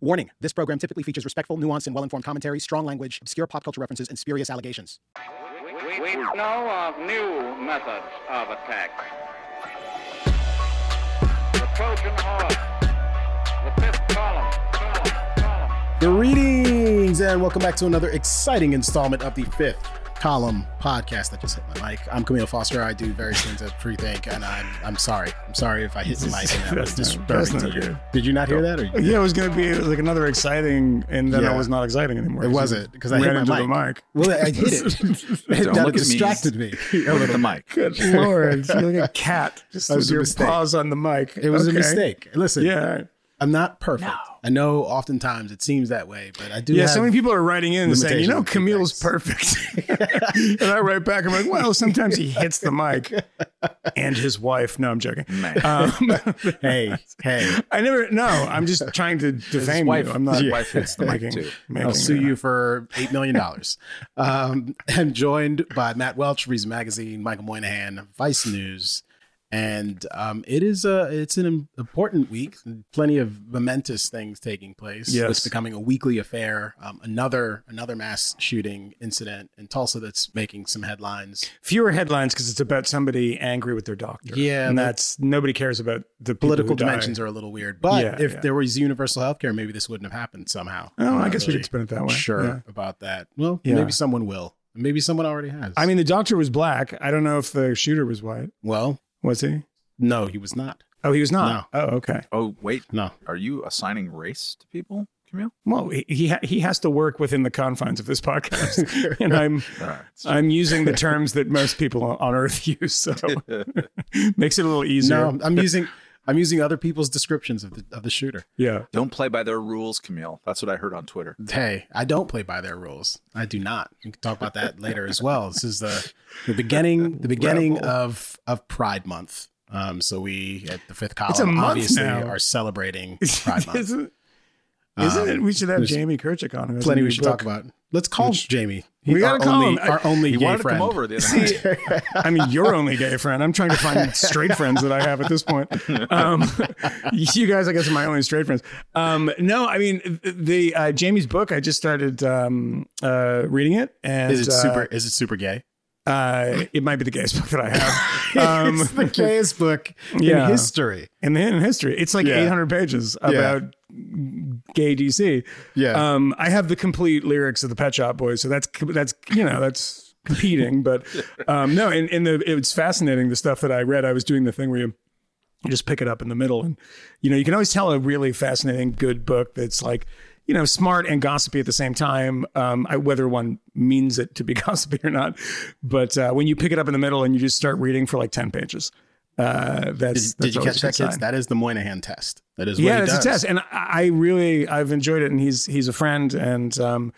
Warning this program typically features respectful, nuanced, and well informed commentary, strong language, obscure pop culture references, and spurious allegations. We, we know of new methods of attack. The Trojan horse, the fifth column, column, column. Greetings, and welcome back to another exciting installment of the fifth column podcast that just hit my mic. I'm Camille Foster. I do various things at Freethink, and I'm I'm sorry. I'm sorry if I hit the mic and that was That's not- disturbing to not you. good. Did you not hear that? Or you Yeah, it was going to be like another exciting, and then Yeah. it was not exciting anymore. It wasn't because I hit ran my into mic. the mic. Well, I hit it. it Don't that look at me. distracted me. Look at the mic. Good lord, you're like a cat, just was with a your mistake. paws on the mic. It was a mistake. Listen, Yeah, I'm not perfect. I know oftentimes it seems that way, but I do. yeah. have, So many people are writing in and saying, "You know, Camille's perfect," and I write back, "I'm like, well, sometimes he hits the mic." And his wife. No, I'm joking. Um, hey, hey, I never. No, I'm just trying to defame wife- you. I'm not. his wife hits the mic making, too. making I'll sue it. you for eight million dollars. um, I'm joined by Matt Welch, Reason Magazine, Michael Moynihan, Vice News, and um, it is a it's an important week. Plenty of momentous things taking place. Yes. it's becoming a weekly affair. Um, another another mass shooting incident in Tulsa that's making some headlines. fewer headlines because it's about somebody angry with their doctor. Yeah, and that's nobody cares about the Political who die. dimensions are a little weird, but Yeah, if yeah. there was universal health care, maybe this wouldn't have happened somehow. Oh, I guess we really could spin it that way. Sure Yeah. about that. Well, maybe someone will. Maybe someone already has. I mean, the doctor was black. I don't know if the shooter was white. well, Was he? no, he was not. Oh, he was not. Oh, okay. Oh, wait. No. Are you assigning race to people, Camille? Well, he he, ha- he has to work within the confines of this podcast, and I'm All right. I'm using the terms that most people on Earth use, so makes it a little easier. No, I'm using I'm using other people's descriptions of the of the shooter. Yeah. Don't play by their rules, Camille. That's what I heard on Twitter. Hey, I don't play by their rules. I do not. We can talk about that later as well. This is the the beginning the beginning Rebel. of of Pride Month. Um, so we at the fifth column It's a month obviously now. are celebrating Pride Month. isn't, isn't it? We should have Jamie Kirchick on. who has Plenty we should book. talk about. Let's call Jamie. We gotta call only, him. Our only He gay wanted to friend. come over the other night. I mean, your only gay friend. I'm trying to find straight friends that I have at this point. Um, you guys, I guess, are my only straight friends. Um, no, I mean, the uh, Jamie's book. I just started um, uh, reading it, and Is it uh, super? Is it super gay? Uh, it might be the gayest book that I have. Um, it's the gayest book yeah. in history. in the in history. It's like Yeah. 800 pages about gay DC. Yeah. Um, I have the complete lyrics of the Pet Shop Boys, so that's that's you know that's competing. But um, no, in, in the it's fascinating the stuff that I read. I was doing the thing where you you just pick it up in the middle, and you know you can always tell a really fascinating good book that's like you know smart and gossipy at the same time. Um, I, whether one means it to be gossipy or not, but uh, when you pick it up in the middle and you just start reading for like 10 pages. Uh, that's, Did, did you catch that, kids? That is the Moynihan test. That is what yeah, he it's a test, and I I really I've enjoyed it, and he's he's a friend and um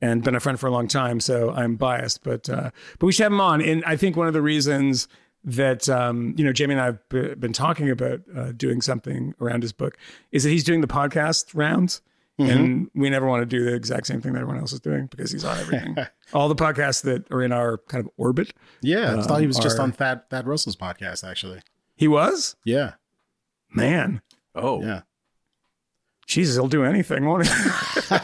and been a friend for a long time, so I'm biased, but uh, but we should have him on, and I think one of the reasons that um you know Jamie and I've b- been talking about uh, doing something around his book is that he's doing the podcast rounds. Mm-hmm. And we never want to do the exact same thing that everyone else is doing because he's on everything. All the podcasts that are in our kind of orbit. Yeah, I thought he was just on Thad Thad Russell's podcast. Actually, He was? yeah, Man. Oh, yeah. Jesus, he'll do anything, won't he?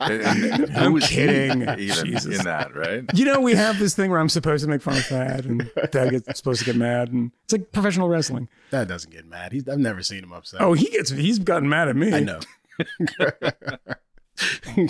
And- and who I'm was he kidding. Even Jesus. in that, right? you know, we have this thing where I'm supposed to make fun of Thad, and Thad gets supposed to get mad, and it's like professional wrestling. That doesn't get mad. He's, I've never seen him upset. Oh, he gets he's gotten mad at me. I know.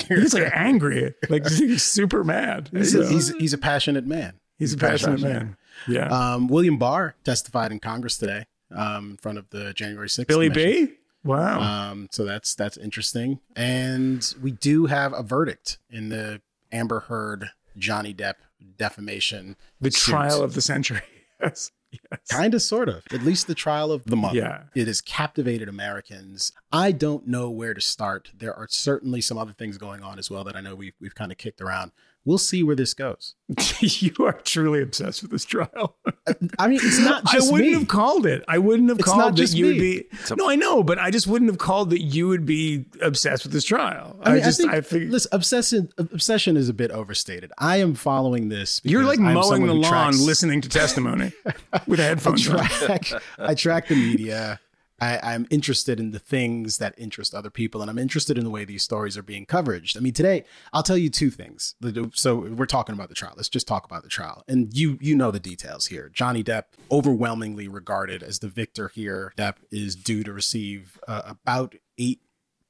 He's like angry, like he's super mad. he's, So, a, he's he's a passionate man. he's a passionate man. Yeah, Um, William Barr testified in Congress today um, in front of the January 6th. Billy commission. B. Wow. Um, so that's that's interesting, and we do have a verdict in the Amber Heard Johnny Depp defamation. the trial of the century. Yes. Yes. Kind of, sort of. At least the trial of the month. Yeah. It has captivated Americans. I don't know where to start. There are certainly some other things going on as well that I know we've, we've kind of kicked around. We'll see where this goes. you are truly obsessed with this trial. Uh, I mean, it's not just I wouldn't me. have called it. I wouldn't have It's called not that just you would me. be. No, I know, but I just wouldn't have called that you would be obsessed with this trial. I, I, just, I think, I think listen, obsession, obsession is a bit overstated. I am following this. you're like I'm mowing the lawn, tracks- listening to testimony with I headphones on. track, I track the media. I, I'm interested in the things that interest other people, and I'm interested in the way these stories are being covered. I mean, today I'll tell you two things. So we're talking about the trial. Let's just talk about the trial, and you you know the details here. Johnny Depp, overwhelmingly regarded as the victor here. Depp is due to receive uh, about eight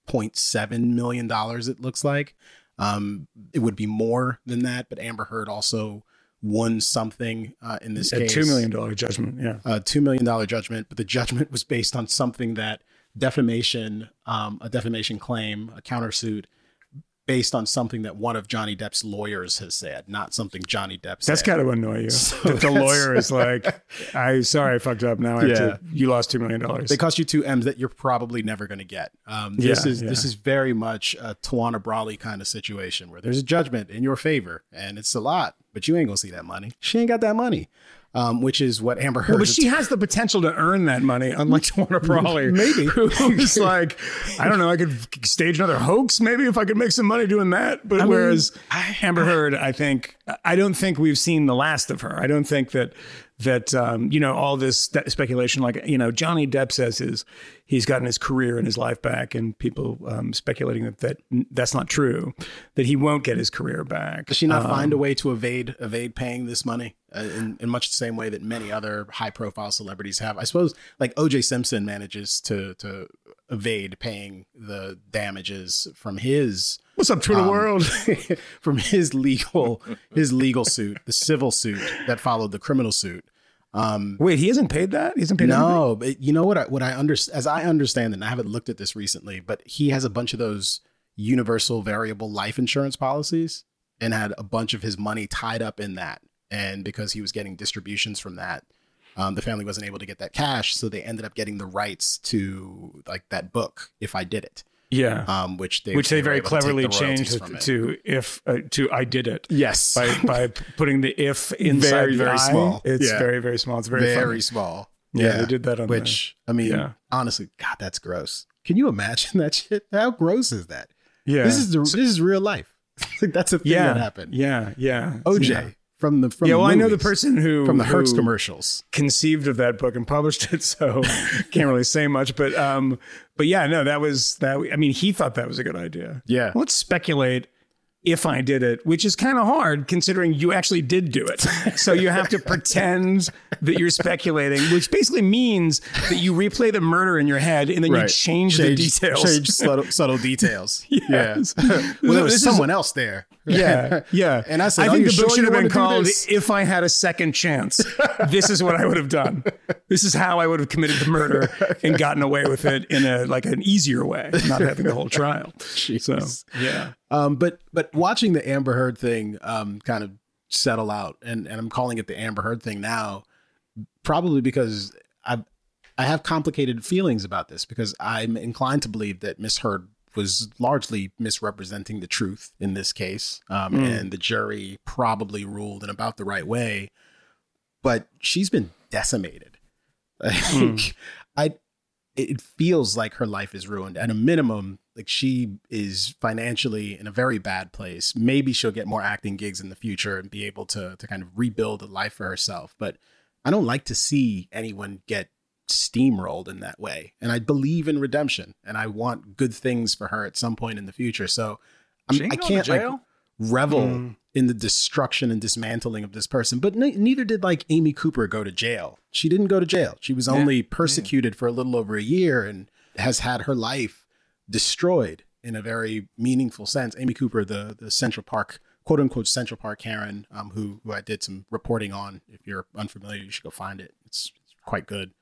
point seven million dollars. It looks like um, it would be more than that, but Amber Heard also won something uh, in this A case. two million dollar judgment. Yeah. a two million dollar judgment, but the judgment was based on something that defamation, um, a defamation claim, a countersuit, based on something that one of Johnny Depp's lawyers has said, not something Johnny Depp said. That's got to annoy you. So that the lawyer is like, "I sorry, I fucked up. Now I have Yeah. to, you lost two million dollars." They cost you two M's that you're probably never going to get. Um, this Yeah, is yeah. this is very much a Tawana Brawley kind of situation where there's a judgment in your favor, and it's a lot, but you ain't gonna see that money. She ain't got that money, um, which is what Amber Heard. Well, but she has the potential to earn that money, unlike Tawana Brawley. Maybe. Who's like, I don't know, I could stage another hoax maybe if I could make some money doing that. But I mean, whereas Amber Heard, I think, I don't think we've seen the last of her. I don't think that, that, um, you know, all this st- speculation, like, you know, Johnny Depp says his, he's gotten his career and his life back and people um, speculating that, that that's not true, that he won't get his career back. Does she not Um, find a way to evade evade paying this money uh, in, in much the same way that many other high profile celebrities have? I suppose like OJ Simpson manages to to evade paying the damages from his What's up, Twitter um, world? from his legal his legal suit, the civil suit that followed the criminal suit. Um, Wait, he hasn't paid that? He hasn't paid anything? no, but you know what? I, what I under as I understand it, and I haven't looked at this recently, but he has a bunch of those universal variable life insurance policies, and had a bunch of his money tied up in that. And because he was getting distributions from that, um, the family wasn't able to get that cash, so they ended up getting the rights to like that book. If I did it, Yeah. um, which they which they very to cleverly the changed from it it. to if uh, to I did it yes, by by putting the if inside Very, the very I. small. It's Yeah. very very small. It's very very, funny. small. Yeah, they did that on the- which I mean, Yeah. honestly, God, that's gross. Can you imagine that shit? How gross is that? Yeah, This is the, this is real life. like that's a thing yeah that happened. Yeah, yeah. OJ Yeah, from the from yeah the well, I know the person who from the Hertz commercials. conceived of that book and published it, so can't really say much. But um, but yeah, no, that was that. I mean, he thought that was a good idea. Yeah. Let's speculate if I did it, which is kind of hard considering you actually did do it. So you have to pretend that you're speculating, which basically means that you replay the murder in your head and then you change, the details. Change subtle, subtle details. Yes. Yeah. well, there This was is- someone else there. Yeah, yeah. And I said, I think the sure book should have been called "If I Had a Second Chance." this is what I would have done. This is how I would have committed the murder and gotten away with it in a like an easier way, not having the whole trial. So yeah, Um, but but watching the Amber Heard thing um, kind of settle out, and and I'm calling it the Amber Heard thing now, probably because I I have complicated feelings about this because I'm inclined to believe that Miss Heard was largely misrepresenting the truth in this case, um, and the jury probably ruled in about the right way, but she's been decimated. Like, I it feels like her life is ruined at a minimum like she is financially in a very bad place maybe she'll get more acting gigs in the future and be able to to kind of rebuild a life for herself but i don't like to see anyone get steamrolled in that way and i believe in redemption and i want good things for her at some point in the future so I'm, i can't like revel Mm. in the destruction and dismantling of this person. But ne- neither did like Amy Cooper go to jail. She didn't go to jail. She was only persecuted for a little over a year and has had her life destroyed in a very meaningful sense. Amy Cooper, the the Central Park quote unquote Central Park Karen, um, who who I did some reporting on. If you're unfamiliar, you should go find it. It's, it's quite good.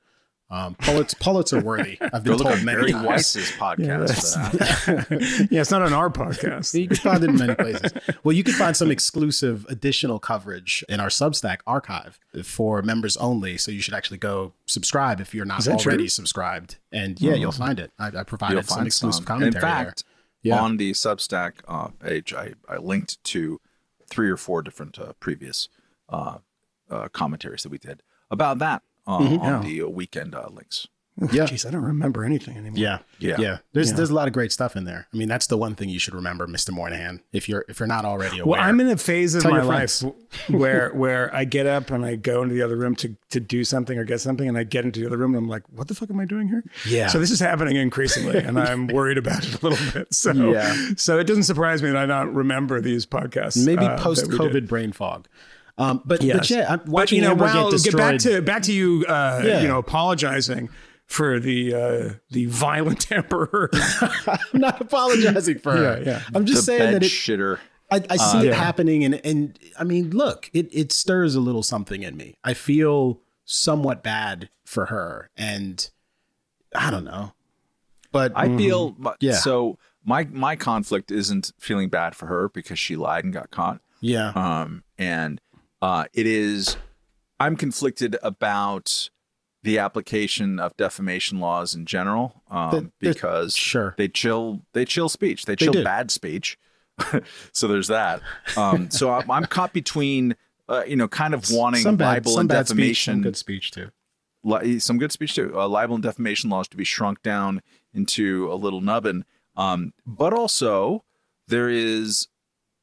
Um, Pulitzer, Pulitzer worthy. I've been look told many Barry times. Weiss's podcast for that. yeah. It's not on our podcast. You can find it in many places. Well, you can find some exclusive additional coverage in our Substack archive for members only. So you should actually go subscribe if you're not already true? subscribed. And yeah, you'll find it. I, I provided You'll some exclusive some. commentary In fact, there. Yeah. on the Substack uh, page, I, I linked to three or four different uh, previous uh, uh, commentaries that we did about that uh, Mm-hmm. on the uh, weekend uh, links. Yeah. Jeez, I don't remember anything anymore. Yeah, Yeah. yeah. There's Yeah. there's a lot of great stuff in there. I mean, that's the one thing you should remember, Mr. Moynihan, if you're if you're not already aware. Well, I'm in a phase of Tell my life where where I get up and I go into the other room to to do something or get something, and I get into the other room and I'm like, what the fuck am I doing here? Yeah. So this is happening increasingly, and I'm worried about it a little bit. So Yeah. so it doesn't surprise me that I don't remember these podcasts. maybe uh, post COVID brain fog. Um, but, Yes. but yeah, I'm But, watching you know, Amber well, get destroyed. get back to back to you, uh, Yeah. you know, apologizing for the uh, the violent emperor. I'm not apologizing for her. Yeah, yeah. I'm just the saying that it, shitter. I, I see it yeah. happening, and and I mean, look, it it stirs a little something in me. I feel somewhat bad for her, and I don't know, but I feel Mm-hmm. Yeah. so. My my conflict isn't feeling bad for her because she lied and got caught. yeah, um, and uh, it is i'm conflicted about the application of defamation laws in general um, because sure. they chill they chill speech they chill do. bad speech so there's that um, so I'm, I'm caught between uh, you know kind of wanting some bad, libel some and bad speech, defamation some good speech too. li- some good speech too. Uh, libel and defamation laws to be shrunk down into a little nubbin. Um, but also there is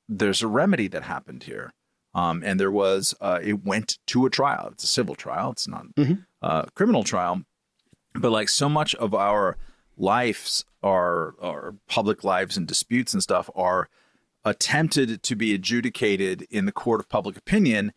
there's a remedy that happened here, um, and there was uh, it went to a trial. It's a civil trial. It's not Mhm. a criminal trial. But like so much of our lives, our our public lives and disputes and stuff are attempted to be adjudicated in the court of public opinion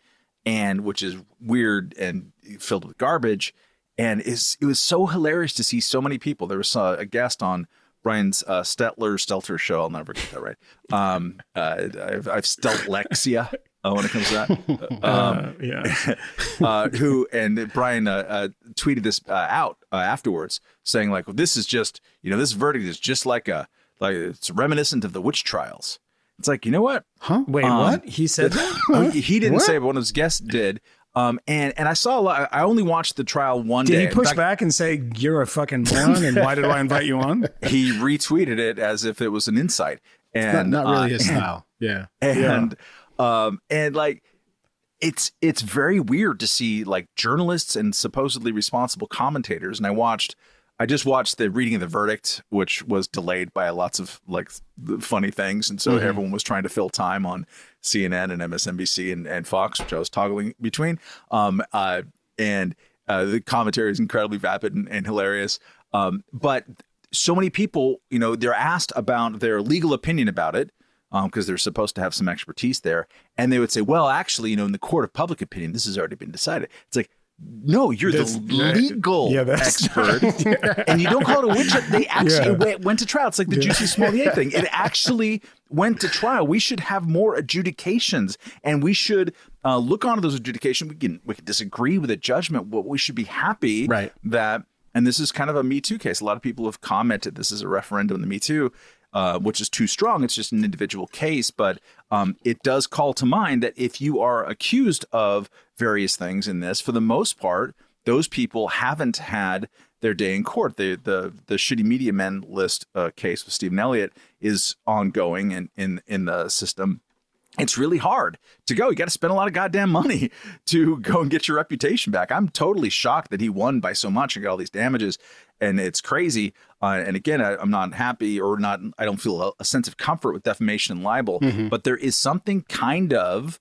and which is weird and filled with garbage and is it was so hilarious to see so many people there was uh, a guest on Brian's uh, Stetler Stelter show I'll never get that right um uh, I've, I've Steltlexia uh, when it comes to that um uh, yeah. uh, who and Brian uh, uh, tweeted this uh, out uh, afterwards, saying like, well, "This is just you know this verdict is just like a like it's reminiscent of the witch trials." It's like you know what? Huh? Wait, Um, what? He said that? Oh, he he didn't What? say, it, but one of his guests did. Um, and and I saw a lot. I only watched the trial one Did day. Did he push fact, back and say you're a fucking moron and why did I invite you on? He retweeted it as if it was an insight. Not, And not really uh, his style. Yeah, and um and like it's it's very weird to see like journalists and supposedly responsible commentators. And i watched i just watched the reading of the verdict which was delayed by lots of like funny things. And so everyone was trying to fill time on cnn and msnbc and, and fox which i was toggling between. Um uh and uh, the commentary is incredibly vapid and, and hilarious. Um but so many people, you know, they're asked about their legal opinion about it because they're supposed to have some expertise there, and they would say, "Well, actually, you know, in the court of public opinion, this has already been decided." It's like, no, you're That's- the legal yeah, expert, and you don't call it a witch. hunt. They actually Yeah. went, went to trial. It's like the Jussie Smollett thing. It actually went to trial. We should have more adjudications, and we should uh, look onto those adjudications. We can we can disagree with the judgment, but we should be happy Right. that and this is kind of a Me Too case. A lot of people have commented this is a referendum in the Me Too, uh, which is too strong. It's just an individual case, but um, it does call to mind that if you are accused of various things in this, for the most part, those people haven't had their day in court. The the the shitty media men list uh, case with Stephen Elliott is ongoing in in in the system it's really hard to go. You got to spend a lot of goddamn money to go and get your reputation back. I'm totally shocked that he won by so much and got all these damages, and it's crazy. Uh, and again, I, I'm not happy or not. I don't feel a, a sense of comfort with defamation and libel. But there is something kind of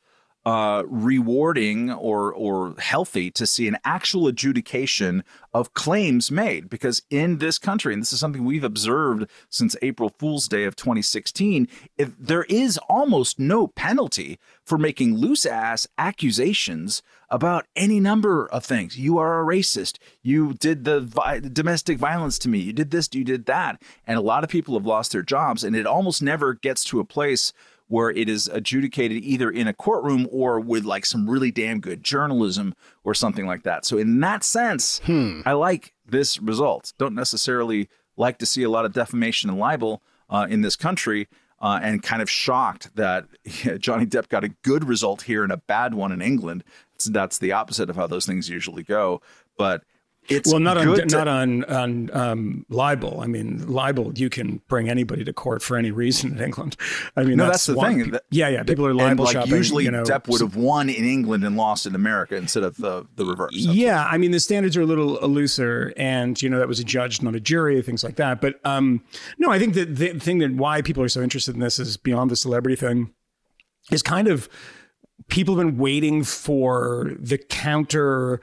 uh, rewarding or or healthy to see an actual adjudication of claims made. Because in this country and this is something we've observed since April Fool's Day of 2016 if there is almost no penalty for making loose ass accusations about any number of things. You are a racist. You did the vi- domestic violence to me. You did this you did that. And a lot of people have lost their jobs and it almost never gets to a place where it is adjudicated either in a courtroom or with like some really damn good journalism or something like that. So in that sense, I like this result. Don't necessarily like to see a lot of defamation and libel uh, in this country. Uh, and kind of shocked that Johnny Depp got a good result here and a bad one in England. That's, that's the opposite of how those things usually go. But it's well, not on to- not on on um, libel. I mean, libel you can bring anybody to court for any reason in England. I mean, No, that's the one- thing. Yeah, yeah. People are libel like shopping. usually you know, Depp would have won in England and lost in America instead of the the reverse. Yeah, I mean the standards are a little looser, and you know that was a judge, not a jury, things like that. But um, no, I think that the thing that why people are so interested in this is beyond the celebrity thing, is kind of people have been waiting for the counter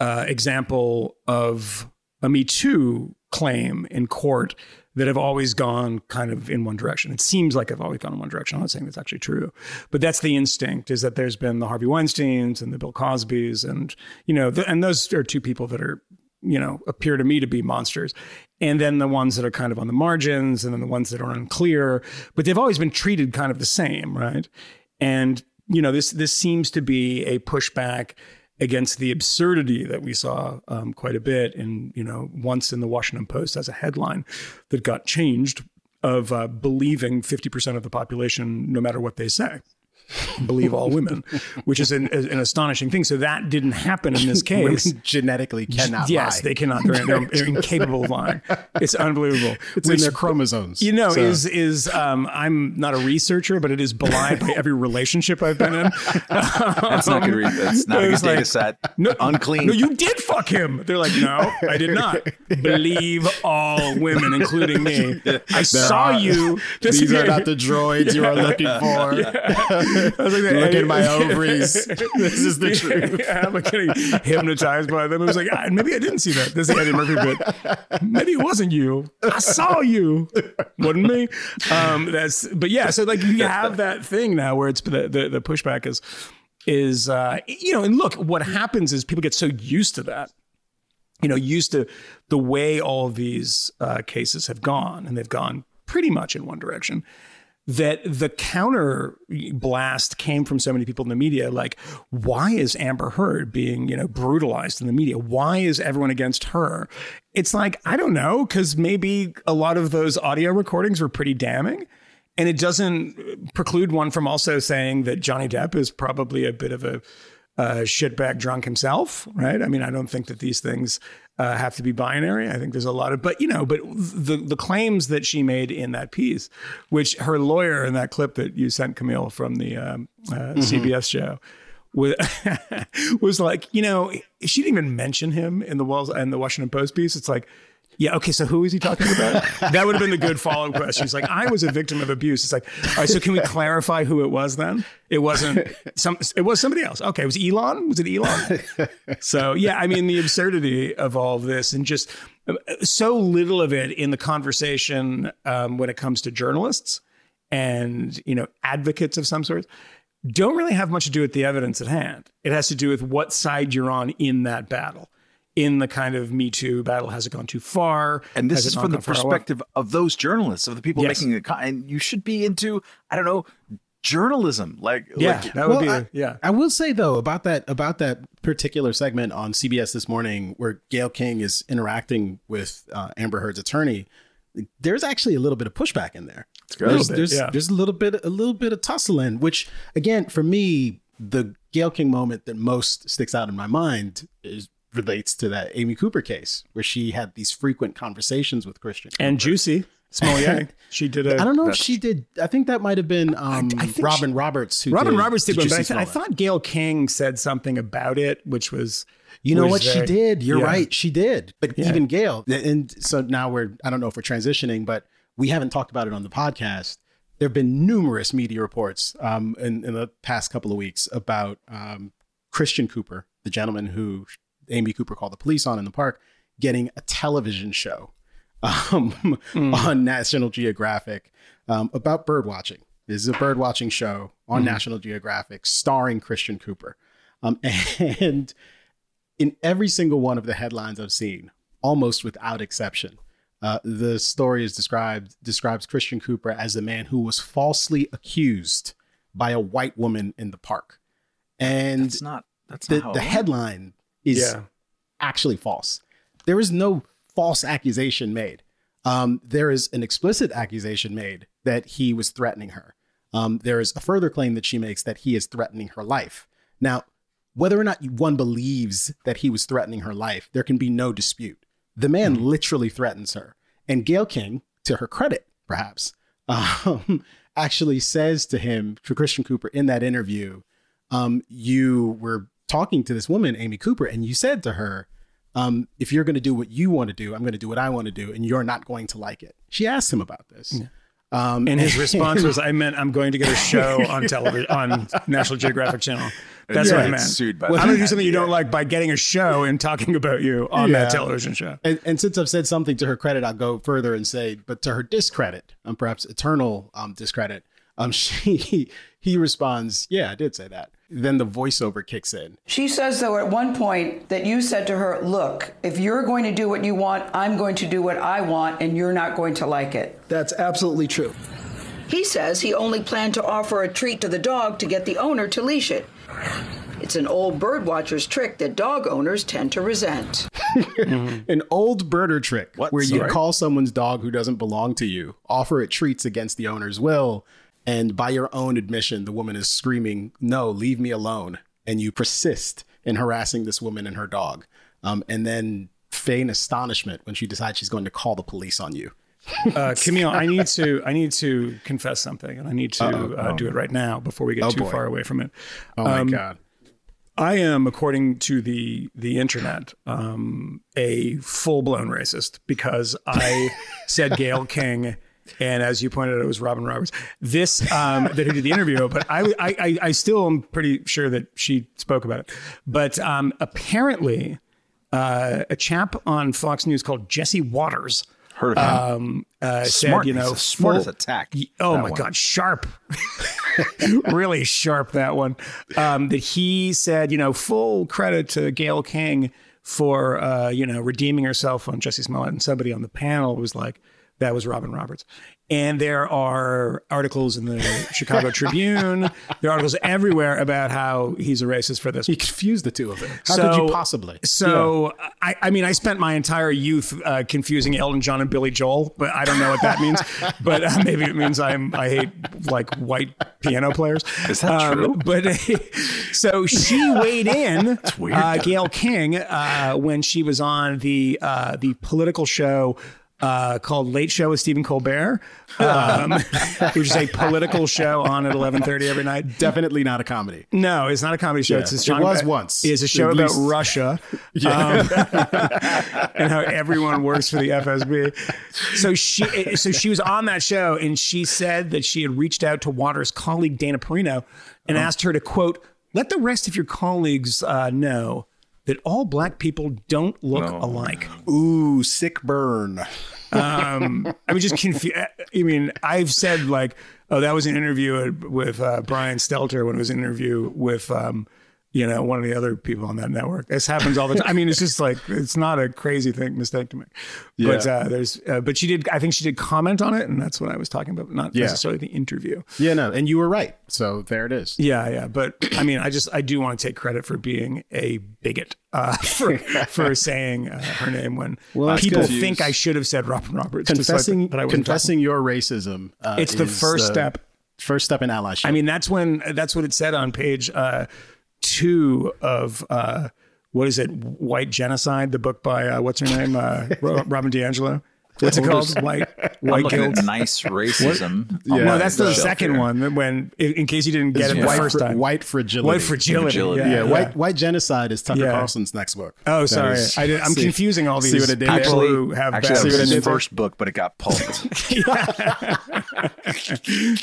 uh, example of a Me Too claim in court that have always gone kind of in one direction. It seems like I've always gone in one direction. I'm not saying that's actually true, but that's the instinct is that there's been the Harvey Weinsteins and the Bill Cosbys and, you know, the, and those are two people that are, you know, appear to me to be monsters. And then the ones that are kind of on the margins and then the ones that are unclear, but they've always been treated kind of the same, right? And, you know, this, this seems to be a pushback against the absurdity that we saw um, quite a bit in you know once in the Washington Post as a headline that got changed of uh, believing 50% of the population no matter what they say believe all women which is an, an astonishing thing so that didn't happen in this Women case genetically cannot yes lie. they cannot they're, they're, they're incapable of lying it's unbelievable it's in their chromosomes. you know, So- is is um, I'm not a researcher, but it is belied by every relationship I've been in. That's not good. Re- that's not a good was data set. No, Unclean. No, you did fuck him. They're like, no, I did not. Believe all women, including me. I saw are- you. This These are not the droids you are looking for. I was like, Look hey, at my ovaries. This is the truth. I'm like getting hypnotized by them. It was like, ah, maybe I didn't see that. This is Eddie Murphy bit. Maybe it wasn't you. I saw you. Wasn't me. Um, that's, but yeah, so like you have that thing now where it's the, the, the pushback is, is, uh, you know, and look, what happens is people get so used to that you know, used to the way all of these uh, cases have gone, and they've gone pretty much in one direction. That the counter blast came from so many people in the media. Like, why is Amber Heard being, you know, brutalized in the media? Why is everyone against her? It's like I don't know, because maybe a lot of those audio recordings were pretty damning, and it doesn't preclude one from also saying that Johnny Depp is probably a bit of a uh, shitbag drunk himself, right? I mean, I don't think that these things uh, have to be binary. I think there's a lot of, but you know, but the the claims that she made in that piece, which her lawyer in that clip that you sent Camille from the um, uh, CBS show. Was, was like you know she didn't even mention him in the Wells and the Washington Post piece. It's like yeah, okay, so who is he talking about? that would have been the good follow up question. He's like, I was a victim of abuse. It's like, all right, so can we clarify who it was then? It wasn't some it was somebody else. Okay, it was Elon? Was it Elon? so yeah, I mean the absurdity of all of this and just so little of it in the conversation um, when it comes to journalists and you know advocates of some sort don't really have much to do with the evidence at hand. It has to do with what side you're on in that battle in the kind of Me Too battle. Has it gone too far? And this Has it is not from the gone far enough? perspective of those journalists, of the people Yes. making the con- and you should be into, I don't know, journalism. Like, Yeah, like that would Well, be I- a, yeah. I will say though about that about that particular segment on CBS this morning where Gayle King is interacting with uh, Amber Heard's attorney. There's actually a little bit of pushback in there. good. There's A little bit, there's, yeah. there's a little bit a little bit of tussling, which again for me the Gayle King moment that most sticks out in my mind is relates to that Amy Cooper case where she had these frequent conversations with Christian And Cooper. Jussie Smollett, she did a. I don't know if she did. I think that might have been um, I think Robin Roberts. Who Robin did Roberts did the one, but I, Jussie th- I Smollett. thought Gayle King said something about it, which was You know was what she very- did? You're Yeah. right. She did. But Yeah. even Gayle, and so now we're, I don't know if we're transitioning, but we haven't talked about it on the podcast. There have been numerous media reports um, in, in the past couple of weeks about um, Christian Cooper, the gentleman who Amy Cooper called the police on in the park, getting a television show um, Hmm. on National Geographic um, about bird watching. This is a bird watching show on National Geographic starring Christian Cooper. Um, and in every single one of the headlines I've seen, almost without exception, uh, the story is described describes Christian Cooper as the man who was falsely accused by a white woman in the park, and that's not, that's the, not the headline is yeah. actually false. There is no false accusation made. Um, there is an explicit accusation made that he was threatening her. Um, there is a further claim that she makes that he is threatening her life. Now, whether or not one believes that he was threatening her life, there can be no dispute. The man Mm-hmm. literally threatens her. And Gayle King, to her credit, perhaps, um, actually says to him, to Christian Cooper in that interview, um, you were talking to this woman, Amy Cooper, and you said to her, um, if you're going to do what you want to do, I'm going to do what I want to do, and you're not going to like it. She asked him about this. Um, And his response was, "I meant I'm going to get a show on television on National Geographic Channel. That's Yeah, what I meant. sued by I'm the going to do something you don't like by getting a show and talking about you on that television show." And, and since I've said something to her credit, I'll go further and say, but to her discredit, um, perhaps eternal um, discredit, um, she he responds, "Yeah, I did say that." Then the voiceover kicks in. She says, though, at one point that you said to her, Look, if you're going to do what you want, I'm going to do what I want, and you're not going to like it. That's absolutely true. He says he only planned to offer a treat to the dog to get the owner to leash it. It's an old birdwatcher's trick that dog owners tend to resent. An old birder trick What? where you call someone's dog who doesn't belong to you, offer it treats against the owner's will, and by your own admission, the woman is screaming, "No, leave me alone!" And you persist in harassing this woman and her dog, um, and then feign astonishment when she decides she's going to call the police on you. Uh, Camille, I need to I need to confess something, and I need to uh, do it right now before we get Oh, too boy. far away from it. Oh my god! I am, according to the the internet, um, a full blown racist because I said Gayle King, and as you pointed out, it was Robin Roberts. This um, that who did the interview, but I, I I still am pretty sure that she spoke about it. But um, apparently, uh, a chap on Fox News called Jesse Watters. Heard of him. Um, uh, Smart. said, you know, smart as full- a tack. Oh my one. God, sharp. really sharp, that one. Um, that he said, you know, full credit to Gayle King for, uh, you know, redeeming herself on Jesse Smollett. And somebody on the panel was like, that was Robin Roberts. And there are articles in the Chicago Tribune. There are articles everywhere about how he's a racist for this. He confused the two of them. How could you possibly? So, I, I mean, I spent my entire youth uh, confusing Elton John and Billy Joel, but I don't know what that means. but uh, maybe it means I'm I hate like white piano players. Is that true? But so she weighed in, weird. uh, Gayle King, uh, when she was on the uh, the political show. Uh, called Late Show with Stephen Colbert, um, which is a political show on at eleven thirty every night. Definitely not a comedy. No, it's not a comedy show. Yeah. It's a It was about- once, It's a show about least. Russia um, and how everyone works for the FSB. So she, so she was on that show, and she said that she had reached out to Watters' colleague Dana Perino and asked her to quote, "Let the rest of your colleagues uh, know." That all black people don't look alike. Ooh, sick burn. Um, I mean, just confused. I mean, I've said like, oh, that was an interview with uh, Brian Stelter when it was an interview with, um, you know, one of the other people on that network. This happens all the time. I mean, it's just like it's not a crazy thing mistake to make. But Yeah. uh, there's, uh, but she did. I think she did comment on it, and that's what I was talking about, not Yeah. necessarily the interview. Yeah, no, and you were right. So there it is. Yeah, yeah. But I mean, I just I do want to take credit for being a bigot uh, for for saying uh, her name when that's people think I should have said Robin Roberts. Confessing, but I confessing your racism. Uh, It's the first step. First step in allyship. I mean, that's when that's what it said on page uh, two of uh, what is it? White Genocide, the book by uh, what's her name, uh, Robin DiAngelo. What's it called? White I'm White Guilt. nice racism. Yeah. no, that's the shelf second here. one. When, in, in case you didn't get it the white, first time, white fragility. White fragility. Fragility. Yeah, Yeah, yeah. white white genocide is Tucker Yeah. Carlson's next book. Oh, That sorry. is- I did, I'm see- confusing all these see what I did people? Actually, who have actually, bad that was what I his did first book, but it got pulped.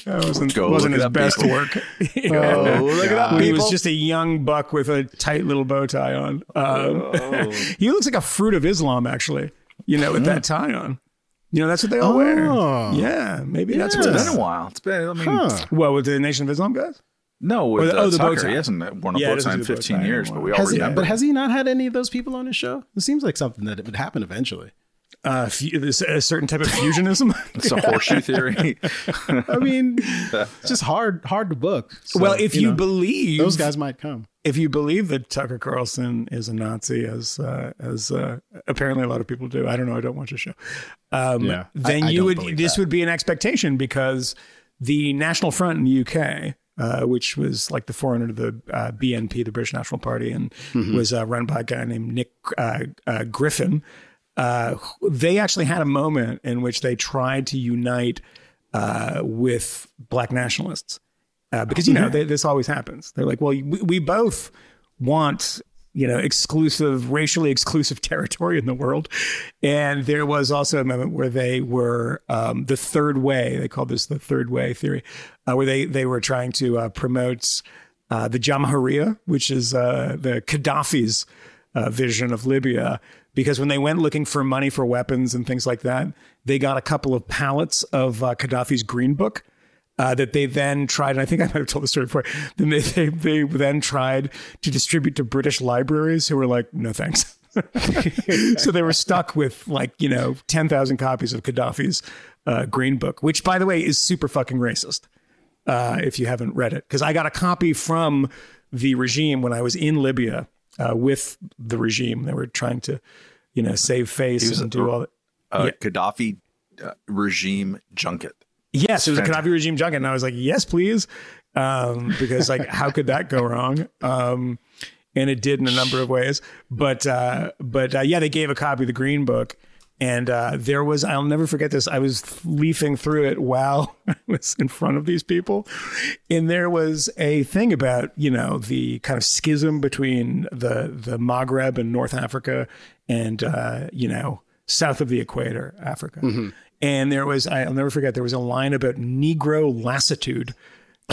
That wasn't, Go wasn't his best people. work. Oh, look it up, he was just a young buck with a tight little bow tie on. Um, Oh. he looks like a fruit of Islam, actually. You know, with that tie on. You know, that's what they all Oh. wear. Yeah, maybe that's what It's it been a while. It's been. I mean, Huh. Well, with the Nation of Islam guys? no, with Or the- uh, oh, the bow Tucker, tie. he hasn't worn a Yeah, he bow doesn't tie in do the bow 15 tie years, but we all Has he, remember. but has he not had any of those people on his show? It seems like something that it would happen eventually. Uh, fu- a certain type of fusionism. it's a horseshoe theory. I mean, it's just hard hard to book. So, well, if you, know, believe those guys might come. if you believe that Tucker Carlson is a Nazi, as uh, as uh, apparently a lot of people do, I don't know. I don't watch the show. Um, Yeah, then I you don't would. This that. would be an expectation because the National Front in the UK uh, which was like the forerunner to the uh, BNP, the British National Party, and was uh, run by a guy named Nick uh, uh, Griffin. Uh, they actually had a moment in which they tried to unite uh, with black nationalists uh, because you know they, this always happens. They're like, well, we, we both want you know exclusive, racially exclusive territory in the world, and there was also a moment where they were um, the third way. They called this the third way theory, uh, where they they were trying to uh, promote uh, the Jamahiriya, which is uh, the Gaddafi's uh, vision of Libya. Because when they went looking for money for weapons and things like that, they got a couple of pallets of uh, Gaddafi's Green Book uh, that they then tried, and I think I might have told the story before. Then they, they, they then tried to distribute to British libraries who were like, no thanks. so they were stuck with like, you know, 10,000 copies of Gaddafi's uh, Green Book, which, by the way, is super fucking racist uh, if you haven't read it. Because I got a copy from the regime when I was in Libya uh, with the regime. They were trying to, you know, save face and a- do all that. Uh, Yeah. Gaddafi uh, regime junket. Yes, it was a Fantastic. Gaddafi regime junket, and I was like, yes, please, um, because like, how could that go wrong? Um, and it did in a number of ways. But uh, but uh, yeah, they gave a copy of the Green Book, and uh, there was I'll never forget this. I was leafing through it while I was in front of these people, and there was a thing about you know the kind of schism between the the Maghreb and North Africa, and uh, you know south of the equator, Africa. And there was, I'll never forget, there was a line about Negro lassitude.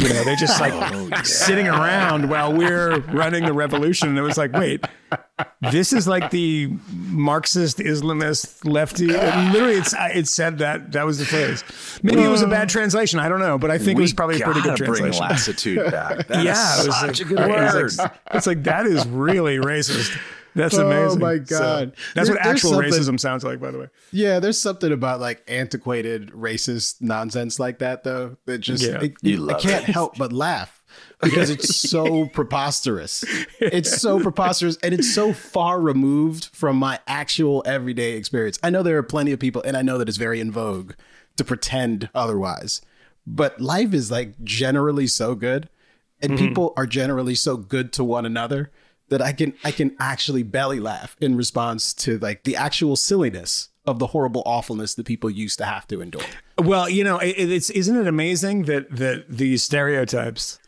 You know, they're just like oh, sitting around while we're running the revolution. And it was like, wait, this is like the Marxist, Islamist, lefty. Literally, it's, it said that that was the phrase. Maybe it was a bad translation. I don't know, but I think it was probably a pretty good gotta bring translation. lassitude back. That yeah, it was such like, a good word. like- it's like that is really racist. That's Oh amazing. Oh my So, God. that's There- what actual racism sounds like, by the way. Yeah, there's something about like antiquated racist nonsense like that though that just Yeah. it- You I can't help but laugh because it's so preposterous. It's so preposterous and it's so far removed from my actual everyday experience. I know there are plenty of people and I know that it's very in vogue to pretend otherwise. But life is like generally so good and mm-hmm. people are generally so good to one another that I can I can actually belly laugh in response to like the actual silliness of the horrible awfulness that people used to have to endure. Well, you know, it, it's isn't it amazing that that these stereotypes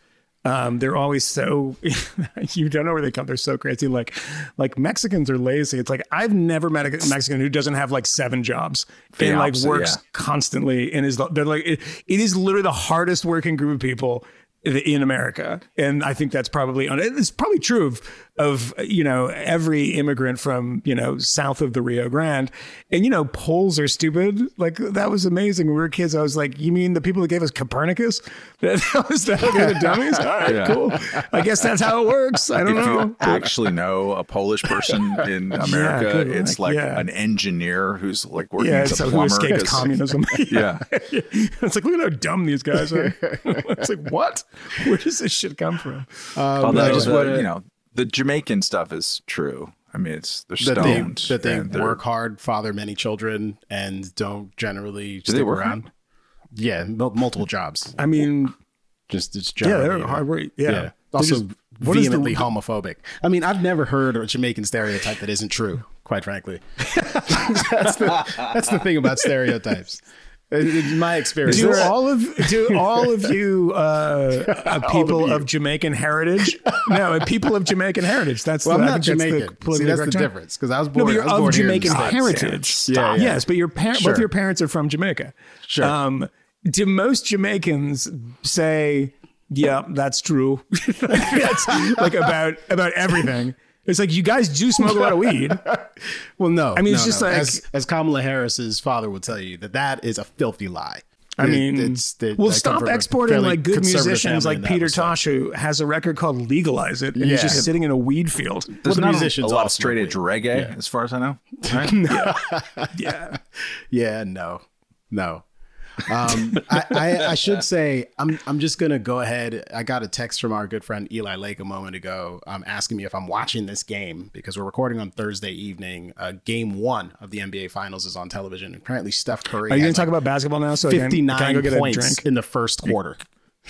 um, they're always so you don't know where they come. They're so crazy. Like like Mexicans are lazy. It's like I've never met a Mexican who doesn't have like seven jobs The and like works yeah. constantly and is they're like it, it is literally the hardest working group of people in America. And I think that's probably it's probably true of of you know every immigrant from you know south of the Rio Grande. And you know Poles are stupid. Like that was amazing. When we were kids, I was like, you mean the people that gave us Copernicus? That, that was that they're the dummies. All right, Yeah. cool. I guess that's how it works. I don't if know. you actually know a Polish person in America, good it's luck. like Yeah. an engineer who's like working Yeah, as it's a who plumber. communism. Yeah. it's like look at how dumb these guys are. it's like what? Where does this shit come from? Um, Although I just the, wanna- you know the Jamaican stuff is true. I mean, it's they're That they stoned. that they and they're- work hard, father many children, and don't generally they stick work around. hard? Yeah, mul- multiple jobs. I mean, Just it's yeah, they're hard work. Yeah. Yeah. They're Also just- what is the- vehemently homophobic. I mean, I've never heard a Jamaican stereotype that isn't true, quite frankly. that's, the, that's the thing about stereotypes. In my experience. Do all of do all of you uh, uh, people of, Jamaican heritage? No, uh, people of Jamaican heritage. That's well, the, I'm not think that's the Jamaican. See, that's the difference. Because I was No, born, but you're was of born here in Jamaican heritage. Yeah, yeah. Yes, but your parents, Sure. both your parents are from Jamaica. Sure. Um, do most Jamaicans say, "Yeah, that's true"? that's like about about everything. It's like you guys do smoke a lot of weed. Well, no. I mean, no, it's just no. like- as, as Kamala Harris's father would tell you that that is a filthy lie. I It- mean, it's, it- well, I stop exporting like good musicians like Peter. Tosh, who has a record called "Legalize It," and he's just sitting in a weed field. There's the not musicians a lot all of straight edge smoke weed. reggae, as far as I know. Right? Yeah, Yeah, no, no. Um, I, I, I should say I'm I'm just gonna go ahead. I got a text from our good friend Eli Lake a moment ago, um, asking me if I'm watching this game because we're recording on Thursday evening. Uh, game one of the NBA Finals is on television. Apparently, Steph Curry. are you going had to talk about basketball now? So I can- can I 59 go get a points drink? in the first quarter.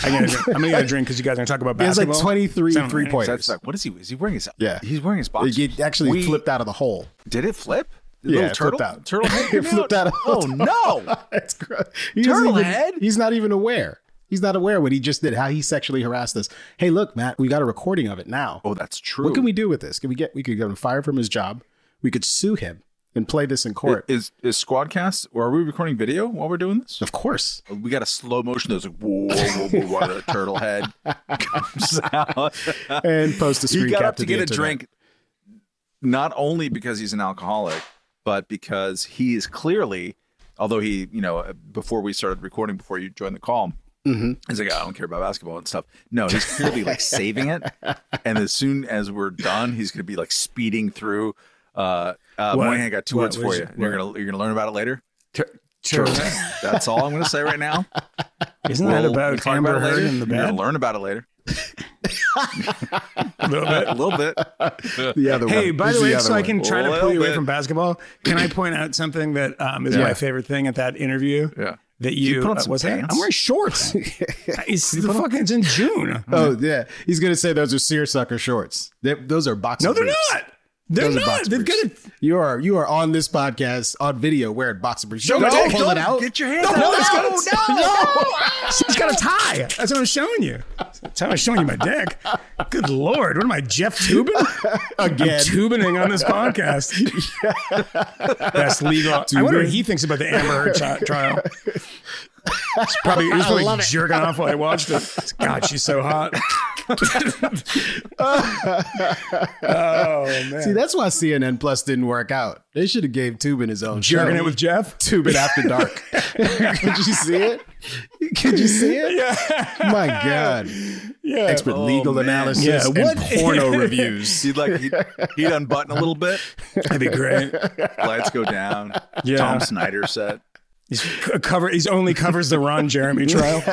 I gotta drink. I'm gonna get a drink because you guys are gonna talk about He has like basketball. 23 Sound three pointers. That's like, what is he? Is he wearing his? Yeah. he's wearing his box. It actually We- flipped out of the hole. Did it flip? Yeah, turtle, out. Turtle head It flipped out. Oh no! That's gross. He Turtle even- head? He's not even aware. He's not aware what he just did. How he sexually harassed us. Hey, look, Matt, we got a recording of it now. Oh, that's true. What can we do with this? Can we get? We could get him fired from his job. We could sue him and play this in court. Is is Squadcast? Or are we recording video while we're doing this? of course. We got a slow motion. There's like whoa, whoa, whoa, whoa, turtle head comes out. And post a screen he got up to the get a drink, not only because he's an alcoholic, but because he is clearly, although he, you know, before we started recording, before you joined the call, Mm-hmm. he's like, I don't care about basketball and stuff. No, he's clearly like saving it. And as soon as we're done, he's going to be like speeding through. Uh, uh, What? Moynihan got two What words for was- you. You're gonna you're gonna learn about it later. Sure. That's all I'm gonna say right now. Isn't that We'll- about we'll Amber about it Heard later. in the You're gonna learn about it later. A little bit. A little bit. The other Hey, one. by This the way, other so I can try to pull you away from basketball, can I point out something that um, is Yeah. my favorite thing at that interview? Yeah. That you, put on uh, some what's that? pants? I'm wearing shorts. it's the fucking it's in June. Oh yeah, he's gonna say those are seersucker shorts. They, those are boxer. No, they're briefs. not. They're Those not. They've got it. You are you are on this podcast on video wearing boxer briefs. No, don't no, pull it don't out. Get your hands No, out. no, it's got no, She's got a tie. That's what I'm showing you. That's how I'm showing you my dick. Good lord, what am I, Jeff Toobin? Again. I'm tubining on this podcast. That's legal. I wonder what he thinks about the Amber Heard trial. He's probably, he was probably jerking off while I watched it. God, she's so hot. oh man, See, that's why CNN Plus didn't work out. They should have gave Toobin his own jerking show. it with Jeff. Toobin After Dark. Could you see it? Could you see it? Yeah, My God. yeah. Expert oh, legal man. analysis Yeah, and what- porno reviews. He'd like he'd, he'd unbutton a little bit. That'd be great. Lights go down. Yeah. Tom Snyder set. He's cover. He's only covers the Ron Jeremy trial.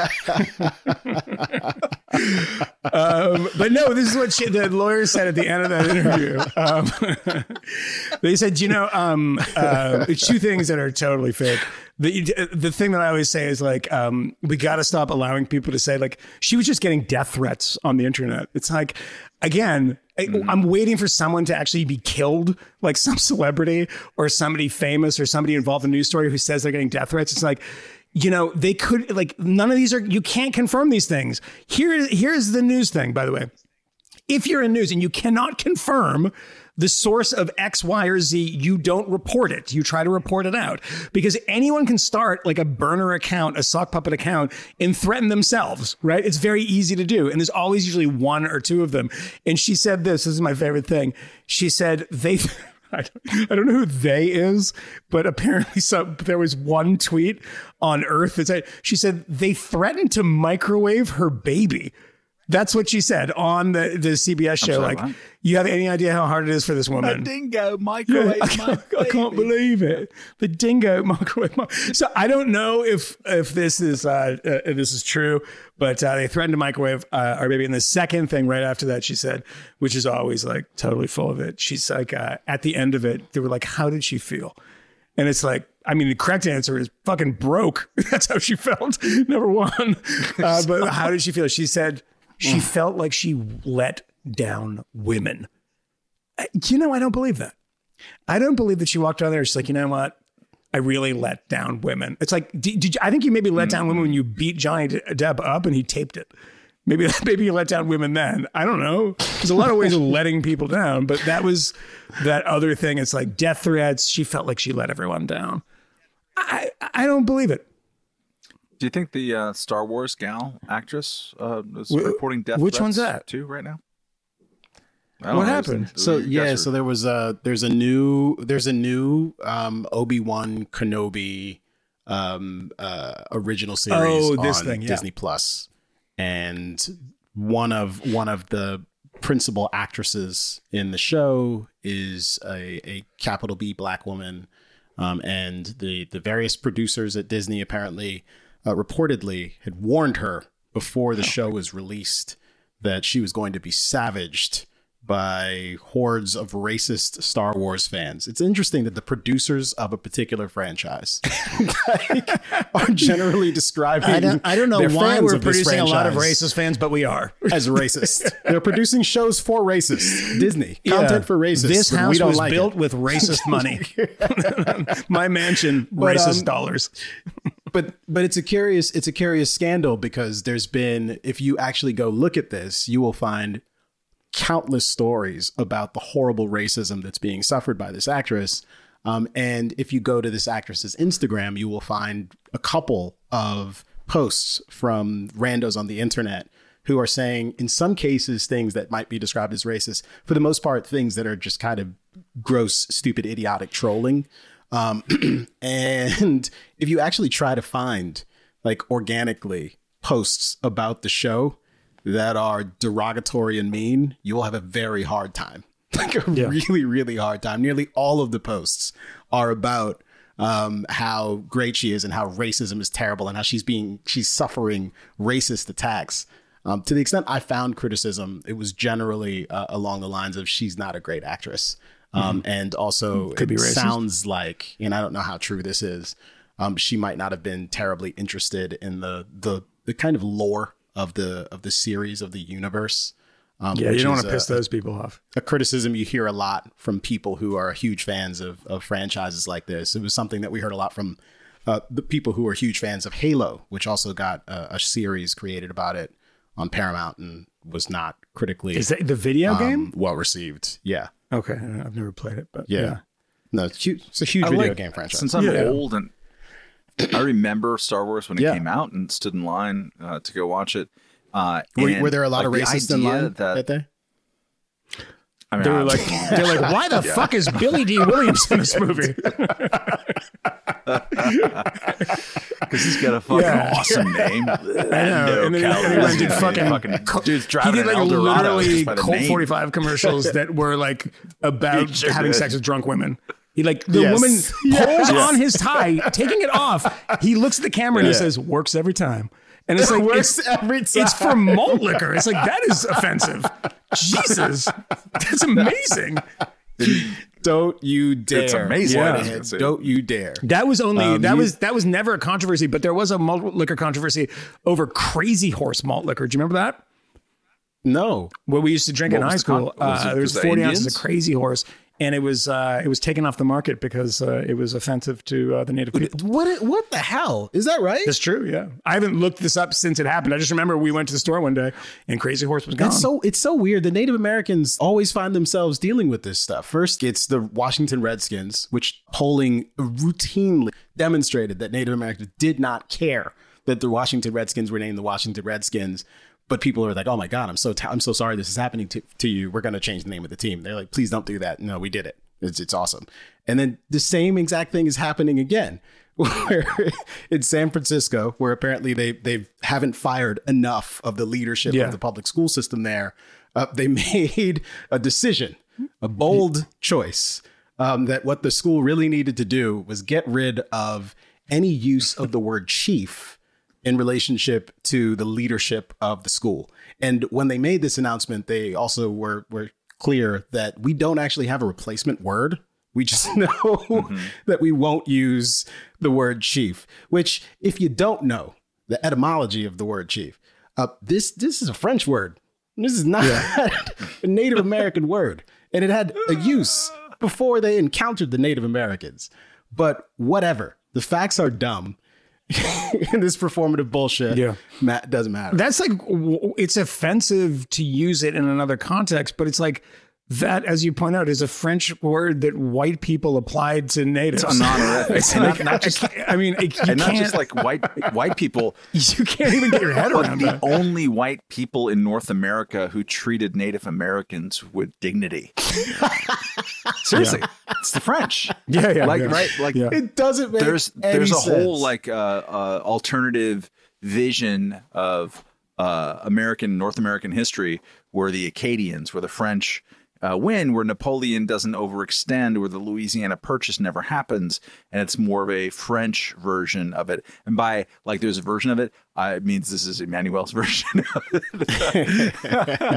um, but no, this is what she, the lawyer said at the end of that interview. Um, they said, you know, um, uh, it's two things that are totally fake. The the thing that I always say is like, um, we got to stop allowing people to say like she was just getting death threats on the internet. It's like, again, I, I'm waiting for someone to actually be killed, like some celebrity or somebody famous or somebody involved in a news story who says they're getting death threats. It's like, you know, they could like none of these are. You can't confirm these things. Here, here's the news thing, by the way if you're in news and you cannot confirm the source of X, Y, or Z, you don't report it. You try to report it out because anyone can start like a burner account, a sock puppet account, and threaten themselves, right? It's very easy to do. And there's always usually one or two of them. And she said this, this is my favorite thing. She said, they, I don't, I don't know who they is, but apparently some, there was one tweet on Earth that said, she said, they threatened to microwave her baby. That's what she said on the, the CBS show. sorry, like, what? you have any idea how hard it is for this woman? dingo Yeah, microwave I, can't, I can't believe it. The dingo microwave. mi- So I don't know if if this is uh, uh, if this is true, but uh, they threatened to microwave uh, our baby. And the second thing right after that, she said, which is always like totally full of it. She's like, uh, at the end of it, they were like, "How did she feel?" And it's like, I mean, the correct answer is fucking broke. That's how she felt. Number one. Uh, but how did she feel? She said she mm. felt like she let down women. You know, I don't believe that. I don't believe that she walked out there. She's like, you know what? I really let down women. It's like, did, did you, I think you maybe let mm. down women when you beat Johnny Depp up and he taped it. Maybe maybe you let down women then. I don't know. There's a lot of ways of letting people down, but that was that other thing. It's like death threats. She felt like she let everyone down. I I don't believe it. Do you think the uh, Star Wars gal actress uh, is Wh- reporting death? which one's that? Too right now. What know. happened? So yeah, are- so there was a there's a new there's a new um Obi Wan Kenobi um uh original series Oh, this on thing, yeah. Disney Plus, and one of one of the principal actresses in the show is a, a capital B black woman, um, and the the various producers at Disney apparently uh, reportedly had warned her before the show was released that she was going to be savaged by hordes of racist Star Wars fans. It's interesting that the producers of a particular franchise like, are generally describing. I don't, I don't know why we're producing a lot of racist fans, but we are. as racist. They're producing shows for racists. Disney content Yeah. for racists. This house we don't was like built it. with racist money. My mansion, But, racist um, dollars. But but it's a curious it's a curious scandal because there's been if you actually go look at this you will find countless stories about the horrible racism that's being suffered by this actress. Um, and if you go to this actress's instagram you will find a couple of posts from randos on the internet who are saying in some cases things that might be described as racist for the most part things that are just kind of gross stupid idiotic trolling um, and if you actually try to find like organically posts about the show that are derogatory and mean, you will have a very hard time. Like a really, really hard time. Nearly all of the posts are about um, how great she is and how racism is terrible and how she's being she's suffering racist attacks. Um, to the extent I found criticism, it was generally uh, along the lines of she's not a great actress. Um, And also, it be sounds like, and I don't know how true this is, um, she might not have been terribly interested in the the the kind of lore of the of the series of the universe. Um, Yeah, you don't want to piss those people off. a criticism you hear a lot from people who are huge fans of of franchises like this. It was something that we heard a lot from uh, the people who are huge fans of Halo, which also got a, a series created about it on Paramount and was not critically Is that the video um, game? well received. Yeah, Okay, I've never played it, but yeah. yeah. No, it's, huge, it's a huge I video like- game franchise. Since I'm Yeah. old and I remember Star Wars when it Yeah. came out and stood in line uh, to go watch it. Uh, were, and, were there a lot of like, the racists in idea line that, that day? I mean, They were like, they're like, why the fuck is Billy Dee Williams in this movie? because he's got a fucking Yeah. awesome name. I know, and then he- and he went and did fucking- dude's He did like literally just Colt 45 commercials that were like about sure having did. sex with drunk women. He like the Yes. woman Yes. pulls on his tie, taking it off. He looks at the camera and he says, "Works every time." And it's like Works it's, every it's for malt liquor. It's like that is offensive. Jesus, that's amazing. Don't you dare! It's amazing. Yeah. I was gonna say. Don't you dare! That was only Um, that you- was that was never a controversy, but there was a malt liquor controversy over Crazy Horse malt liquor. Do you remember that? No, What we used to drink in What was high the con- school. was uh, it- there was was it 40 ounces of Crazy Horse, and it was uh, it was taken off the market because uh, it was offensive to uh, the native people. what? What the hell is that? Right? That's true. Yeah, I haven't looked this up since it happened. I just remember we went to the store one day and Crazy Horse was gone. That's so it's so weird. The Native Americans always find themselves dealing with this stuff. First, it's the Washington Redskins, which polling routinely demonstrated that Native Americans did not care that the Washington Redskins were named the Washington Redskins. But people are like, "Oh my God, I'm so ta- I'm so sorry this is happening to, to you. We're going to change the name of the team." They're like, "Please don't do that." No, we did it. It's it's awesome. And then the same exact thing is happening again. Where in San Francisco, where apparently they they haven't fired enough of the leadership Yeah. of the public school system there, uh, they made a decision, a bold choice, um, that what the school really needed to do was get rid of any use of the word chief in relationship to the leadership of the school. And when they made this announcement, they also were were clear that we don't actually have a replacement word. We just know that we won't use the word chief, which if you don't know the etymology of the word chief, uh, this this is a French word. This is not a Native American word. And it had a use before they encountered the Native Americans. But whatever. The facts are dumb. This performative bullshit Yeah. ma- doesn't matter. That's like w- it's offensive to use it in another context, but it's like that, as you point out, is a French word that white people applied to natives. It's honorific. It's And like, not- not just- I, can't- I mean, it, you and not can't, just like white white people, you can't even get your head but around the that. only white people in North America who treated Native Americans with dignity. Seriously, it's the French. Yeah, yeah, like yeah. right, like Yeah. it doesn't make there's any there's a sense. whole like uh, uh, alternative vision of uh, American North American history where the Acadians, where the French uh, win, where Napoleon doesn't overextend, where the Louisiana Purchase never happens, and it's more of a French version of it. And by like, there's a version of it, uh, it means this is Emmanuel's version. Of it.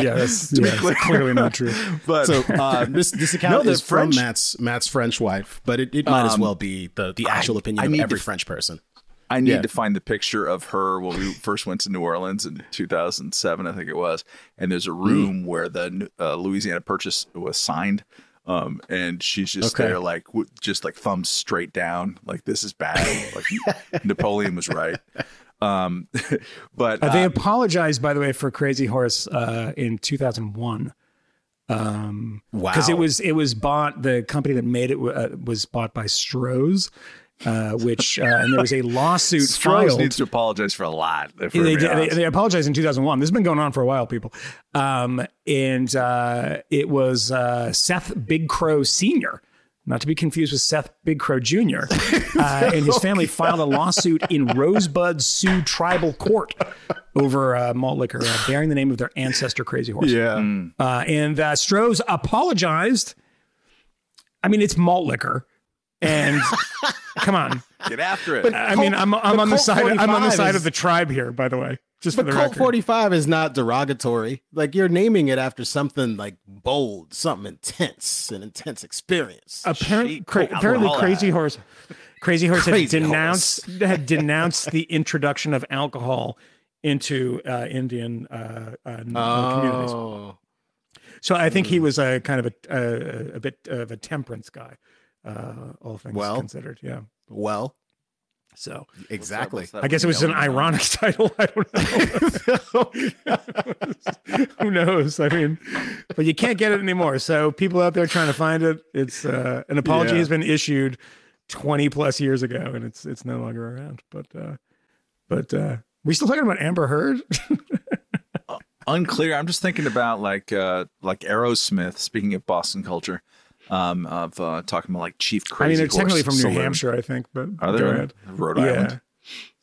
Yeah, that's, yeah, that's clearly not true. but So uh, this this account No, is the from Matt's Matt's French wife, but it, it might as well be the, the actual opinion I of every to- French person. I need Yeah. to find the picture of her when we first went to New Orleans in 2007, I think it was. And there's a Hmm. room where the uh, Louisiana Purchase was signed. Um, and she's just Okay. there, like, w- just like thumbs straight down, like, this is bad. Like, Napoleon was right. Um, but Uh, they uh, apologized, by the way, for Crazy Horse uh, in 2001. Um, Wow. because it was it was bought. The company that made it uh, was bought by Stroh's, uh, which uh, and there was a lawsuit Stroh's filed. needs to apologize for a lot. they, they, they apologized in 2001. This has been going on for a while, people. Um, and uh, it was uh, Seth Big Crow Sr., not to be confused with Seth Big Crow Jr., uh, and his family filed a lawsuit in Rosebud Sioux Tribal Court over uh, malt liquor, uh, bearing the name of their ancestor, Crazy Horse. Yeah. Uh, and uh, Stroh's apologized. I mean, it's malt liquor. And come on. Get after it. I mean, I'm, I'm but on the Colt side. I'm on the side is- of the tribe here, by the way. Just But for the Colt record. 45 is not derogatory. Like you're naming it after something like bold, something intense, an intense experience. Apparently, Sheep cra- apparently, alcohol. Crazy Horse, Crazy Horse had Crazy denounced had denounced the introduction of alcohol into uh, Indian uh, uh, communities. oh. So I think he was a kind of a a, a bit of a temperance guy, uh, all things Well. considered. Yeah. Well, So exactly. What's that I guess it was an yelling about? ironic title. I don't know. Who knows? I mean, but you can't get it anymore. So people out there trying to find it, it's uh, an apology Yeah. has been issued twenty plus years ago, and it's it's no longer around. But uh, but uh, we still talking about Amber Heard? unclear. I'm just thinking about like uh like Aerosmith. Speaking of Boston culture, um, of uh, talking about like Chief I Crazy. mean, they're technically from New Saloon. Hampshire, I think. But Are they. Rhode Yeah. Island?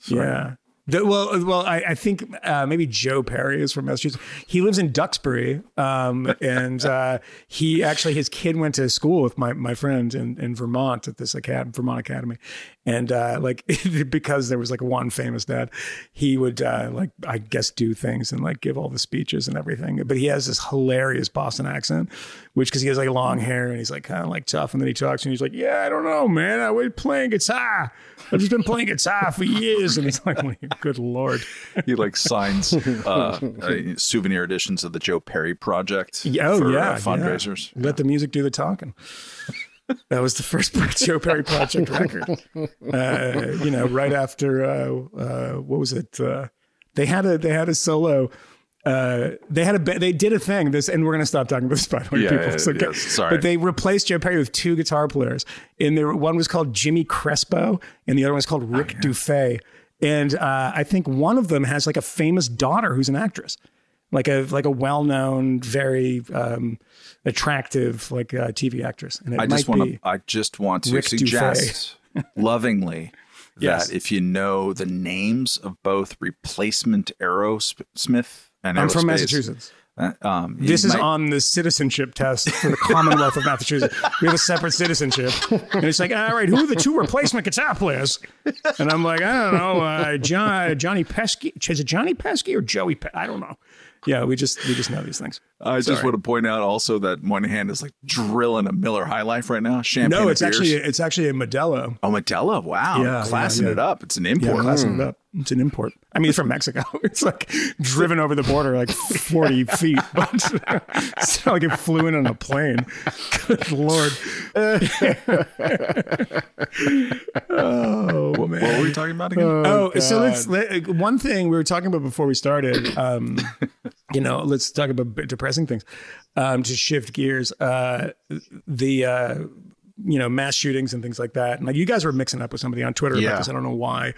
Yeah. The- well, well, I, I think uh, maybe Joe Perry is from Massachusetts. He lives in Duxbury, um, and uh, he actually his kid went to school with my my friend in, in Vermont at this academy, Vermont Academy, and uh, like because there was like one famous dad, he would uh, like I guess do things and like give all the speeches and everything. But he has this hilarious Boston accent, which because he has like long hair and he's like kind of like tough, and then he talks and he's like, "Yeah, I don't know, man. I was playing guitar. I've just been playing guitar for years." And it's like, "Good lord." He like signs uh, uh, souvenir editions of the Joe Perry Project. Yeah, oh for, yeah, uh, fundraisers. yeah. Let the music do the talking. That was the first Joe Perry Project record. Uh, you know, right after uh, uh, what was it? Uh, they had a they had a solo. Uh, they had a they did a thing this and we're gonna stop talking about this by the way Yeah, people yeah, so, sorry. but they replaced Joe Perry with two guitar players and there one was called Jimmy Crespo and the other one was called Rick Dufay and uh, I think one of them has like a famous daughter who's an actress like a like a well known very um, attractive like uh, TV actress and it I just want to. I just want to Rick suggest lovingly Yes. that if you know the names of both replacement Aerosmith and I'm from Massachusetts uh, um, This is might- on the citizenship test for the Commonwealth of Massachusetts. We have a separate citizenship. And it's like, all right, who are the two replacement guitar players? And I'm like, I don't know, uh, John, Johnny Pesky. Is it Johnny Pesky or Joey? Pe- I don't know. Yeah, we just we just know these things. I just want to point out also that Moynihan is like drilling a Miller High Life right now. Champagne. No, it's actually it's actually a Modelo. oh Modelo. Wow, Yeah, yeah, classing yeah. it up. It's an Yeah, import. classing it up. It's an import. I mean, it's from Mexico. It's like driven over the border like 40 feet, but it's not like it flew in on a plane. Good lord. oh, What, man. what were we talking about again? Oh, so let's let, one thing we were talking about before we started. Um, you know, let's talk about depressing things. Um, to shift gears, uh, the uh, you know mass shootings and things like that. And like you guys were mixing up with somebody on Twitter Yeah. about this. I don't know why.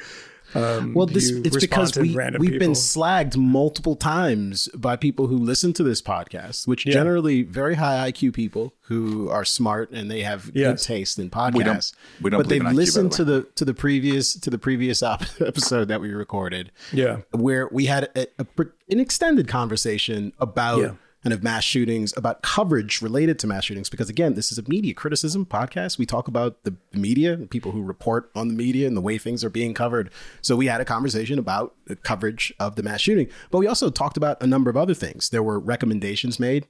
Um, Well, this it's because we we've people. been slagged multiple times by people who listen to this podcast, which Yeah. generally very high IQ people who are smart and they have Yes. good taste in don't- podcasts. we don't but they've in IQ, by the listened to the to the previous to the previous op- episode that we recorded, Yeah. where we had a, a, pr- an extended conversation about Yeah. Kind of mass shootings, about coverage related to mass shootings. Because again, this is a media criticism podcast. We talk about the media, the people who report on the media, and the way things are being covered. So we had a conversation about the coverage of the mass shooting, but we also talked about a number of other things. There were recommendations made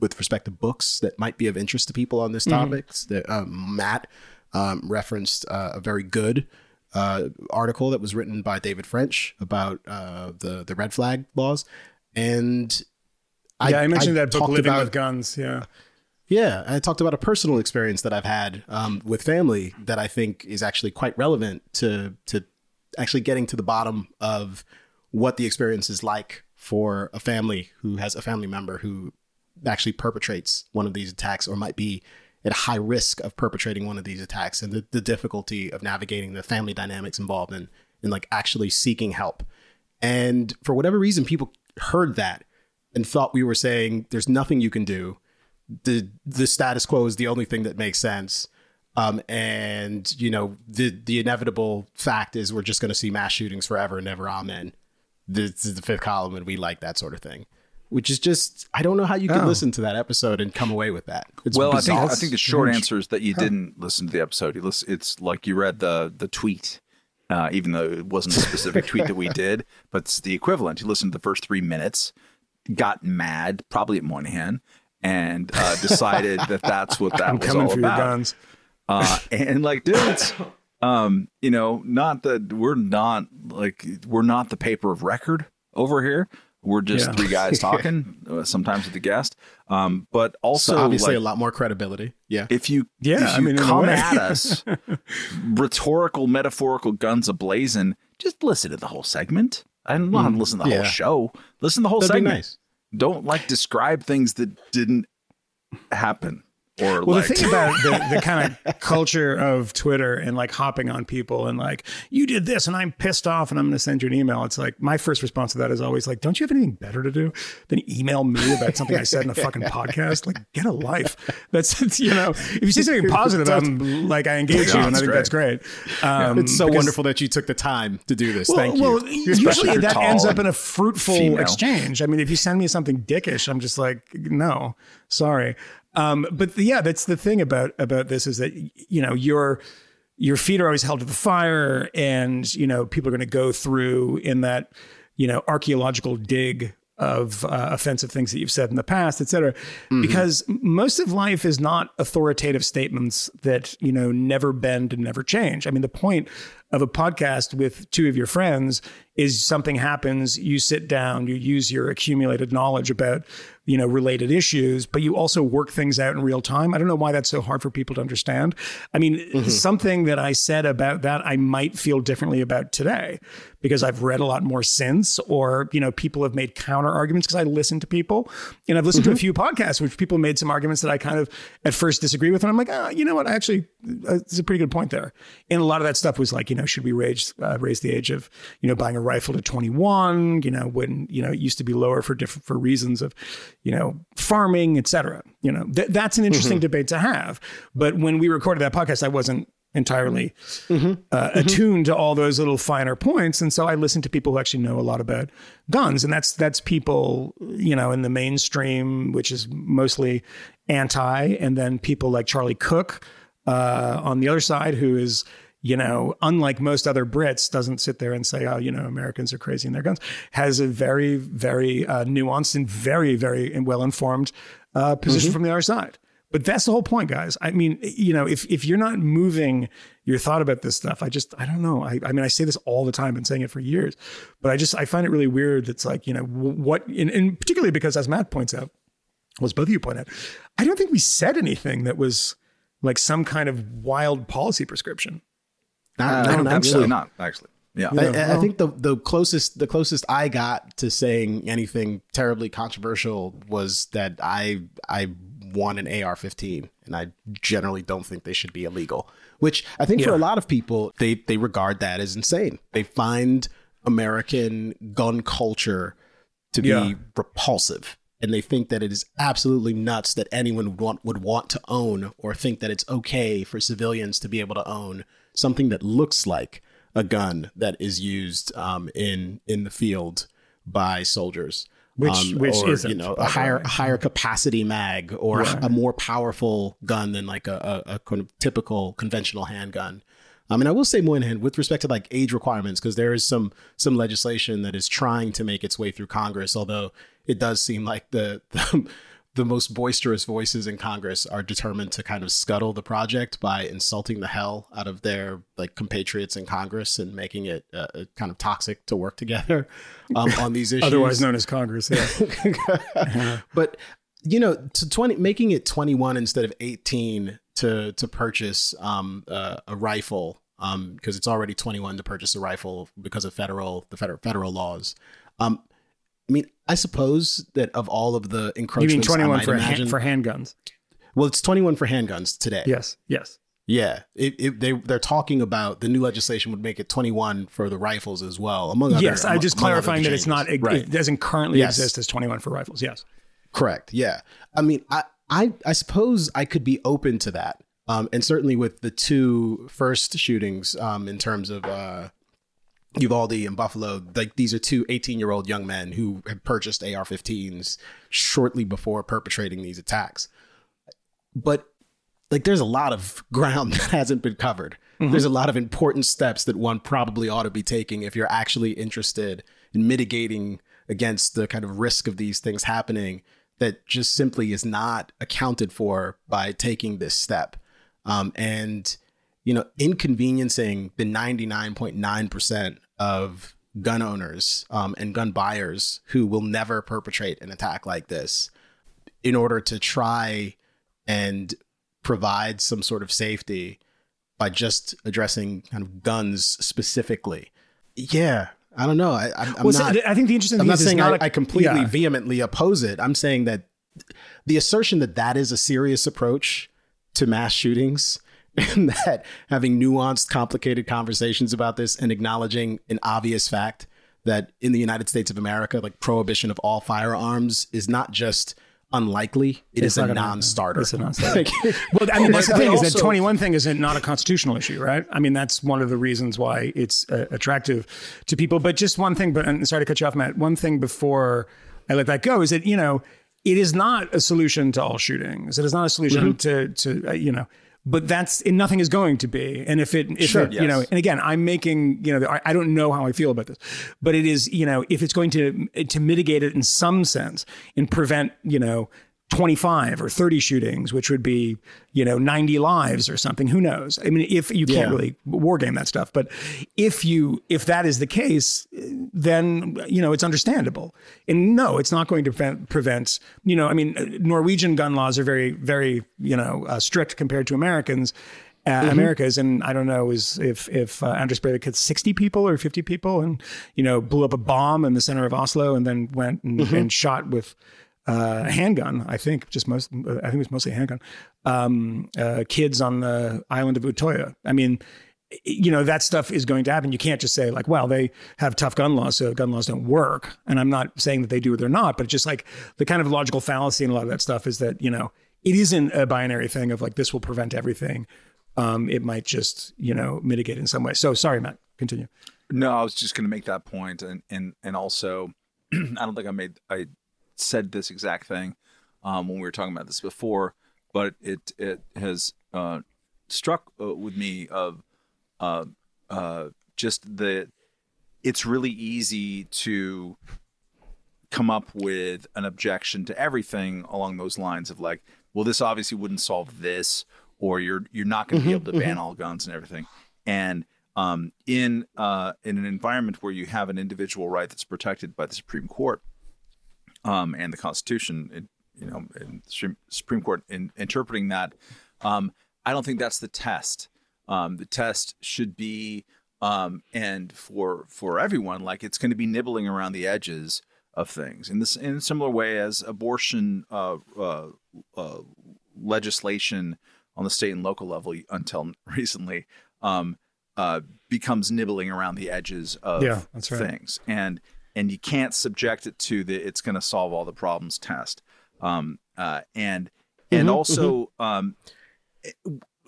with respect to books that might be of interest to people on this topics. That um, Matt um, referenced uh, a very good uh, article that was written by David French about uh, the the red flag laws, and yeah, I mentioned that book, Living about- with Guns. Yeah. yeah, I talked about a personal experience that I've had um, with family that I think is actually quite relevant to to actually getting to the bottom of what the experience is like for a family who has a family member who actually perpetrates one of these attacks or might be at high risk of perpetrating one of these attacks and the, the difficulty of navigating the family dynamics involved in in like actually seeking help. And for whatever reason, people heard that and thought we were saying there's nothing you can do the the status quo is the only thing that makes sense. Um, and you know the the inevitable fact is we're just going to see mass shootings forever and ever. Amen. This is the fifth column, and we like that sort of thing. Which is just I don't know how you can Oh. listen to that episode and come away with that. It's Well, I think. I think the short answer is that you didn't listen to the episode. You listen, it's like you read the the tweet, uh, even though it wasn't a specific tweet that we did, but it's the equivalent. You listened to the first three minutes, got mad, probably at Moynihan, and uh, decided that that's what that I'm was coming all for about. your guns. Uh, and like, dudes, um, you know, not that we're not like we're not the paper of record over here. We're just Yeah. three guys talking, uh, sometimes with a guest. Um, but also, so obviously like, a lot more credibility. Yeah. if you Yeah, if I you mean, come at us rhetorical metaphorical guns ablazing just listen to the whole segment i don't want to mm, listen to the yeah. whole show listen to the whole That'd be segment nice. don't like describe things that didn't happen or Well, like the thing about the, the kind of culture of Twitter and like hopping on people and like, you did this and I'm pissed off and I'm going to send you an email. It's like, my first response to that is always like, don't you have anything better to do than email me about something I said in a fucking podcast? Like, get a life. That's, it's, you know, if you say something positive, I'm like, I engage you Yeah, and I that's think that's great. Um, It's so because- wonderful that you took the time to do this. Well, Thank you. well, usually that ends up in a fruitful female. exchange. I mean, if you send me something dickish, I'm just like, no, sorry. Um, but the, yeah, that's the thing about about this is that you know your your feet are always held to the fire, and you know people are going to go through in that you know archaeological dig of uh, offensive things that you've said in the past, et cetera, because most of life is not authoritative statements that you know never bend and never change. I mean, the point of a podcast with two of your friends is something happens, you sit down, you use your accumulated knowledge about you know related issues, but you also work things out in real time. I don't know why that's so hard for people to understand. I mean, mm-hmm. something that I said about that I might feel differently about today because I've read a lot more since, or you know, people have made counter arguments because I listen to people, and I've listened to a few podcasts which people made some arguments that I kind of at first disagree with, and I'm like, ah, you know what, I actually, uh, it's a pretty good point there. And a lot of that stuff was like, you know, should we raise uh, raise the age of you know buying a rifle to 21? You know, when you know it used to be lower for different for reasons of you know farming, et cetera. You know, th- that's an interesting debate to have. But when we recorded that podcast, I wasn't entirely uh, attuned to all those little finer points. And so i listen to people who actually know a lot about guns. And that's that's people you know in the mainstream which is mostly anti. And then people like Charlie Cooke uh, on the other side who is you know unlike most other brits doesn't sit there and say oh you know americans are crazy in their guns has a very very uh, nuanced and very very well informed uh, position from the other side but that's the whole point, guys. I mean, you know, if if you're not moving your thought about this stuff, I just I don't know. I, I mean, I say this all the time, been saying it for years, but I just I find it really weird. It's like you know what, and, and particularly because as Matt points out, well, as both of you point out, I don't think we said anything that was like some kind of wild policy prescription. Not- Uh, no, not absolutely really. not actually yeah I, I- I think the the closest the closest I got to saying anything terribly controversial was that I I want an AR-15, and I generally don't think they should be illegal. Which I think for a lot of people, they they regard that as insane. They find American gun culture to be Yeah. repulsive. And they think that it is absolutely nuts that anyone would want, would want to own or think that it's okay for civilians to be able to own something that looks like a gun that is used um, in in the field by soldiers. Which- um, which or, isn't, you know a higher higher capacity mag or Right. a more powerful gun than like a, a, a kind of typical conventional handgun. I mean, I will say Moynihan with respect to like age requirements because there is some some legislation that is trying to make its way through Congress, although it does seem like the the, the most boisterous voices in Congress are determined to kind of scuttle the project by insulting the hell out of their like compatriots in Congress and making it uh, kind of toxic to work together um, on these issues. Otherwise known as Congress. Yeah. but you know, to twenty, making it twenty one instead of eighteen to to purchase um, uh, a rifle, um, because it's already twenty one to purchase a rifle because of federal the federal federal laws. Um, I mean, I suppose that of all of the encroachments, you mean 21 for, imagine, hand, for handguns? well, it's twenty one for handguns today. Yes. Yes. Yeah, it, it, they they're talking about the new legislation would make it 21 for the rifles as well. Among other, yes. I just clarifying that it's not, it, right. it doesn't currently Yes. exist as 21 for rifles. Yes. Correct. Yeah. I mean, I I I suppose I could be open to that. Um, and certainly with the two first shootings, um, in terms of uh, Uvalde and Buffalo, like these are two 18 year old young men who had purchased AR-15s shortly before perpetrating these attacks. But like, there's a lot of ground that hasn't been covered. There's a lot of important steps that one probably ought to be taking if you're actually interested in mitigating against the kind of risk of these things happening that just simply is not accounted for by taking this step. Um, and, you know, inconveniencing the 99.9% of gun owners um, and gun buyers who will never perpetrate an attack like this in order to try and provide some sort of safety by just addressing kind of guns specifically. Yeah, I don't know. I, I'm, I'm Well, not. I think the interesting I'm thing not is saying not I, a- I completely yeah. vehemently oppose it. I'm saying that the assertion that that is a serious approach to mass shootings and that having nuanced, complicated conversations about this and acknowledging an obvious fact that in the United States of America, like prohibition of all firearms is not just unlikely, it is not a non-starter. It's a non-starter. Like, Well, I mean, that's the thing is that 21 thing is not a constitutional issue, right? I mean, that's one of the reasons why it's uh, attractive to people. But just one thing, but and sorry to cut you off, Matt. One thing before I let that go is that, you know, it is not a solution to all shootings. It is not a solution to, to uh, you know, but that's and nothing is going to be. And if it, if Sure. it, you know, and again, I'm making, you know, I, I don't know how I feel about this, but it is, you know, if it's going to to mitigate it in some sense and prevent, you know, 25 or 30 shootings, which would be, you know, 90 lives or something. Who knows? I mean, if you can't Yeah. really war game that stuff, but if you, if that is the case, then, you know, it's understandable. And no, it's not going to prevent, prevent you know, I mean, Norwegian gun laws are very, very, you know, uh, strict compared to Americans. Uh, America's, and I don't know is if if uh, Anders Breivik had sixty people or fifty people, and you know blew up a bomb in the center of Oslo, and then went and, and shot with uh, handgun. I think just most. I think it was mostly handgun. Um, uh, kids on the island of Utoya. I mean, you know that stuff is going to happen. You can't just say like, well, they have tough gun laws, so gun laws don't work. And I'm not saying that they do or they're not, but it's just like the kind of logical fallacy in a lot of that stuff is that you know it isn't a binary thing of like this will prevent everything. Um, it might just you know mitigate in some way. So sorry, Matt. Continue. No, I was just going to make that point, and and and also, I don't think I made I said this exact thing um, when we were talking about this before, but it it has uh, struck uh, with me of uh, uh, just the it's really easy to come up with an objection to everything along those lines of like, well, this obviously wouldn't solve this, or you're you're not going to be able to ban all guns and everything. And um, in uh, in an environment where you have an individual right that's protected by the Supreme Court um, and the Constitution, it, you know, and Supreme- Supreme Court in, interpreting that, um, I don't think that's the test. Um, the test should be, um, and for for everyone, like it's going to be nibbling around the edges of things in this in a similar way as abortion uh, uh, uh, legislation on the state and local level until recently um, uh, becomes nibbling around the edges of Yeah, that's right. things, and and you can't subject it to the it's going to solve all the problems test, um, uh, and and also um,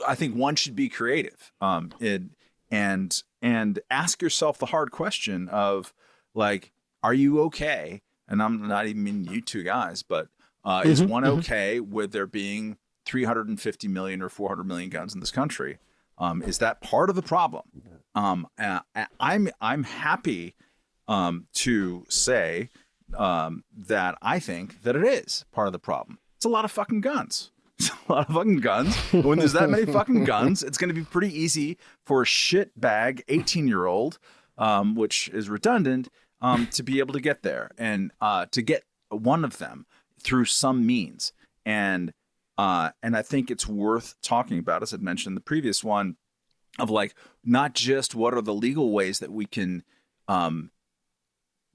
I think one should be creative, um, and and and ask yourself the hard question of like, are you okay? And I'm not even mean you two guys, but uh, is one okay with there being 350 million or 400 million guns in this country? Um, is that part of the problem? Um, uh, I'm I'm happy um, to say um, that I think that it is part of the problem. It's a lot of fucking guns. It's a lot of fucking guns. When there's that many fucking guns, it's going to be pretty easy for a shitbag 18 year old, um, which is redundant, um, to be able to get there and uh, to get one of them through some means. And uh, and I think it's worth talking about, as I mentioned in the previous one, of like not just what are the legal ways that we can um,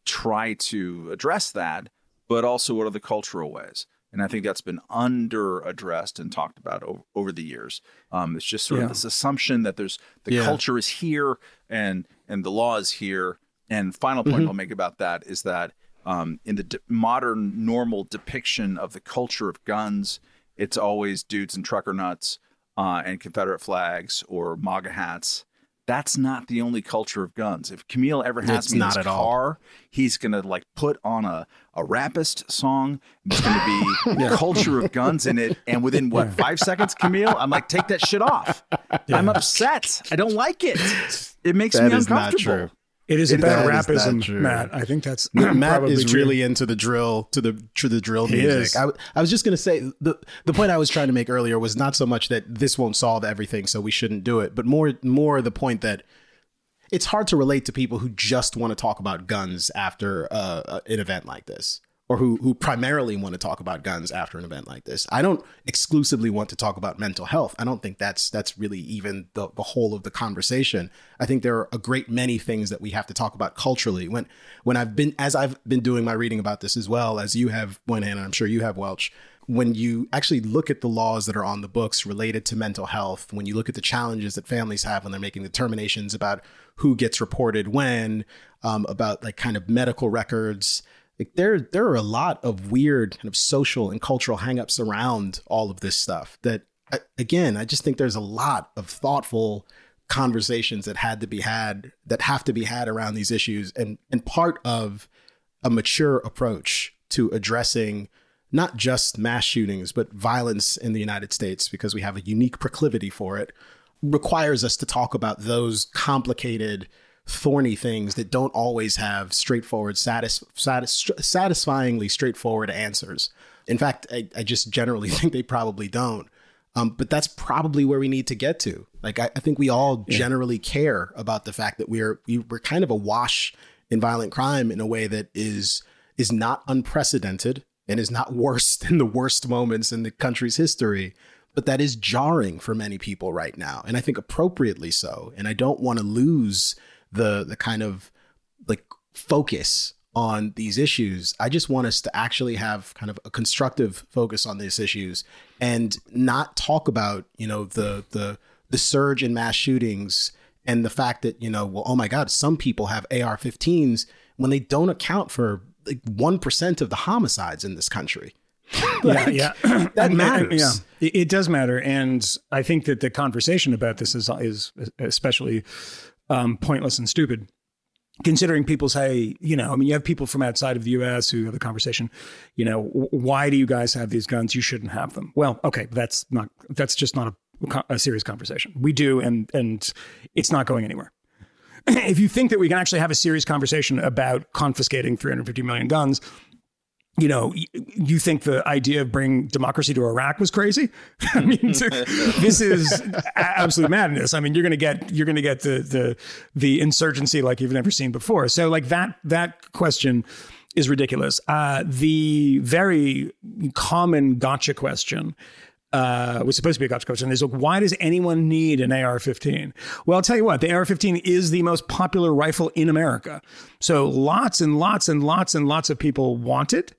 try to address that, but also what are the cultural ways. And I think that's been under addressed and talked about over, over the years. Um, it's just sort Yeah. of this assumption that there's the Yeah. culture is here and and the law is here. And final point I'll make about that is that um, in the d- modern normal depiction of the culture of guns, it's always dudes in trucker nuts uh, and Confederate flags or MAGA hats. That's not the only culture of guns. If Kmele ever has It's me in his at all. car, he's gonna like put on a a rapist song. There's gonna be culture of guns in it, and within what five seconds, Kmele, I'm like, take that shit off. I'm upset. I don't like it. It makes That me not uncomfortable. It is It- about that is not rapism. Matt. I think that's Matt is true. really into the drill to the to the drill He music. is. I, I was just gonna say the the point I was trying to make earlier was not so much that this won't solve everything, so we shouldn't do it, but more more the point that it's hard to relate to people who just want to talk about guns after uh, an event like this, or who who primarily want to talk about guns after an event like this. I don't exclusively want to talk about mental health. I don't think that's that's really even the the whole of the conversation. I think there are a great many things that we have to talk about culturally. When when I've been as I've been doing my reading about this as well as you have, Moynihan, and I'm sure you have Welch when you actually look at the laws that are on the books related to mental health, when you look at the challenges that families have when they're making determinations about who gets reported when, um, about like kind of medical records, like there there are a lot of weird kind of social and cultural hangups around all of this stuff. That uh, again, I just think there's a lot of thoughtful conversations that had to be had that have to be had around these issues, and and part of a mature approach to addressing not just mass shootings, but violence in the United States, because we have a unique proclivity for it, requires us to talk about those complicated, thorny things that don't always have straightforward, satis- satis- satisfyingly straightforward answers. In fact, I, I just generally think they probably don't. Um, but that's probably where we need to get to. Like, I, I think we all generally care about the fact that we're we, we're kind of awash in violent crime in a way that is is not unprecedented and is not worse than the worst moments in the country's history. But that is jarring for many people right now, and I think appropriately so. And I don't want to lose the the kind of like focus on these issues. I just want us to actually have kind of a constructive focus on these issues and not talk about, you know, the the the surge in mass shootings and the fact that, you know, well, oh my God, some people have AR-15s when they don't account for like one percent of the homicides in this country. yeah, yeah. That and- uh, matters. Yeah, it, it does matter, and I think that the conversation about this is is especially um, pointless and stupid. Considering people say, you know, I mean, you have people from outside of the U.S. who have the conversation, you know, why do you guys have these guns? You shouldn't have them. Well, okay, that's not that's just not a, a serious conversation. We do, and and it's not going anywhere. if you think that we can actually have a serious conversation about confiscating 350 million guns, you know, you think the idea of bringing democracy to Iraq was crazy? I mean, this is absolute madness. I mean, you're going to get you're going to get the the the insurgency like you've never seen before. So, like that that question is ridiculous. Uh, the very common gotcha question uh, was supposed to be a gotcha question is like, why does anyone need an AR-15? Well, I'll tell you what, the AR-15 is the most popular rifle in America. So lots and lots and lots and lots of people want it,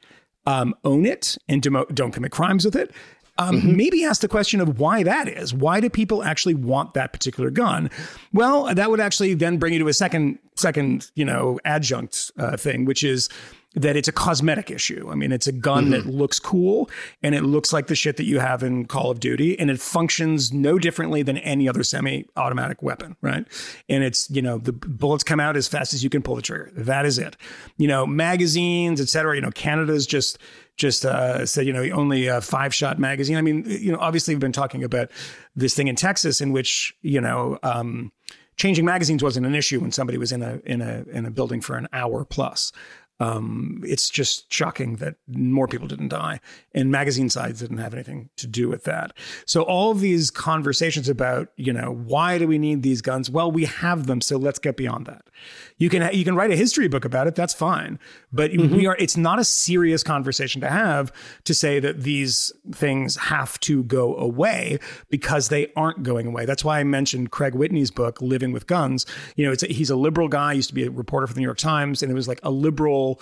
um, own it, and demo- don't commit crimes with it. Um, Maybe ask the question of why that is. Why do people actually want that particular gun? Well, that would actually then bring you to a second second you know adjunct uh, thing, which is that it's a cosmetic issue. I mean, it's a gun that looks cool and it looks like the shit that you have in Call of Duty and it functions no differently than any other semi-automatic weapon, right? And it's, you know, the bullets come out as fast as you can pull the trigger. That is it. You know, magazines, et cetera, you know, Canada's just just uh, said, you know, only a five shot magazine. I mean, you know, obviously we've been talking about this thing in Texas in which, you know, um, changing magazines wasn't an issue when somebody was in a in a in a building for an hour plus. Um, it's just shocking that more people didn't die, and magazine sides didn't have anything to do with that. So all of these conversations about, you know, why do we need these guns? Well, we have them, so let's get beyond that. You can you can write a history book about it. That's fine, but we mm-hmm. are. It's not a serious conversation to have to say that these things have to go away because they aren't going away. That's why I mentioned Craig Whitney's book, Living with Guns. You know, it's a, he's a liberal guy. Used to be a reporter for the New York Times, and it was like a liberal,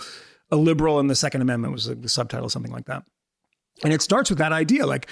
a liberal in the Second Amendment was the subtitle, something like that. And it starts with that idea, like,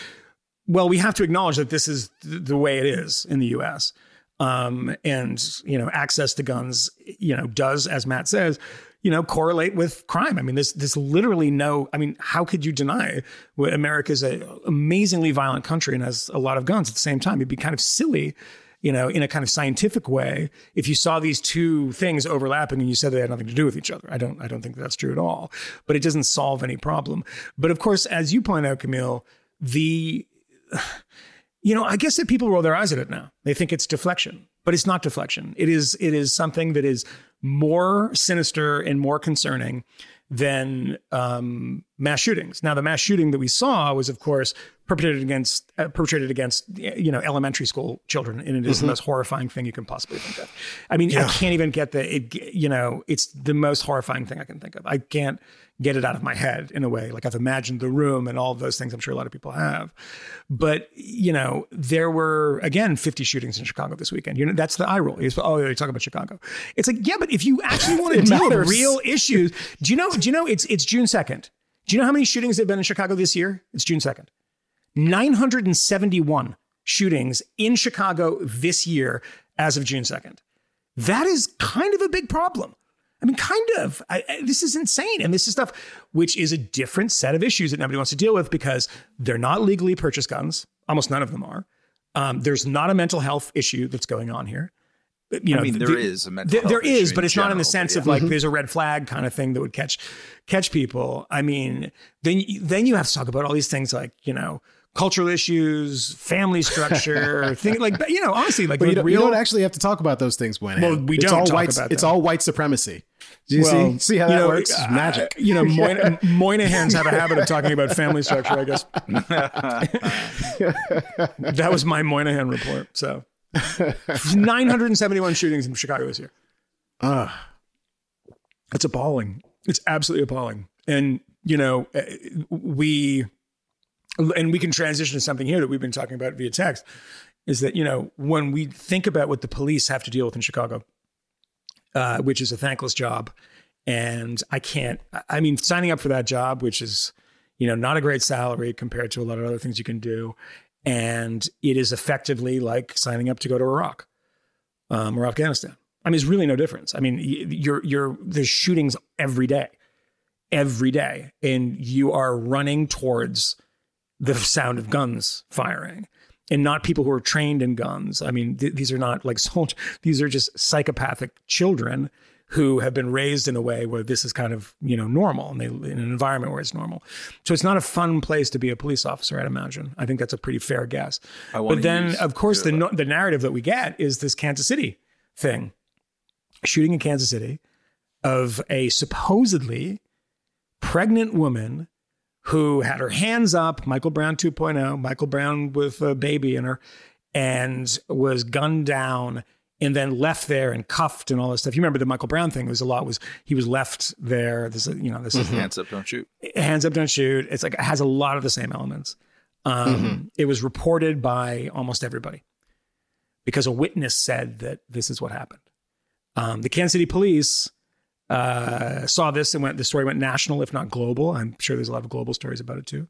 well, we have to acknowledge that this is the way it is in the U.S. Um, and you know, access to guns, you know, does as Matt says, you know, correlate with crime. I mean, there's there's literally no. I mean, how could you deny what America's an amazingly violent country and has a lot of guns at the same time? It'd be kind of silly. You know, in a kind of scientific way, if you saw these two things overlapping and you said they had nothing to do with each other, I don't, I don't think that's true at all. But it doesn't solve any problem. But of course, as you point out, Kmele, the you know, I guess that people roll their eyes at it now. They think it's deflection, but it's not deflection. It is it is something that is more sinister and more concerning than um, mass shootings. Now, the mass shooting that we saw was, of course, perpetrated against uh, perpetrated against you know elementary school children, and it is the most horrifying thing you can possibly think of. I mean, I can't even get the it. You know, it's the most horrifying thing I can think of. I can't get it out of my head in a way. Like I've imagined the room and all of those things. I'm sure a lot of people have. But you know, there were again 50 shootings in Chicago this weekend. You know, that's the eye roll. Oh, you're talking about Chicago. It's like, yeah, but if you actually want to deal with real issues, do you know? Do you know? It's it's June 2nd. Do you know how many shootings there have been in Chicago this year? It's June 2nd. 971 shootings in Chicago this year as of June 2nd. That is kind of a big problem. I mean, kind of. I, I- this is insane. And this is stuff which is a different set of issues that nobody wants to deal with because they're not legally purchased guns. Almost none of them are. Um, there's not a mental health issue that's going on here. You know, I mean, there the- is a mental there, health there is, but it's not in the sense but of yeah. like there's a red flag kind of thing that would catch catch people. I mean, then then you have to talk about all these things like you know cultural issues, family structure, things like you know honestly like But you don't, real you don't actually have to talk about those things, Moynihan. Well, we it's don't all talk white, about It's them. all white supremacy. Do you Well, see? See how you that know, works? Uh, magic. You know, Moyne- Moynihan's have a habit of talking about family structure, I guess. that was my Moynihan report. So 971 shootings in Chicago this year. Ah, It's appalling. It's absolutely appalling. And, you know, uh, we, and we can transition to something here that we've been talking about via text is that, you know, when we think about what the police have to deal with in Chicago, uh, which is a thankless job. And I can't, I mean, signing up for that job, which is, you know, not a great salary compared to a lot of other things you can do. And it is effectively like signing up to go to Iraq um, or Afghanistan. I mean, it's really no difference. I mean, you're, you're, there's shootings every day, every day. And you are running towards the sound of guns firing and not people who are trained in guns. I mean, th- these are not like soldiers, these are just psychopathic children who have been raised in a way where this is kind of, you know, normal and they in an environment where it's normal. So it's not a fun place to be a police officer, I'd imagine. I think that's a pretty fair guess. But then of course the no- the narrative that we get is this Kansas City thing. Shooting in Kansas City of a supposedly pregnant woman who had her hands up, Michael Brown 2.0, Michael Brown with a baby in her, and was gunned down and then left there and cuffed and all this stuff. You remember the Michael Brown thing? It was a lot. Was he was left there? This is you know this is Hands up, don't shoot. hands up, don't shoot. It's like it has a lot of the same elements. Um, It was reported by almost everybody because a witness said that this is what happened. Um, the Kansas City police uh, saw this and went. The story went national, if not global. I'm sure there's a lot of global stories about it too.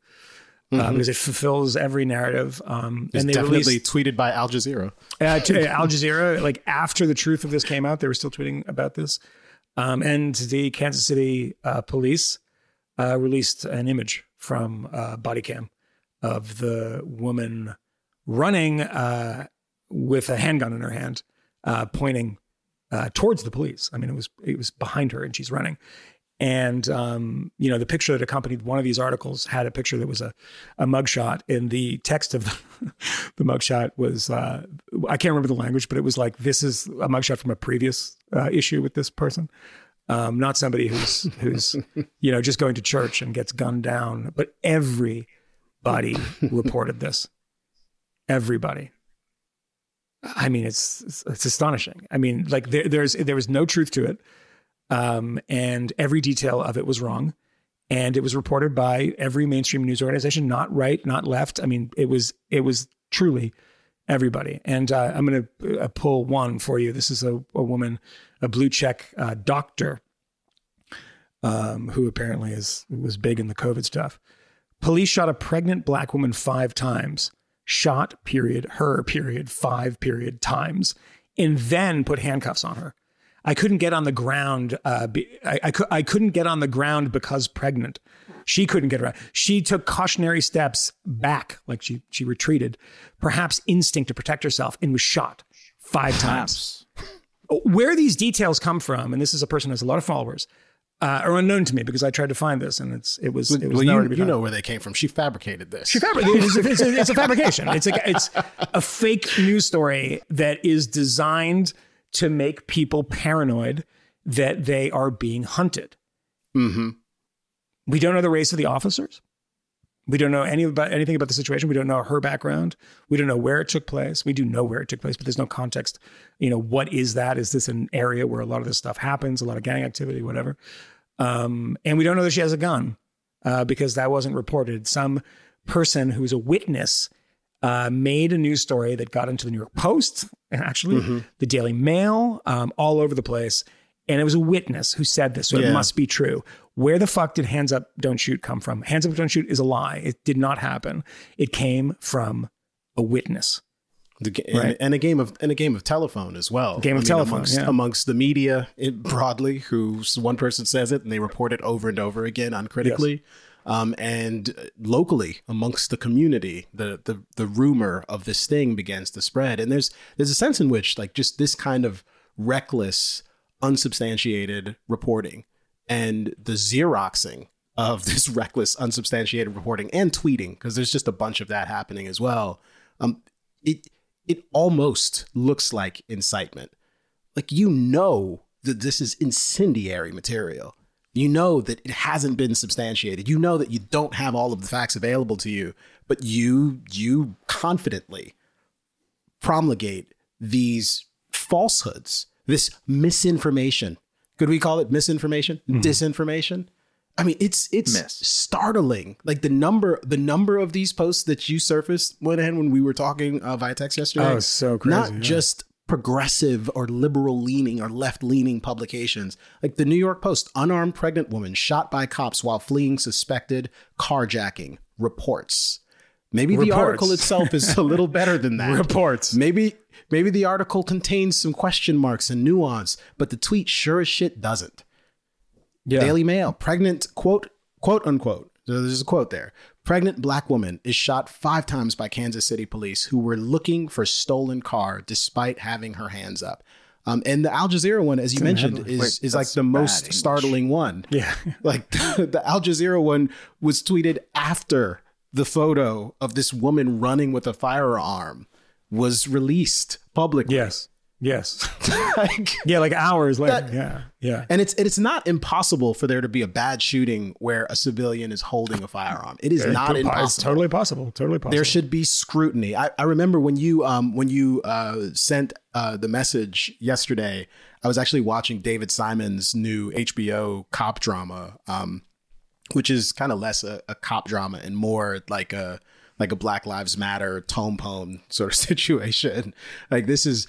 uh, because it fulfills every narrative. Um, It's and they definitely released tweeted by Al Jazeera. uh, to Al Jazeera, like after the truth of this came out, they were still tweeting about this. Um, and the Kansas City uh, police uh, released an image from uh, body cam of the woman running uh, with a handgun in her hand, uh, pointing uh, towards the police. I mean, it was it was behind her, and she's running. And um, you know, the picture that accompanied one of these articles had a picture that was a a mugshot, and the text of the, the mugshot was uh, I can't remember the language, but it was like this is a mugshot from a previous uh, issue with this person, um, not somebody who's who's you know just going to church and gets gunned down, but everybody reported this. Everybody. I mean, it's it's, astonishing. I mean, like there, there's there was no truth to it, um, and every detail of it was wrong, and it was reported by every mainstream news organization, not right, not left. I mean, it was it was truly everybody. And uh, I'm going to uh, pull one for you. This is a, a woman, a blue check uh, doctor, um, who apparently is was big in the COVID stuff. Police shot a pregnant black woman five times. Shot period her period five period times, and then put handcuffs on her. I couldn't get on the ground. Uh, I, I, I couldn't get on the ground because pregnant. She couldn't get around. She took cautionary steps back, like she she retreated, perhaps instinct to protect herself, and was shot five times. Where these details come from, and this is a person who has a lot of followers, uh, are unknown to me because I tried to find this, and it's it was it was Well, you, you know where they came from. She fabricated this. She fabricated. It's, a, it's, it's a fabrication. It's a, it's a fake news story that is designed to make people paranoid that they are being hunted. hmm We don't know the race of the officers. We don't know any about anything about the situation. We don't know her background. We don't know where it took place. We do know where it took place, but there's no context. You know, what is that? Is this an area where a lot of this stuff happens? A lot of gang activity, whatever. Um, and we don't know that she has a gun uh, because that wasn't reported. Some person who's a witness uh, made a news story that got into the New York Post and actually the Daily Mail, um, all over the place. And it was a witness who said this, so it must be true. Where the fuck did Hands Up, Don't Shoot come from? Hands Up, Don't Shoot is a lie. It did not happen. It came from a witness. Ga- and, and a game of and a game of telephone as well. Game of telephone, amongst, yeah. amongst the media it, broadly, who one person says it and they report it over and over again uncritically, um, and locally amongst the community, the the the rumor of this thing begins to spread. And there's there's a sense in which like just this kind of reckless, unsubstantiated reporting and the xeroxing of this reckless, unsubstantiated reporting and tweeting, because there's just a bunch of that happening as well. Um, it it almost looks like incitement. Like you know that this is incendiary material. You know that it hasn't been substantiated. You know that you don't have all of the facts available to you, but you you confidently promulgate these falsehoods, this misinformation. Could we call it misinformation? Disinformation? I mean, it's it's Miss. startling. Like the number the number of these posts that you surfaced Moynihan when we were talking uh, via text yesterday. Oh, so crazy, Not yeah. just progressive or liberal leaning or left leaning publications. Like the New York Post, unarmed pregnant woman shot by cops while fleeing suspected carjacking reports. Maybe the article itself is a little better than that. Reports. Maybe maybe the article contains some question marks and nuance, but the tweet sure as shit doesn't. Yeah. Daily Mail, pregnant quote quote unquote. So there's a quote there. Pregnant black woman is shot five times by Kansas City police who were looking for stolen car despite having her hands up. Um, and the Al Jazeera one, as you mentioned, is Wait, is like the most English. startling one. Yeah. Like the, the Al Jazeera one was tweeted after the photo of this woman running with a firearm was released publicly. Yes. Yes. Like, Yeah, like hours later. That- yeah. Yeah. and it's it's not impossible for there to be a bad shooting where a civilian is holding a firearm. It is not It's impossible. totally possible. Totally possible. there should be scrutiny. I, I remember when you um when you uh sent uh the message yesterday, I was actually watching David Simon's new HBO cop drama, um, which is kind of less a, a cop drama and more like a like a Black Lives Matter tone poem sort of situation. Like this is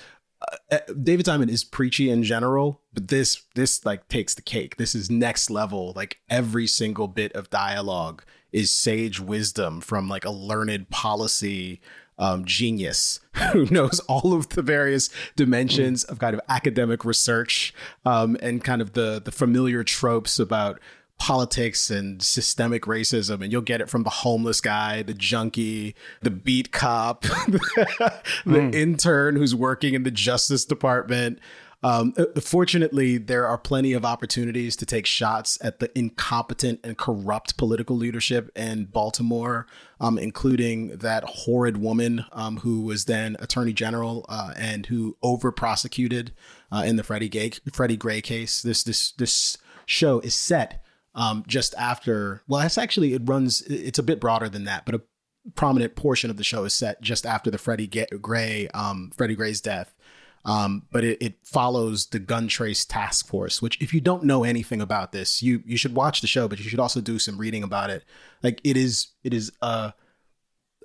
uh, David Simon is preachy in general, but this this like takes the cake. This is next level. Like every single bit of dialogue is sage wisdom from like a learned policy um, genius who knows all of the various dimensions of kind of academic research um, and kind of the the familiar tropes about politics and systemic racism and you'll get it from the homeless guy the junkie the beat cop the intern who's working in the justice department um, uh, fortunately, there are plenty of opportunities to take shots at the incompetent and corrupt political leadership in Baltimore, um, including that horrid woman um, who was then Attorney General uh, and who over prosecuted uh, in the Freddie Gay Freddie Gray case. This this this show is set um, just after. Well, it's actually it runs. It's a bit broader than that, but a prominent portion of the show is set just after the Freddie Gray um, Freddie Gray's death. Um, but it, it, follows the gun trace task force, which if you don't know anything about this, you you should watch the show, but you should also do some reading about it. Like it is, it is. Uh,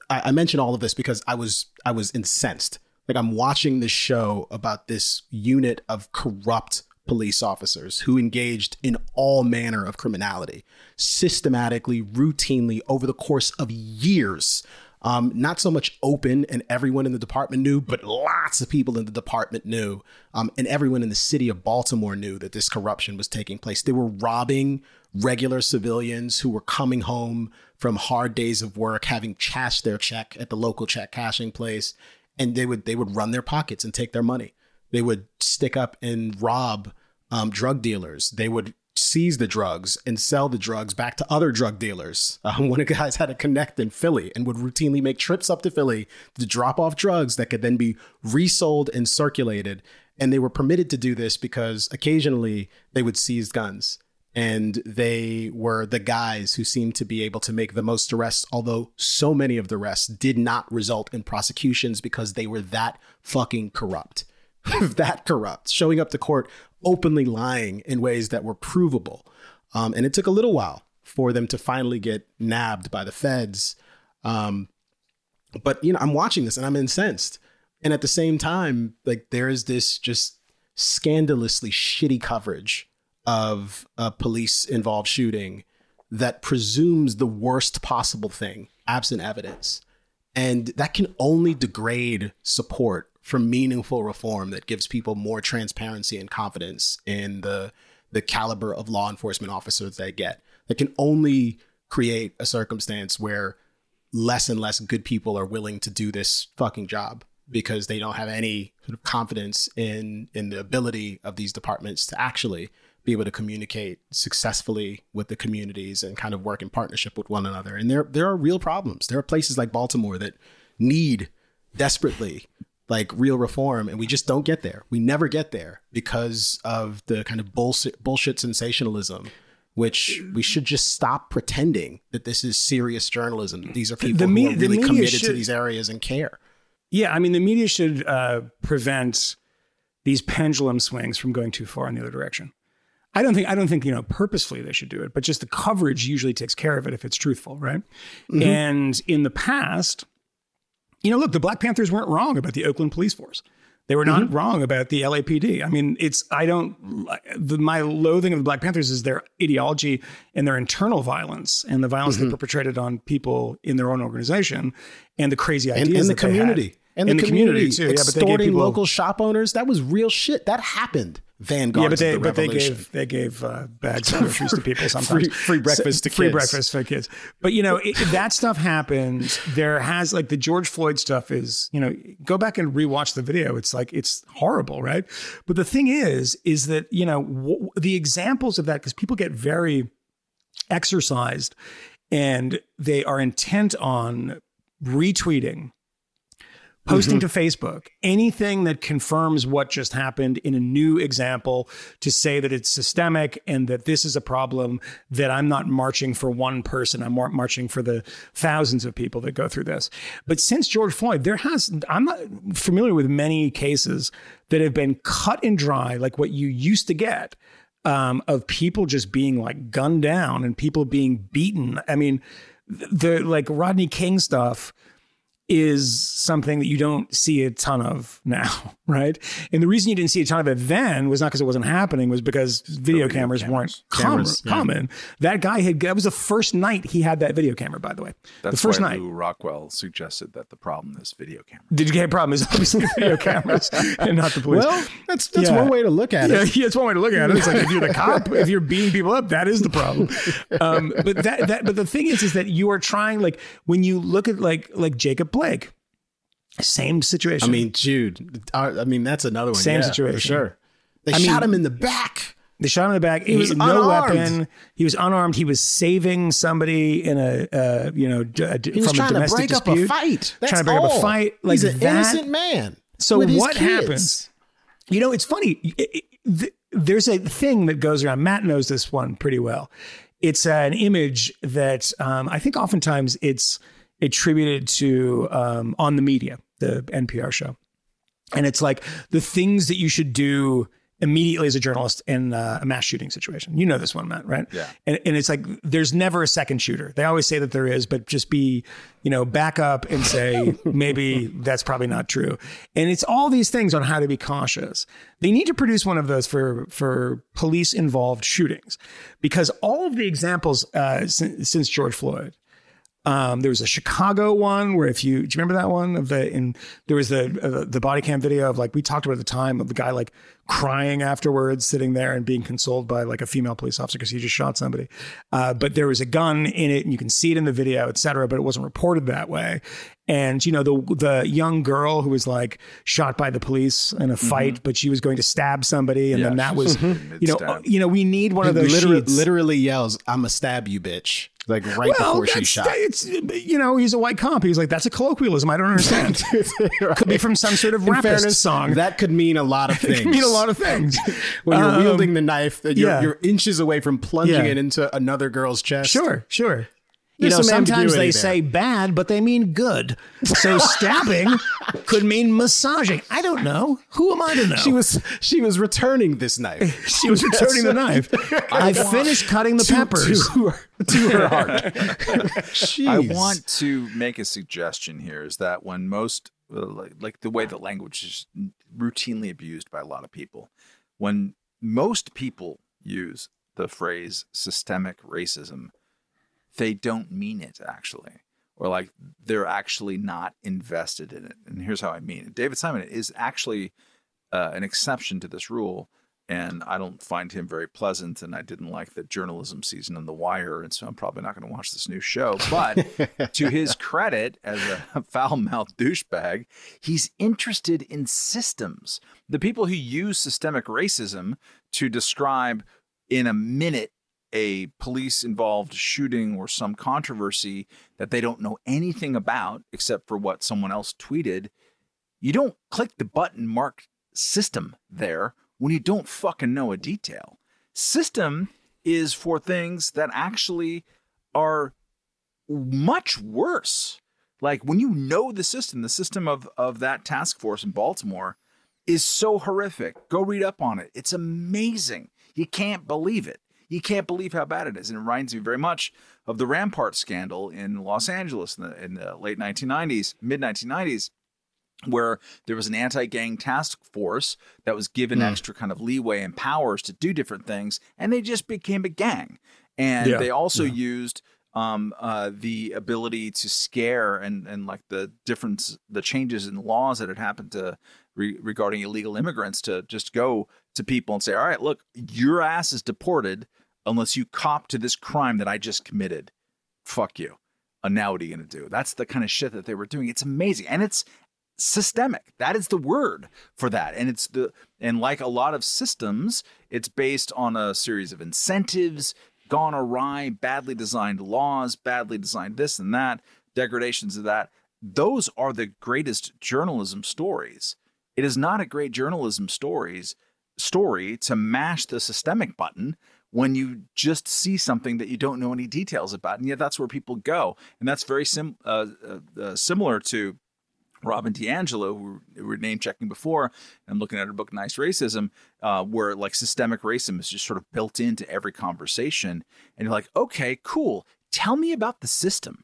I, I mention all of this because I was I was incensed. Like I'm watching this show about this unit of corrupt police officers who engaged in all manner of criminality, systematically, routinely over the course of years um, not so much open and everyone in the department knew, but lots of people in the department knew. Um, and everyone in the city of Baltimore knew that this corruption was taking place. They were robbing regular civilians who were coming home from hard days of work, having cashed their check at the local check cashing place, and they would they would run their pockets and take their money. They would stick up and rob um, drug dealers. They would seize the drugs and sell the drugs back to other drug dealers. Um, one of the guys had a connect in Philly and would routinely make trips up to Philly to drop off drugs that could then be resold and circulated. And they were permitted to do this because occasionally they would seize guns. And they were the guys who seemed to be able to make the most arrests, although so many of the arrests did not result in prosecutions because they were that fucking corrupt. That corrupt, showing up to court openly lying in ways that were provable. Um, and it took a little while for them to finally get nabbed by the feds. Um, but you know, I'm watching this and I'm incensed. And at the same time, like there is this just scandalously shitty coverage of a police involved shooting that presumes the worst possible thing, absent evidence. And that can only degrade support for meaningful reform that gives people more transparency and confidence in the the caliber of law enforcement officers they get. That can only create a circumstance where less and less good people are willing to do this fucking job because they don't have any sort of confidence in in the ability of these departments to actually be able to communicate successfully with the communities and kind of work in partnership with one another. And there there are real problems. There are places like Baltimore that need desperately like real reform and we just don't get there we never get there because of the kind of bullshit bullshit sensationalism which we should just stop pretending that this is serious journalism these are people The who me- are really committed to these areas and care Yeah, I mean, the media should uh, prevent these pendulum swings from going too far in the other direction. I don't think I don't think you know purposefully they should do it, but just the coverage usually takes care of it if it's truthful, right? And in the past, you know, look, the Black Panthers weren't wrong about the Oakland police force. They were not mm-hmm. wrong about the LAPD. I mean, it's I don't the, my loathing of the Black Panthers is their ideology and their internal violence and the violence they mm-hmm. perpetrated on people in their own organization and the crazy and, ideas and the they had. community and In the, community, too. Yeah, but they gave extorting people- local shop owners that was real shit that happened vanguard Yeah, but they the but they gave they gave uh, bags of groceries to people sometimes. Free- free breakfast to free kids. breakfast for kids. But you know it, that stuff happens. There has like the George Floyd stuff is you know go back and rewatch the video. It's like it's horrible, right? But the thing is, is that you know w- the examples of that because people get very exercised and they are intent on retweeting posting to Facebook. Anything that confirms what just happened in a new example to say that it's systemic and that this is a problem that I'm not marching for one person. I'm mar- marching for the thousands of people that go through this. But since George Floyd there has I'm not familiar with many cases that have been cut and dry like what you used to get um, of people just being like gunned down and people being beaten. I mean the like Rodney King stuff is something that you don't see a ton of now, right? And the reason you didn't see a ton of it then was not because it wasn't happening, was because video, video cameras, cameras. weren't Cameras, com- common. That guy had that was the first night he had that video camera, by the way. That's the first why night. Lew Rockwell suggested that the problem is video camera. The gay problem is obviously video cameras and not the police. Well, that's that's Yeah. one way to look at yeah, it. yeah, it's one way to look at it. It's like if you're the cop, if you're beating people up, that is the problem. Um, but that that but the thing is, is that you are trying like when you look at like like Jacob Blake, same situation. I mean, Jude. I mean, that's another one. Same yeah, situation. for sure. They I shot mean- him in the back. They shot him in the back. He was no unarmed. weapon. He was unarmed. He was saving somebody in a, uh, you know, d- a- He was from a trying to domestic break up dispute. a fight. That's trying to break up a fight. Like He's an that. innocent man. So what kids. happens? You know, it's funny. It- it- th- there's a thing that goes around. Matt knows this one pretty well. It's an image that um, I think oftentimes it's attributed to um, on the media, the NPR show, and it's like the things that you should do immediately as a journalist in uh, a mass shooting situation. You know this one, Matt, right? Yeah. And, and it's like there's never a second shooter. They always say that there is, but just be, you know, back up and say maybe that's probably not true. And it's all these things on how to be cautious. They need to produce one of those for for police involved shootings, because all of the examples uh, since, since George Floyd. Um, there was a Chicago one where if you do you remember that one of the in there was the uh, the body cam video of like we talked about at the time of the guy like crying afterwards sitting there and being consoled by like a female police officer because he just shot somebody. Uh, but there was a gun in it and you can see it in the video et cetera but it wasn't reported that way and you know the the young girl who was like shot by the police in a fight but she was going to stab somebody and Yeah, then that was was you know you know we need one of those literally, literally yells, "I'm a stab you, bitch!" Like right before she shot. It's you know he's a white comp. He's like that's a colloquialism. I don't understand. Could be from some sort of rapist song. that could mean a lot of things. it could mean a lot of things. when you're Um, wielding the knife, that you're, yeah. you're inches away from plunging Yeah. it into another girl's chest. Sure, sure. You There's know, sometimes they there. say bad, but they mean good. So stabbing could mean massaging. I don't know. Who am I to know? She was she was returning this knife she was returning the knife. I finished cutting the to, peppers. to her, to her heart. Jeez. I want to make a suggestion here is that when most, uh, like, like the way that language is routinely abused by a lot of people, when most people use the phrase systemic racism, they don't mean it actually. Or like they're actually not invested in it. And here's how I mean it. David Simon is actually uh, an exception to this rule. And I don't find him very pleasant. And I didn't like the journalism season on The Wire. And so I'm probably not going to watch this new show. But to his credit, as a foul mouthed douchebag, he's interested in systems. The people who use systemic racism to describe in a minute a police involved shooting or some controversy that they don't know anything about except for what someone else tweeted, you don't click the button marked system there when you don't fucking know a detail. System is for things that actually are much worse. Like when you know the system, the system of, of that task force in Baltimore is so horrific. Go read up on it. It's amazing. You can't believe it. You can't believe how bad it is. And it reminds me very much of the Rampart scandal in Los Angeles in the, in the late 1990s, mid 1990s, where there was an anti-gang task force that was given extra kind of leeway and powers to do different things, and they just became a gang. And Yeah, they also used um, uh, the ability to scare and and like the difference, the changes in laws that had happened to re- regarding illegal immigrants to just go to people and say, "All right, look, your ass is deported unless you cop to this crime that I just committed. Fuck you." And now what are you going to do? That's the kind of shit that they were doing. It's amazing, and it's systemic. That is the word for that. And it's the and like a lot of systems, it's based on a series of incentives, gone awry, badly designed laws, badly designed this and that, degradations of that. Those are the greatest journalism stories. It is not a great journalism stories story to mash the systemic button when you just see something that you don't know any details about, and yet that's where people go, and that's very sim- uh, uh, uh, similar to Robin DiAngelo, who we were name checking before, and looking at her book Nice Racism, uh, where like systemic racism is just sort of built into every conversation. And you're like, okay, cool. Tell me about the system.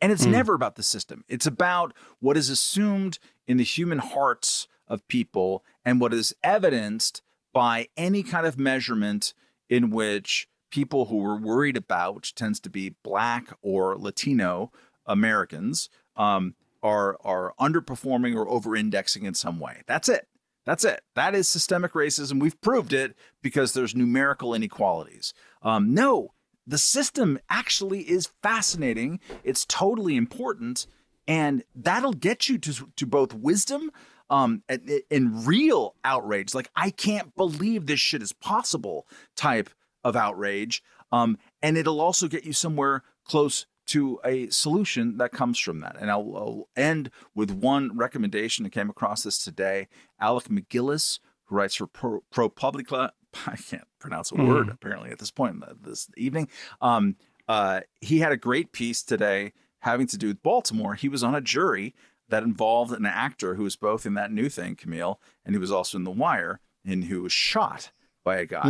And it's never about the system. It's about what is assumed in the human hearts of people and what is evidenced by any kind of measurement in which people who we're worried about, which tends to be black or Latino Americans, um, are are underperforming or over-indexing in some way. That's it. That's it. That is systemic racism. We've proved it because there's numerical inequalities. Um, no, the system actually is fascinating. It's totally important, and that'll get you to to both wisdom um and, and real outrage. Like I can't believe this shit is possible type of outrage. Um, and it'll also get you somewhere close to a solution that comes from that. And I'll, I'll end with one recommendation. I came across this today. Alec MacGillis, who writes for Pro, ProPublica, I can't pronounce a word apparently at this point in the, this evening. Um, uh, he had a great piece today having to do with Baltimore. He was on a jury that involved an actor who was both in that new thing, Kmele, and he was also in The Wire, and who was shot by a guy.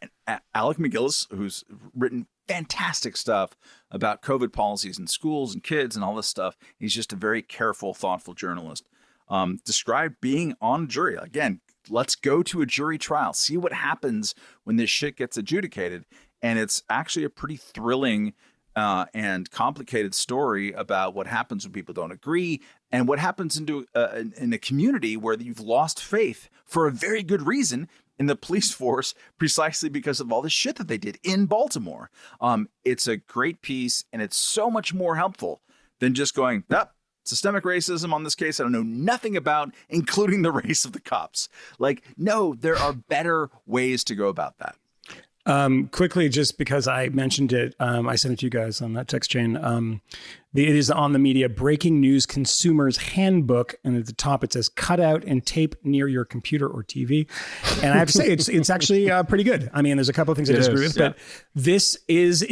And A- Alec MacGillis, who's written fantastic stuff about COVID policies in schools and kids and all this stuff. He's just a very careful, thoughtful journalist. Um, described being on a jury. Again, let's go to a jury trial, see what happens when this shit gets adjudicated. And it's actually a pretty thrilling uh, and complicated story about what happens when people don't agree and what happens into uh, in- a community where you've lost faith for a very good reason in the police force precisely because of all the shit that they did in Baltimore. Um, it's a great piece and it's so much more helpful than just going, nope, systemic racism on this case I don't know nothing about, including the race of the cops. Like, no, there are better ways to go about that. Um, quickly, just because I mentioned it, um, I sent it to you guys on that text chain. Um, the, it is on the media breaking news consumers handbook, and at the top it says "cut out and tape near your computer or TV." And I have to say, it's it's actually uh, pretty good. I mean, there's a couple of things I disagree is, with, but this is,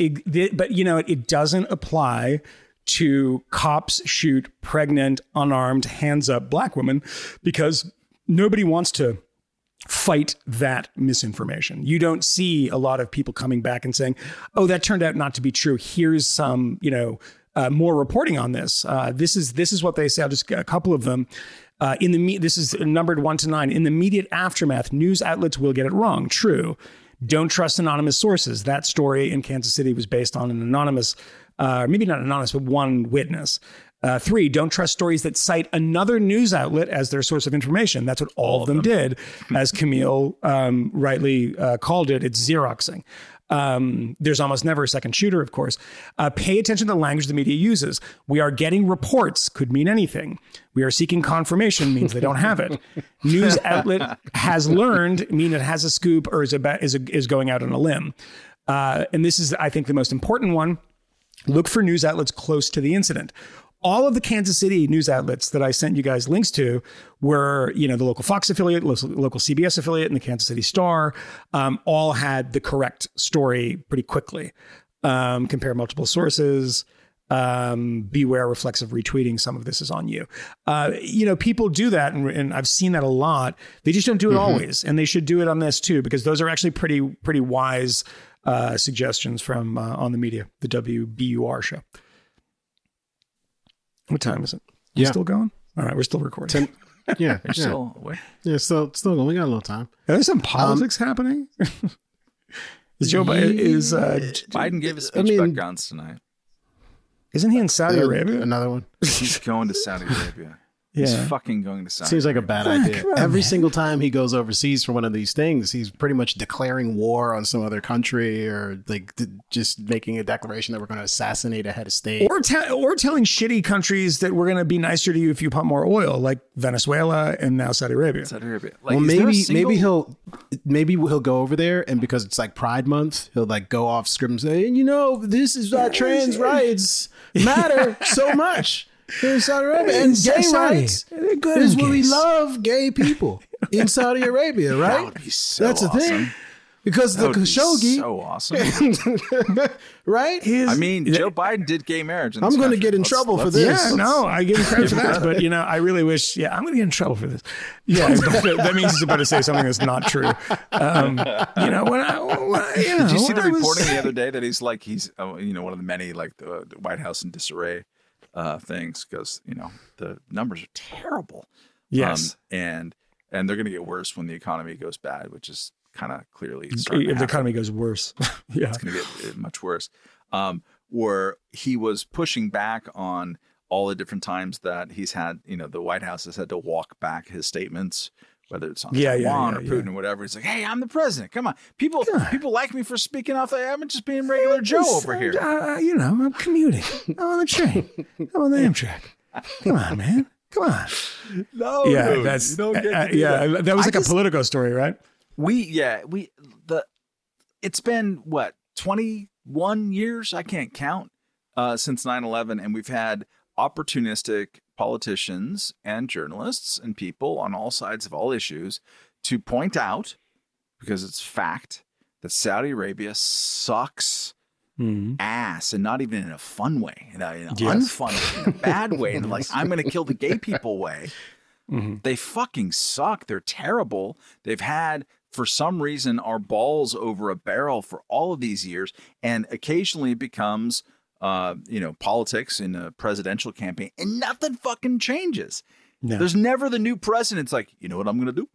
but you know, it doesn't apply to cops shoot pregnant, unarmed, hands up black women because nobody wants to fight that misinformation. You don't see a lot of people coming back and saying, "Oh, that turned out not to be true. Here's some, you know, uh, more reporting on this. Uh, this is this is what they say. I'll just get a couple of them." Uh, in the me- this is numbered one to nine. In the immediate aftermath, news outlets will get it wrong. True. Don't trust anonymous sources. That story in Kansas City was based on an anonymous, uh, maybe not anonymous, but one witness. Uh, three, don't trust stories that cite another news outlet as their source of information. That's what all, of them, did, as Kmele um, rightly uh, called it. It's Xeroxing. Um, there's almost never a second shooter, of course. Uh, pay attention to the language the media uses. We are getting reports, could mean anything. We are seeking confirmation, means they don't have it. News outlet has learned, mean it has a scoop or is, about, is, a, is going out on a limb. Uh, and this is, I think, the most important one. Look for news outlets close to the incident all of the Kansas City news outlets that I sent you guys links to were, you know, the local Fox affiliate, local, CBS affiliate, and the Kansas City Star, um, all had the correct story pretty quickly. Um, compare multiple sources. Um, beware reflexive retweeting. Some of this is on you. Uh, you know, people do that, and, and I've seen that a lot. They just don't do it always, and they should do it on this too, because those are actually pretty pretty wise uh, suggestions from uh, on the media, the WBUR show. What time is it? Yeah. Still going? All right, we're still recording. Yeah, yeah, So, wait. yeah. Still, still going. We got a little time. Are there some politics happening? is Joe Biden is uh, Biden gave a I speech mean- about guns tonight. isn't he in Saudi Uh, Arabia? Another one. He's going to Saudi Arabia. Yeah. He's fucking going to Saudi Seems like a bad idea. on, Every man. single time he goes overseas for one of these things, he's pretty much declaring war on some other country or like th- just making a declaration that we're going to assassinate a head of state. Or, te- or telling shitty countries that we're going to be nicer to you if you pump more oil, like Venezuela and now Saudi Arabia. Saudi Arabia. Like, well, is there a maybe single- maybe he'll maybe he'll go over there and because it's like Pride Month, he'll like go off script and say, you know, this is why trans rights matter so much in Saudi Arabia and gay Saudi. rights. They're good is in what we love gay people in Saudi Arabia, right? That would be so That's the awesome. thing. because the That would be Khashoggi, so awesome. right? His- I mean, Joe Biden did gay marriage. in I'm gonna get in Let's- trouble for let's- this. Yeah, no, I get in trouble for that, but you know, I really wish. Yeah, I'm going to get in trouble for this. Yeah, but that means he's about to say something that's not true. Um, you know, when I, when I you know, Did you see the I was- reporting the other day that he's like he's uh, you know one of the many like the, the White House in disarray uh, things because you know the numbers are terrible. Yes, Um, and and they're going to get worse when the economy goes bad, which is kind of clearly if the economy goes worse. yeah, It's going to get uh, much worse. Um, where he was pushing back on all the different times that he's had, you know, the White House has had to walk back his statements, whether it's on Yeah, Taiwan yeah, or yeah. Putin or whatever. He's like, "Hey, I'm the president. Come on, people, people like me for speaking off. I'm just being regular Joe over here." Uh, you know, I'm commuting. I'm on the train. I'm on the Amtrak. Come on, man. Come on. No, yeah, dude, that's get uh, yeah. that. That, was I like just- a Politico story, right? We yeah we the it's been what 21 years I can't count uh, since 9/11 and we've had opportunistic politicians and journalists and people on all sides of all issues to point out because it's fact that Saudi Arabia sucks mm-hmm. ass and not even in a fun way in a, in a Yes. unfun way, in a bad way in like I'm going to kill the gay people way mm-hmm. they fucking suck. They're terrible. They've had, for some reason, our balls over a barrel for all of these years, and occasionally it becomes, uh, you know, politics in a presidential campaign, and nothing fucking changes. No. There's never the new president's like, you know what I'm going to do?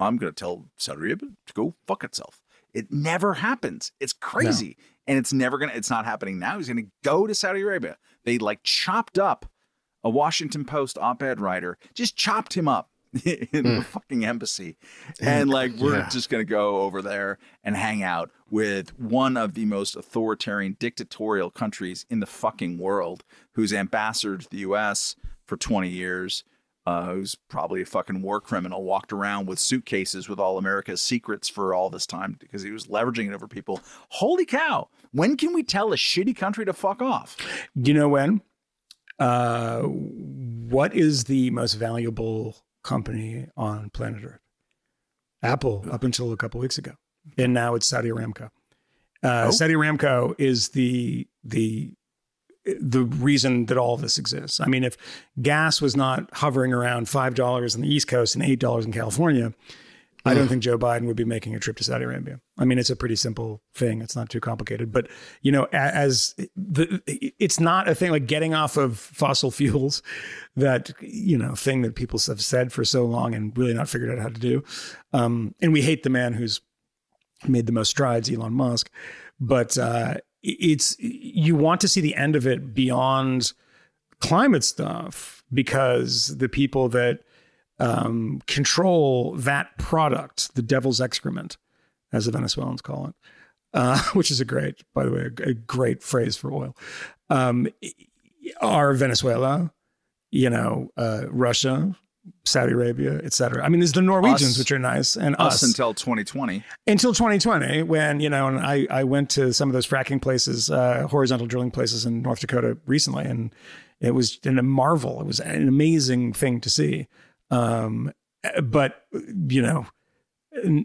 I'm going to tell Saudi Arabia to go fuck itself. It never happens. It's crazy. And it's never going to, it's not happening now. He's going to go to Saudi Arabia. They like chopped up a Washington Post op ed writer, just chopped him up in the fucking embassy. And like, we're Yeah. just going to go over there and hang out with one of the most authoritarian, dictatorial countries in the fucking world, who's ambassador to the US for 20 years. Uh, who's probably a fucking war criminal, walked around with suitcases with all America's secrets for all this time because he was leveraging it over people. Holy cow! When can we tell a shitty country to fuck off? You know when? Uh, what is the most valuable company on planet Earth? Apple, up until a couple weeks ago, and now it's Saudi Aramco. Uh, Oh. Saudi Aramco is the the the reason that all of this exists. I mean, if gas was not hovering around five dollars on the East Coast and eight dollars in California, I don't think Joe Biden would be making a trip to Saudi Arabia. I mean, it's a pretty simple thing. It's not too complicated. But you know, as the, it's not a thing like getting off of fossil fuels, that you know thing that people have said for so long and really not figured out how to do. Um, and we hate the man who's made the most strides, Elon Musk. But uh, it's you want to see the end of it beyond climate stuff because the people that um, control that product, the devil's excrement, as the Venezuelans call it, uh, which is a great, by the way, a, a great phrase for oil, um, are Venezuela, you know, uh, Russia, Saudi Arabia, et cetera. I mean, there's the Norwegians, Us. which are nice, and Us, us, until 2020. until 2020 when you know and i i went to some of those fracking places uh horizontal drilling places in north dakota recently and it was an, a marvel it was an amazing thing to see um but you know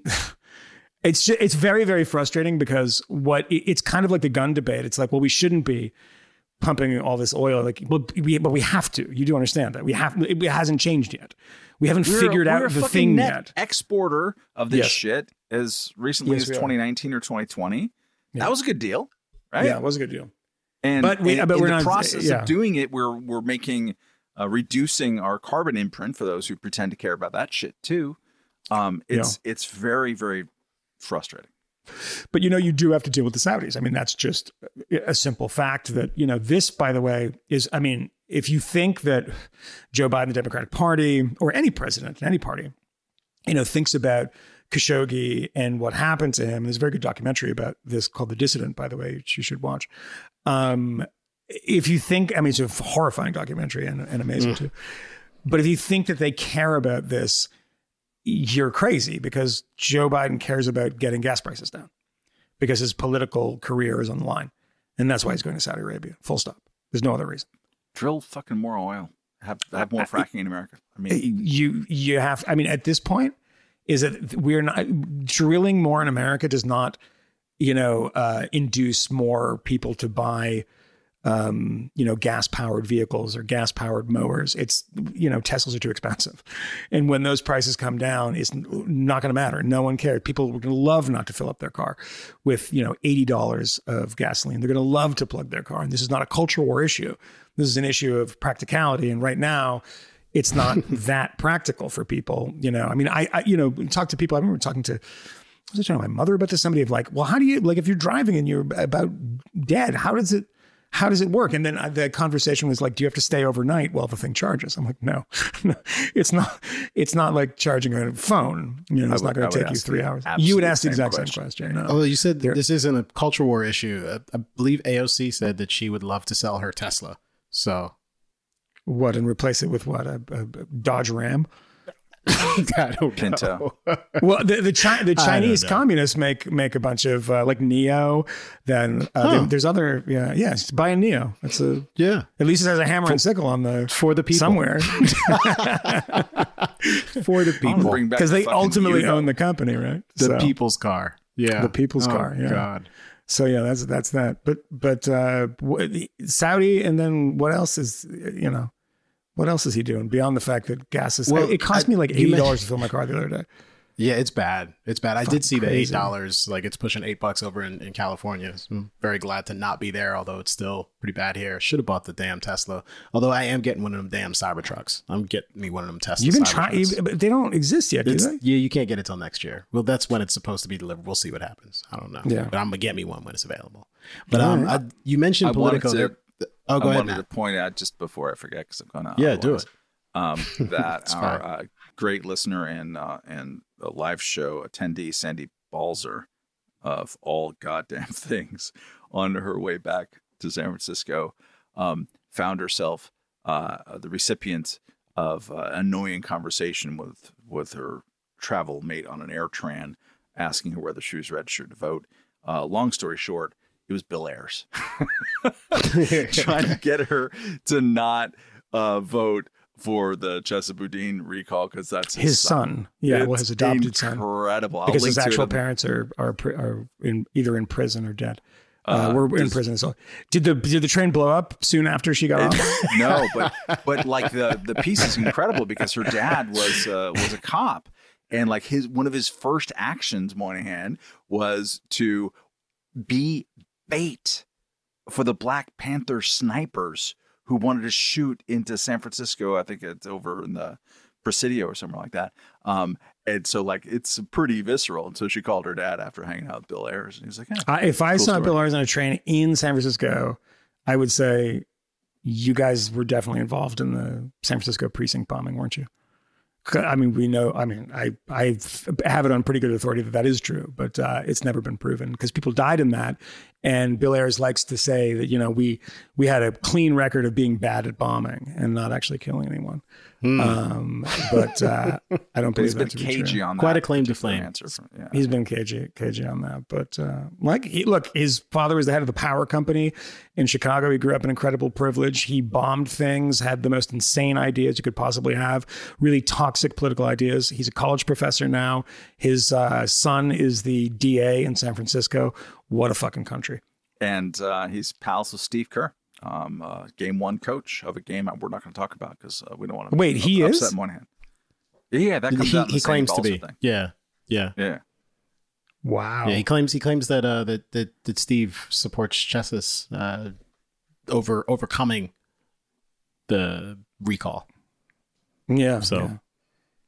it's ju- it's very very frustrating because what it's kind of like the gun debate it's like well we shouldn't be pumping all this oil like well we, but we have to you do understand that we have it hasn't changed yet we haven't We're- figured we're out the thing net yet exporter of this Yes. shit as recently Yes, as we are. 2019 or 2020. Yeah. That was a good deal, right? yeah it was a good deal And But we- and but in we're the not- process yeah. of doing it, we're we're making uh, reducing our carbon imprint for those who pretend to care about that shit too. Um, it's it's very very frustrating. But you know, you do have to deal with the Saudis. I mean, that's just a simple fact that, you know, this, by the way, is, I mean, if you think that Joe Biden, the Democratic Party, or any president in any party, you know, thinks about Khashoggi and what happened to him, there's a very good documentary about this called The Dissident, by the way, which you should watch. Um, if you think, I mean, it's a horrifying documentary and, and amazing too. But if you think that they care about this, you're crazy because Joe Biden cares about getting gas prices down because his political career is on the line. And that's why he's going to Saudi Arabia. Full stop. There's no other reason. Drill fucking more oil. Have have more fracking in America. I mean, You you have I mean at this point is that we're not drilling more in America does not, you know, uh, induce more people to buy, um, you know, gas powered vehicles or gas powered mowers. It's, you know, Teslas are too expensive. And when those prices come down, it's not going to matter. No one cares. People are going to love not to fill up their car with, you know, $80 of gasoline. They're going to love to plug their car. And this is not a culture war issue. This is an issue of practicality. And right now, it's not that practical for people. You know, I mean, I, I, you know, talk to people. I remember talking to, I was talking to my mother about this? Somebody of like, well, how do you like if you're driving and you're about dead? How does it? How does it work? And then uh, the conversation was like, do you have to stay overnight while the thing charges? I'm like, no, no it's not. It's not like charging a phone. You know, it's I not going to take you three hours. You would ask the exact question. same question. No. Oh, you said There- this isn't a culture war issue. I, I believe AOC said that she would love to sell her Tesla. So What and replace it with what a, a, a Dodge Ram? I don't Pinto. know. Well, the the, Chi- the Chinese communists make make a bunch of uh, like NIO. Then uh, Huh. there- there's other yeah yeah. just Buy a NIO. That's a yeah, at least it has a hammer and sickle on the for the people. somewhere for the people. because they ultimately Yugo. own the company, right? The So- people's car. Yeah, The people's Oh, car, yeah. God. So yeah, that's that's that. But but uh, wh- the- Saudi, and then what else is you know, what else is he doing beyond the fact that gas is? Well, it cost I- me like eighty dollars to fill my car the other day. Yeah, it's bad. It's bad. I did see the eight dollars. Like it's pushing eight bucks over in, in California. So I'm very glad to not be there, although it's still pretty bad here. Should have bought the damn Tesla. Although I am getting one of them damn Cybertrucks. I'm getting me one of them Tesla. You can try, Cybertrucks. but they don't exist yet, do It's, they? yeah, you can't get it till next year. Well, that's when it's supposed to be delivered. We'll see what happens. I don't know. Yeah. but I'm gonna get me one when it's available. But um, I, you mentioned I Politico. Oh, go I ahead, wanted Matt. to point out just before I forget because I'm going to Yeah, do it. Um, that our uh, great listener and uh, and a live show attendee Sandy Balzer of all goddamn things on her way back to San Francisco um, found herself uh, the recipient of uh, annoying conversation with with her travel mate on an AirTrain, asking her whether she was registered to vote. Uh, long story short, it was Bill Ayers trying to get her to not uh, vote for the Chesa Boudin recall because that's his, His son, yeah, well, his adopted son, Incredible. Because his actual parents are are are in either in prison or dead. Uh, Uh, we're in prison. So, did the did the train blow up soon after she got off? no, but but like the the piece is incredible because her dad was uh, was a cop, and like his one of his first actions, Moynihan, was to be bait for the Black Panther snipers who wanted to shoot into San Francisco. I think it's over in the Presidio or somewhere like that. Um, and so like it's pretty visceral. And so she called her dad after hanging out with Bill Ayers, and he's like, "Yeah, I, if I Cool saw story. Bill Ayers on a train in San Francisco, I would say you guys were definitely involved in the San Francisco precinct bombing, weren't you?" I mean, we know. I mean, I I have it on pretty good authority that that is true, but uh, it's never been proven because people died in that. And Bill Ayers likes to say that you know we we had a clean record of being bad at bombing and not actually killing anyone. Um, but uh, I don't But he's believe been that to be true. cagey on that. Quite a claim to particular fame. Answer from, yeah. He's been cagey, cagey on that. But uh, like, he, look, his father was the head of the power company in Chicago. He grew up in incredible privilege. He bombed things, had the most insane ideas you could possibly have, really toxic political ideas. He's a college professor now. His uh, son is the DA in San Francisco. What a fucking country. and uh, he's pals with Steve Kerr, um, uh, game one coach of a game we're not going to talk about because uh, we don't want to. Wait, he upset is? Moynihan. Yeah, that comes He, out. he claims to be. Thing. Yeah, yeah, Yeah, Wow. yeah. He claims he claims that uh that that, that Steve supports Chesa's uh over overcoming the recall. yeah. So, yeah.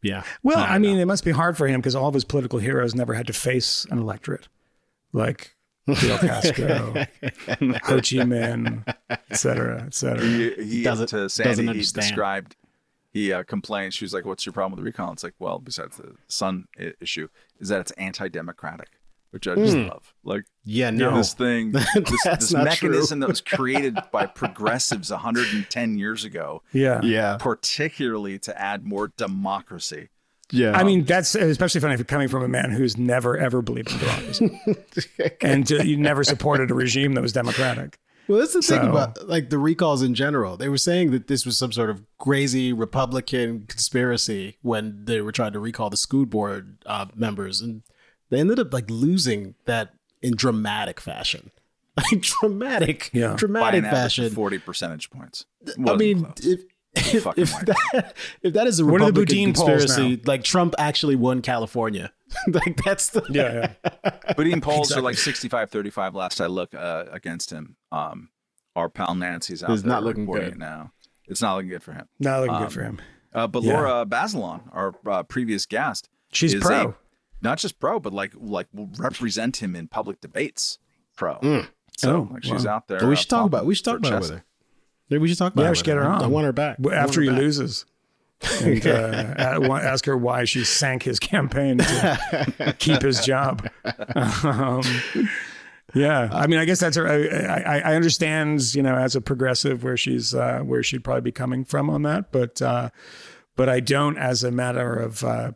Yeah. Well, I I, don't mean, it must be hard for him because all of his political heroes never had to face an electorate like Fidel Castro, Ho Chi Minh, et cetera, et cetera. he, he Doesn't- to doesn't Sandy. He understand. described. He uh, complained. She was like, "What's your problem with the recall?" It's like, well, besides the son i- issue, is that it's anti-democratic, which I just love. Like Yeah, no. this thing, this, this not mechanism that was created by progressives 110 years ago, Yeah. yeah. particularly to add more democracy. Yeah. I mean, that's especially funny if coming from a man who's never ever believed in democracy and uh, you never supported a regime that was democratic. Well, that's the thing about like the recalls in general. They were saying that this was some sort of crazy Republican conspiracy when they were trying to recall the school board uh, members, and they ended up like losing that in dramatic fashion. Like dramatic, Yeah. By dramatic an fashion. 40 percentage points. I Wasn't mean, close. if if, if, that, if that is a What are the Republican Boudin polls conspiracy, now? like Trump actually won California, like that's the Yeah, yeah. Boudin polls are like 65 35 last I look uh, against him. Um, our pal Nancy's out It's not looking good. it now. It's not looking good for him. Not looking Um, good for him. Uh, but Yeah. Laura Bazelon, our uh, previous guest, She's is pro. a- not just pro, but like like will represent him in public debates. Pro. Mm. So Oh, like she's wow. out there. But we uh, should talk about. We should talk for about it with her. Maybe we should talk about. Yeah, it we should get her I- on. I want her back. Well, want after her he back. loses. And uh, ask her why she sank his campaign to keep his job. Um, yeah, I mean, I guess that's her. I, I, I understand, you know, as a progressive, where she's uh, where she'd probably be coming from on that, but uh, but I don't, as a matter of uh,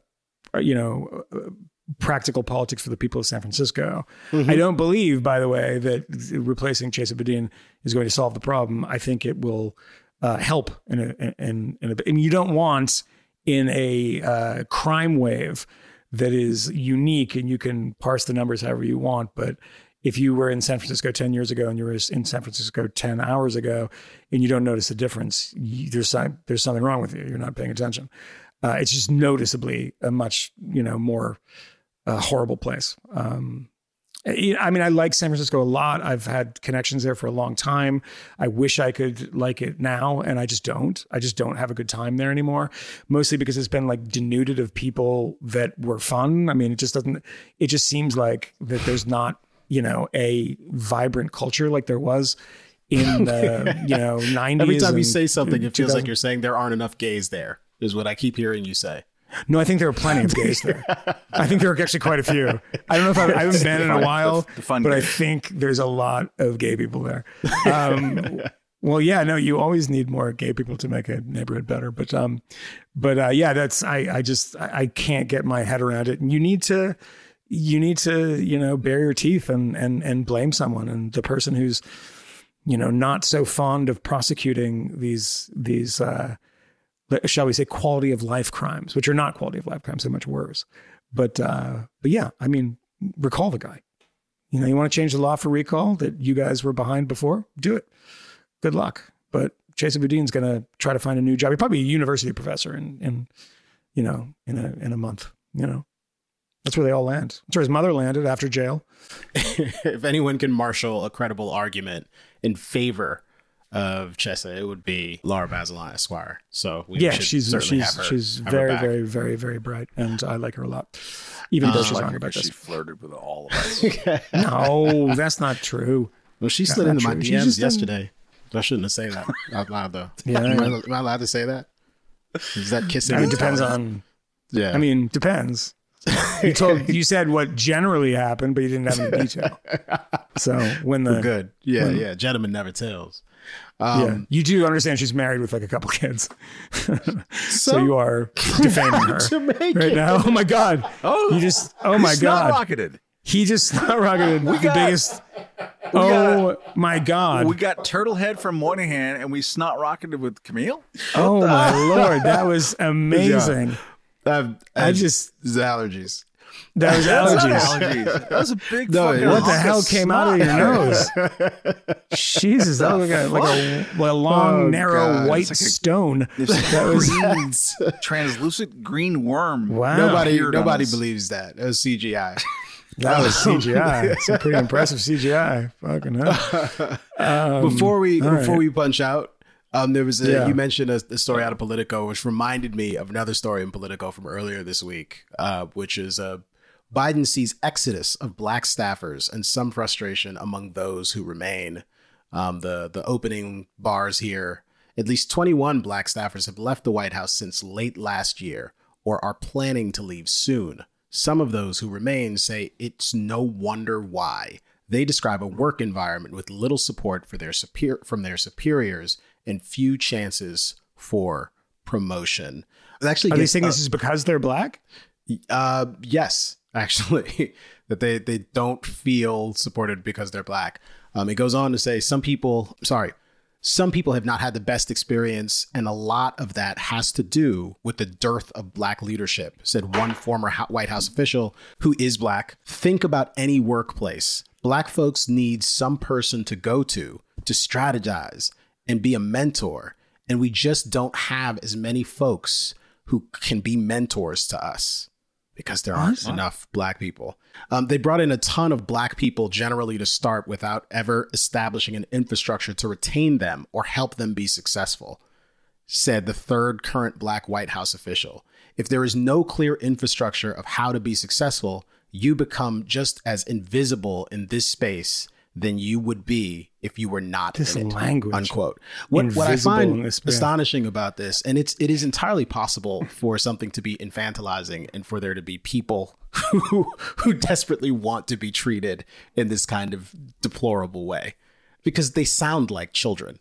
you know, uh, practical politics for the people of San Francisco. I don't believe, by the way, that replacing Chesa Boudin is going to solve the problem. I think it will uh, help in a, in, in a, and you don't want in a uh, crime wave that is unique and you can parse the numbers however you want. But if you were in San Francisco 10 years ago and you were in San Francisco 10 hours ago and you don't notice a difference, you, there's, there's something wrong with you. You're not paying attention. Uh, it's just noticeably a much, you know, more uh, horrible place. Um, I I mean, I like San Francisco a lot. I've had connections there for a long time. I wish I could like it now, and I just don't. I just don't have a good time there anymore. Mostly because it's been like denuded of people that were fun. I mean, it just doesn't. It just seems like that there's not, you know, a vibrant culture like there was in the you know 90s. Every time you say something, it feels like you're saying there aren't enough gays there. Is what I keep hearing you say. No, I think there are plenty of gays there. I think there are actually quite a few. I don't know if I've, I haven't been in a while, the- the but I think there's a lot of gay people there. Um, well, yeah, no, you always need more gay people to make a neighborhood better. But, um, but uh, yeah, that's I, I just I, I can't get my head around it. And you need to, you need to, you know, bare your teeth and and and blame someone. And the person who's, you know, not so fond of prosecuting these these. Uh, shall we say quality of life crimes, which are not quality of life crimes, they're much worse. But uh, but yeah, I mean, recall the guy. You know, you want to change the law for recall that you guys were behind before? Do it. Good luck. But Chesa Boudin's going to try to find a new job. He's probably a university professor in, in you know, in a in a month. You know, that's where they all land. That's where his mother landed after jail. if anyone can marshal a credible argument in favor of Chesa, it would be Laura Bazelon Esquire. So we yeah, should she's certainly she's have her, she's have very back. very very very bright, and I like her a lot, even though Uh, she's Like wrong her about 'cause this. she flirted with all of us. No, that's not true. Well, she slid into my true. She's DMs just in- yesterday. I shouldn't have said that out loud though. Yeah. am, I, am I allowed to say that? Is that kissing? I mean, depends telling? on. Yeah. I mean, depends. You told you said what generally happened, but you didn't have any detail. So when the good. Yeah, when- yeah. Gentleman never tells. Yeah, Um, you do understand she's married with like a couple kids, so, So- you are defaming her right it. now. Oh my god! Oh, you just oh my not god! rocketed. He just rocketed the got- biggest. Oh my god! We got Turtlehead from Moynihan, and we snot rocketed with Kmele. oh my lord! That was amazing. I've, I just allergies. That was allergies. allergies. That was a big. No, fucking What the hell of came out of your nose? Jesus, that was like a, like a, like a long, Oh, narrow God. white like stone. It's That a was green, translucent green worm. wow. nobody, nobody believes that. It was CGI. That was CGI. Some pretty impressive CGI. Fucking hell. before we before right. we punch out, um, there was a, Yeah. you mentioned a, a story out of Politico, which reminded me of another story in Politico from earlier this week, uh, which is uh, Biden sees exodus of black staffers and some frustration among those who remain. Um, the the opening bars here. At least 21 black staffers have left the White House since late last year or are planning to leave soon. Some of those who remain say it's no wonder why. They describe a work environment with little support for their superior from their superiors and few chances for promotion. Actually Are they saying uh, this is because they're black? uh, yes, actually, that they they don't feel supported because they're black. Um, it goes on to say some people, sorry, some people have not had the best experience, and a lot of that has to do with the dearth of black leadership, said one former White House official who is black. Think about any workplace. Black folks need some person to go to to strategize and be a mentor. And we just don't have as many folks who can be mentors to us because there aren't enough black people. Um, they brought in a ton of black people generally to start without ever establishing an infrastructure to retain them or help them be successful, said the third current black White House official. If there is no clear infrastructure of how to be successful, you become just as invisible in this space than you would be if you were not This in it, language. unquote. What, what I find astonishing about this, and it's it is entirely possible for something to be infantilizing and for there to be people who who desperately want to be treated in this kind of deplorable way, because they sound like children.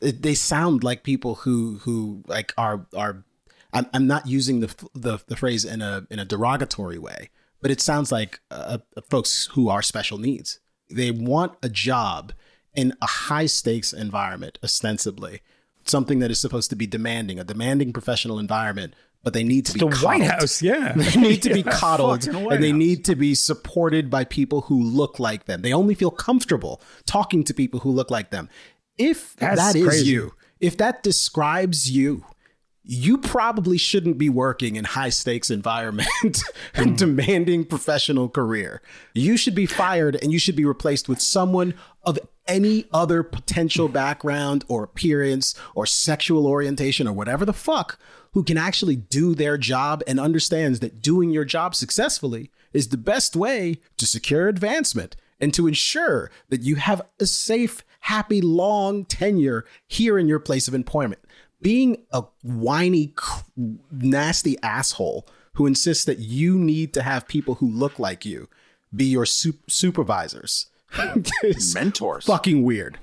They sound like people who who like are are. I'm, I'm not using the, the the phrase in a in a derogatory way, but it sounds like uh, folks who are special needs. They want a job in a high stakes environment, ostensibly something that is supposed to be demanding, a demanding professional environment, but they need to be The White coddled. House, yeah. They need to be Yeah, coddled White and they House. need to be supported by people who look like them. They only feel comfortable talking to people who look like them. If That's that is crazy. you, if that describes you, you probably shouldn't be working in high stakes environment and hmm. demanding professional career. You should be fired and you should be replaced with someone of any other potential background or appearance or sexual orientation or whatever the fuck who can actually do their job and understands that doing your job successfully is the best way to secure advancement and to ensure that you have a safe, happy, long tenure here in your place of employment being a whiny, nasty asshole who insists that you need to have people who look like you be your su- supervisors. Mentors. fucking weird.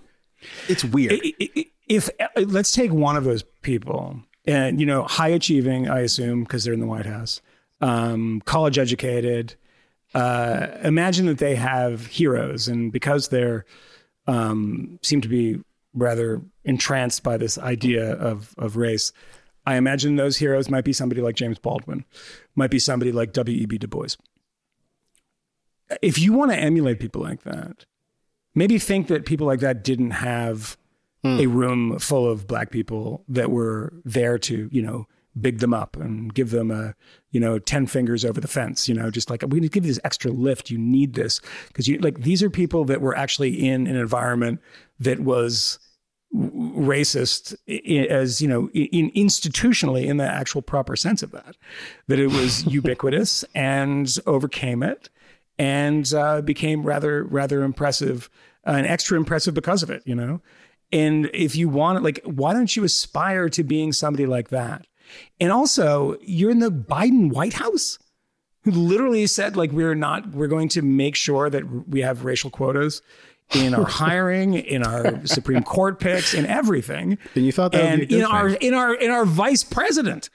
It's weird. I- I- if let's take one of those people and you know high achieving i assume because they're in the white house um, college educated uh, imagine that they have heroes and because they're um, seem to be rather entranced by this idea of of race i imagine those heroes might be somebody like james baldwin might be somebody like w.e.b du bois if you want to emulate people like that maybe think that people like that didn't have hmm. a room full of black people that were there to, you know, big them up and give them a, you know, 10 fingers over the fence, you know, just like, we need to give you this extra lift. You need this. Cause you like, these are people that were actually in an environment that was racist as, you know, in institutionally in the actual proper sense of that, that it was ubiquitous and overcame it and uh, became rather rather impressive uh, and extra impressive because of it you know? And if you want it like why don't you aspire to being somebody like that? And also you're in the biden white house who literally said like we're not we're going to make sure that we have racial quotas in our hiring in our supreme court picks in everything And you thought that would and be a good in our in our in our vice president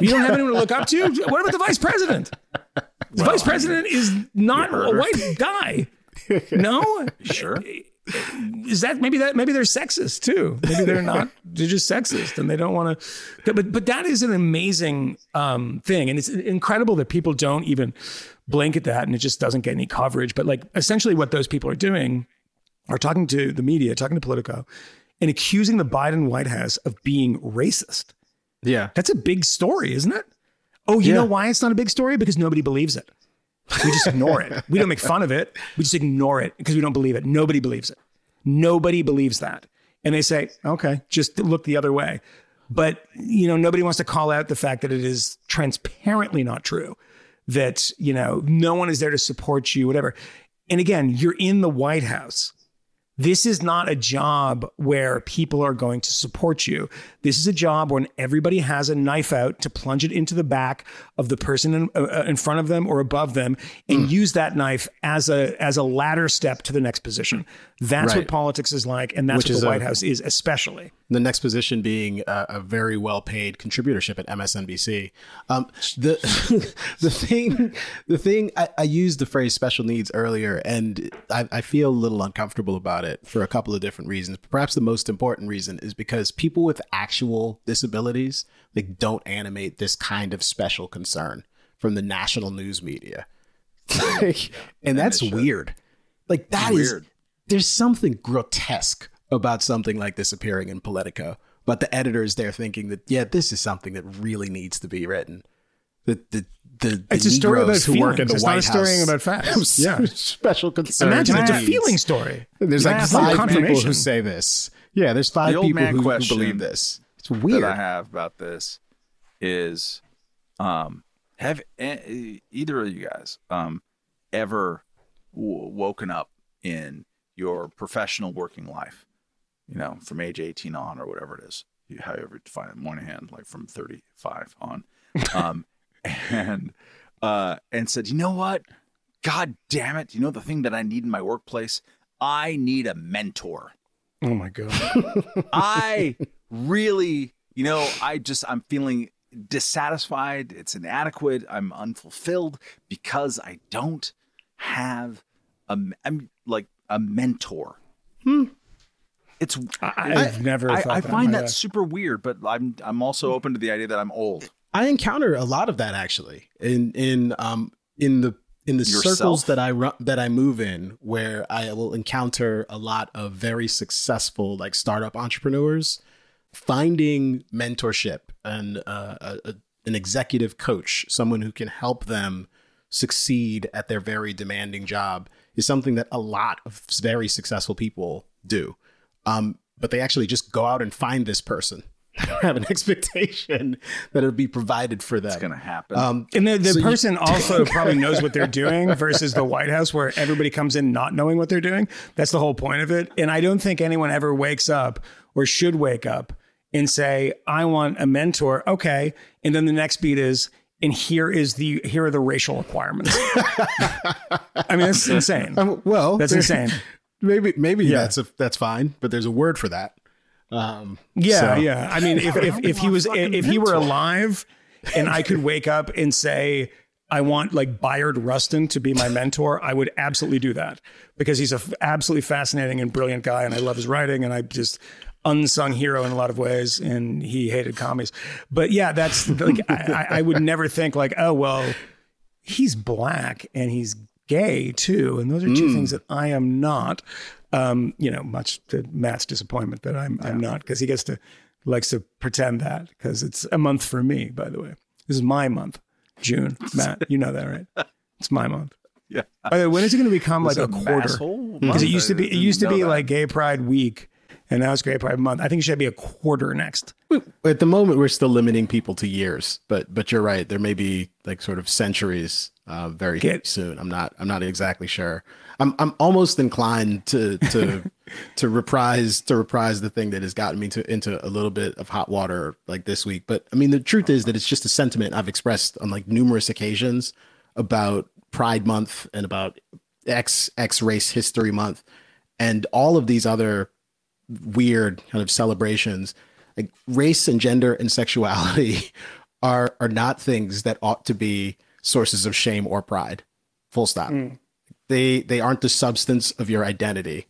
you don't have anyone to look up to what about the vice president the vice president is not a white guy. No, Sure. is that maybe that maybe they're sexist too? Maybe they're not. They're just sexist and they don't want to. But but that is an amazing um, thing, and it's incredible that people don't even blink at that, and it just doesn't get any coverage. But like essentially, what those people are doing are talking to the media, talking to Politico, and accusing the Biden White House of being racist. yeah. That's a big story, isn't it? Oh, you Yeah. know why it's not a big story? Because nobody believes it. We just ignore it. We don't make fun of it. We just ignore it because we don't believe it. Nobody believes it. Nobody believes that. And they say, okay, just look the other way. But, you know, nobody wants to call out the fact that it is transparently not true, that, you know, no one is there to support you, whatever. And again, you're in the White House. This is not a job where people are going to support you. This is a job when everybody has a knife out to plunge it into the back of the person in, uh, in front of them or above them and Mm. use that knife as a as a ladder step to the next position. That's Right. what politics is like, and that's Which what is the a- White House is, especially. the next position being a, a very well paid contributorship at MSNBC. Um, the the thing the thing I, I used the phrase special needs earlier, and I, I feel a little uncomfortable about it for a couple of different reasons. Perhaps the most important reason is because people with actual disabilities like don't animate this kind of special concern from the national news media, Like, and that's weird. Like that is Weird. there's something grotesque about something like this appearing in Politico. But the editors there thinking that yeah, this is something that really needs to be written. That the the the, the It's a story about Negroes who work in feelings. the It's not a White story House about facts. Yeah. special concern. Imagine it's a feeling story. There's like Massive five people who say this. Yeah, there's five The old people who, who believe this. It's that weird. I have about this is, um, have e- either of you guys um ever w- woken up in your professional working life, you know, from age 18 on or whatever it is, you, however you define it, Moynihan, like from 35 on, um, and uh, and said, you know what, God damn it, you know the thing that I need in my workplace, I need a mentor. Oh my god. I really, you know, I just I'm feeling dissatisfied. It's inadequate. I'm unfulfilled because I don't have a I'm like a mentor. Hmm. It's I, have never. I, thought I find that life. super weird, but I'm I'm also open to the idea that I'm old. I encounter a lot of that actually in in um in the in the Yourself? circles that I run that I move in where I will encounter a lot of very successful like startup entrepreneurs finding mentorship and uh, a, a, an executive coach someone who can help them succeed at their very demanding job is something that a lot of very successful people do um, but they actually just go out and find this person have an expectation that it'll be provided for them It's gonna happen. um, And the, the So you- person also probably knows what they're doing versus the White House where everybody comes in not knowing what they're doing. That's the whole point of it. And I don't think anyone ever wakes up or should wake up and say, I want a mentor. Okay. And then the next beat is, and here is the here are the racial requirements. I mean, that's insane. Um, well, That's insane. Maybe maybe Yeah. that's a, that's fine, but there's a word for that. Um, Yeah, so- yeah. I mean, if if, if he was if he were alive, and I could wake up and say I want like Bayard Rustin to be my mentor, I would absolutely do that because he's a f- absolutely fascinating and brilliant guy, and I love his writing, and I just unsung hero in a lot of ways, and he hated commies. But yeah, that's like I, I I would never think like, oh well, he's black and he's gay too, and those are two things that I am not. Um, you know, much to Matt's disappointment that I'm I'm not because he gets to likes to pretend that because it's a month for me. By the way, this is my month, June. Matt, you know that, right? It's my month. yeah. By the way, when is it going to become like a a quarter? Because it used to be it used to be that. like Gay Pride Week, and now it's Gay Pride Month. I think it should be a quarter next. at the moment, we're still limiting people to years, but but you're right. There may be like sort of centuries uh, very Get- soon. I'm not I'm not exactly sure. I'm I'm almost inclined to to to reprise to reprise the thing that has gotten me to into a little bit of hot water like this week. But I mean, the truth is that it's just a sentiment I've expressed on like numerous occasions about Pride Month and about X X Race History Month and all of these other weird kind of celebrations. Like race and gender and sexuality are are not things that ought to be sources of shame or pride. Full stop mm. They they aren't the substance of your identity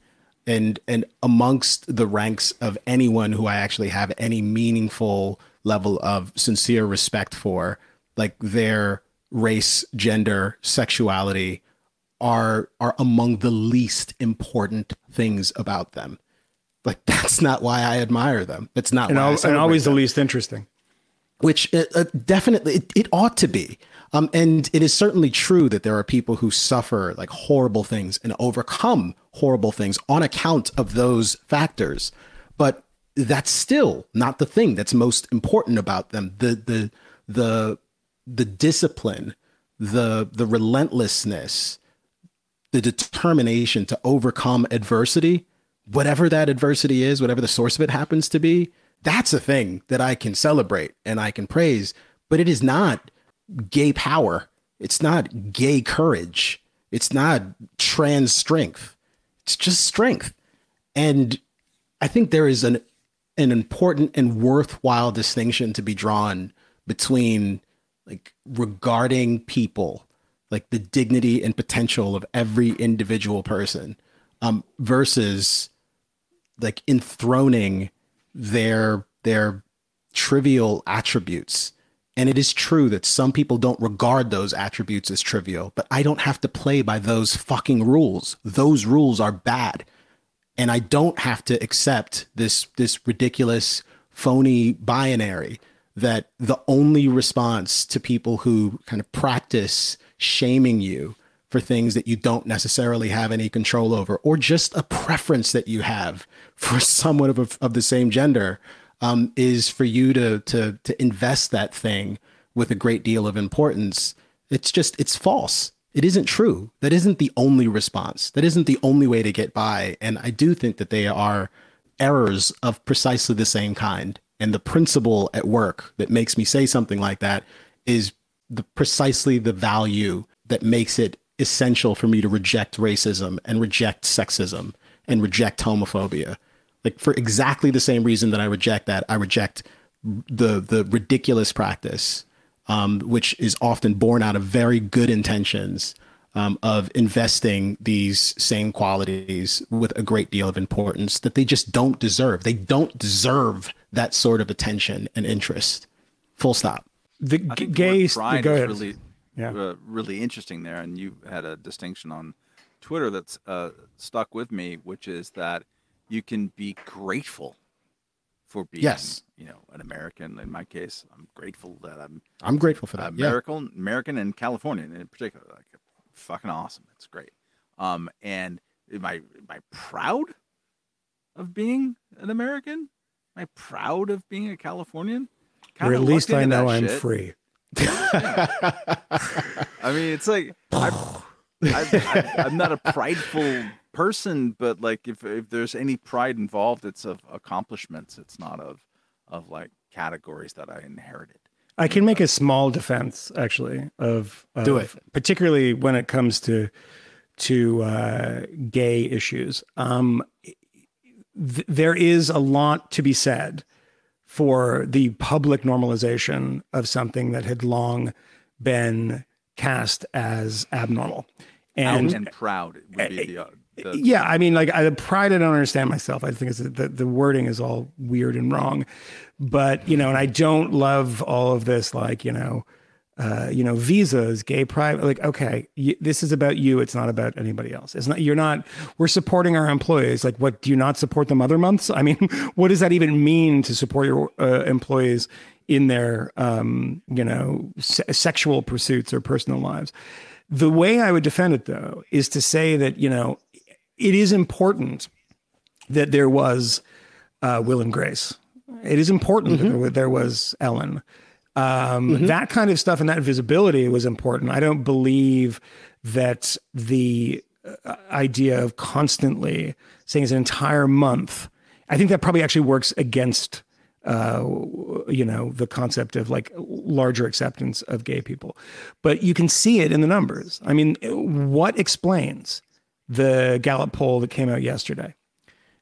and and amongst the ranks of anyone who i actually have any meaningful level of sincere respect for like their race gender sexuality are are among the least important things about them like that's not why I admire them. It's not And, why I al- and always the least interesting. which uh, uh, definitely it, it ought to be. Um, and it is certainly true that there are people who suffer like horrible things and overcome horrible things on account of those factors. But that's still not the thing that's most important about them. The the the the discipline, the the relentlessness, the determination to overcome adversity whatever that adversity is, whatever the source of it happens to be, that's a thing that I can celebrate and I can praise. But it is not gay power. It's not gay courage. It's not trans strength. It's just strength. And I think there is an an important and worthwhile distinction to be drawn between like regarding people like the dignity and potential of every individual person um, versus like enthroning their their trivial attributes and it is true that some people don't regard those attributes as trivial but i don't have to play by those fucking rules. Those rules are bad. And i don't have to accept this this ridiculous phony binary that the only response to people who kind of practice shaming you for things that you don't necessarily have any control over, or just a preference that you have for someone of, of the same gender, um, is for you to to to invest that thing with a great deal of importance. It's just it's false. It isn't true. That isn't the only response. That isn't the only way to get by. And I do think that they are errors of precisely the same kind. And the principle at work that makes me say something like that is the precisely the value that makes it essential for me to reject racism and reject sexism and reject homophobia. Like for exactly the same reason that I reject that, I reject the the ridiculous practice, um, which is often born out of very good intentions um, of investing these same qualities with a great deal of importance that they just don't deserve. They don't deserve that sort of attention and interest. Full stop. The I g- think the gay. pride go is ahead. really, Yeah. uh, really interesting there. And you had a distinction on Twitter that's uh, stuck with me, which is that you can be grateful for being, Yes. you know, an American. In my case, I'm grateful that I'm I'm grateful for that. Yeah. American, American and Californian in particular. Like, fucking awesome. It's great. Um, and am I am I proud of being an American? Am I proud of being a Californian? Kinda at least I know I'm shit. free. I mean, it's like I'm, I'm, I'm not a prideful person, but like if if there's any pride involved, it's of accomplishments. It's not of of like categories that I inherited. I can make a small defense actually of, of Do it. particularly when it comes to to uh, gay issues. Um, th- there is a lot to be said for the public normalization of something that had long been cast as abnormal. And, And and proud would be the, uh, the yeah, I mean, like I, the pride, I don't understand myself. I think it's the, the wording is all weird and wrong, but you know, and I don't love all of this, like you know, uh, you know, visas, gay pride. Like, okay, this is about you. It's not about anybody else. It's not. You're not. We're supporting our employees. Like, what? Do you not support the mother months? I mean, what does that even mean to support your uh, employees in their, um, you know, se- sexual pursuits or personal lives? The way I would defend it, though, is to say that you know it is important that there was uh, Will and Grace. It is important that there wa- there was Ellen. Um, That kind of stuff and that visibility was important. I don't believe that the uh, idea of constantly saying it's an entire month. I think that probably actually works against uh, you know, the concept of like larger acceptance of gay people. But you can see it in the numbers. I mean, what explains the Gallup poll that came out yesterday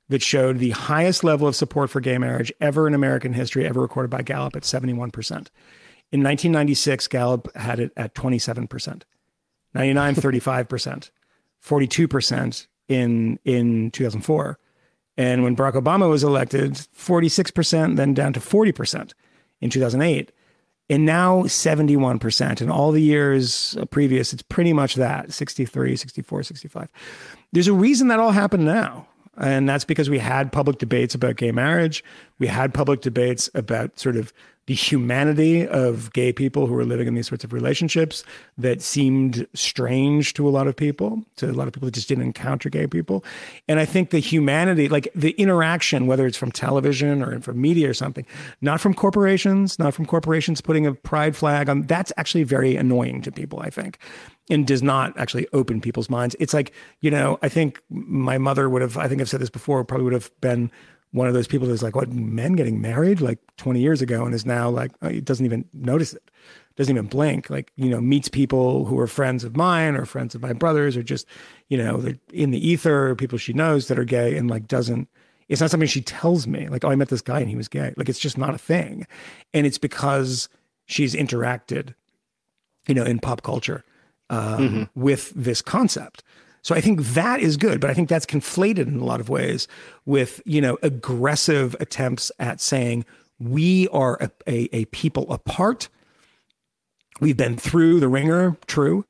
that showed the highest level of support for gay marriage ever in American history, ever recorded by Gallup at 71%. In 1996, Gallup had it at 27%, 99, 35%, 42% in, in 2004. And when Barack Obama was elected, 46%, then down to 40% in 2008. And now 71%. In all the years previous, it's pretty much that 63, 64, 65. There's a reason that all happened now. And that's because we had public debates about gay marriage. We had public debates about sort of the humanity of gay people who were living in these sorts of relationships that seemed strange to a lot of people, to a lot of people that just didn't encounter gay people. And I think the humanity, like the interaction, whether it's from television or from media or something, not from corporations, not from corporations putting a pride flag on, that's actually very annoying to people, I think and does not actually open people's minds. It's like, you know, I think my mother would have, I think I've said this before, probably would have been one of those people who's like, what, men getting married like 20 years ago and is now like, oh, he doesn't even notice it, doesn't even blink, like, you know, meets people who are friends of mine or friends of my brothers or just, you know, they're in the ether, people she knows that are gay and like doesn't, it's not something she tells me, like, oh, I met this guy and he was gay. Like, it's just not a thing. And it's because she's interacted, you know, in pop culture um, with this concept. So I think that is good, but I think that's conflated in a lot of ways with you know aggressive attempts at saying we are a, a, a people apart. We've been through the wringer, true,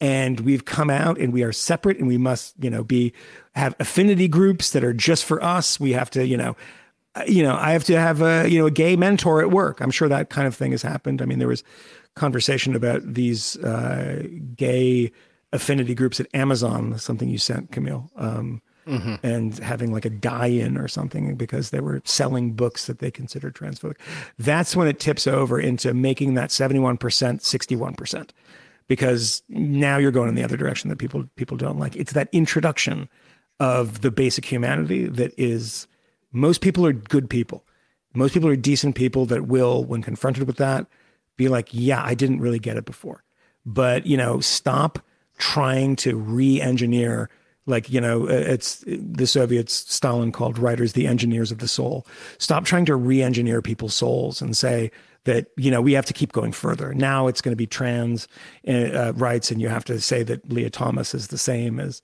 and we've come out and we are separate, and we must you know be have affinity groups that are just for us. We have to you know uh, you know, I have to have a you know a gay mentor at work. I'm sure that kind of thing has happened. I mean, there was conversation about these uh, gay affinity groups at Amazon, something you sent, Kmele, um, and having like a die-in or something because they were selling books that they considered transphobic. That's when it tips over into making that 71% 61% because now you're going in the other direction that people people don't like. It's that introduction of the basic humanity that is most people are good people. Most people are decent people that will, when confronted with that, be like, yeah, I didn't really get it before. But, you know, stop trying to re engineer, like, you know, it's the Soviets, Stalin called writers the engineers of the soul. Stop trying to re engineer people's souls and say, that you know we have to keep going further. Now it's going to be trans uh, rights, and you have to say that Lia Thomas is the same as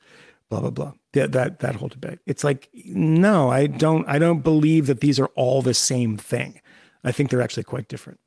blah blah blah. That that that whole debate. It's like no, I don't. I don't believe that these are all the same thing. I think they're actually quite different.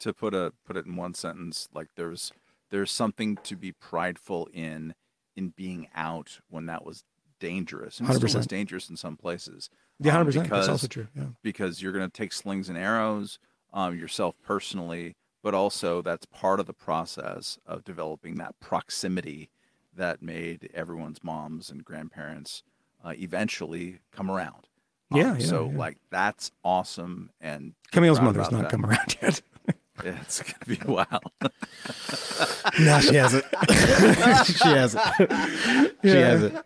to put a put it in one sentence like there's there's something to be prideful in in being out when that was dangerous and it still is 100%. dangerous in some places Yeah, um, hundred percent. That's also true. Yeah. because you're going to take slings and arrows um, yourself personally but also that's part of the process of developing that proximity that made everyone's moms and grandparents uh, eventually come around Um, Yeah, yeah, so yeah. like that's awesome and Kmele's mother's not that. come around yet. Yeah, it's gonna be a while. No, she hasn't. she hasn't. She hasn't.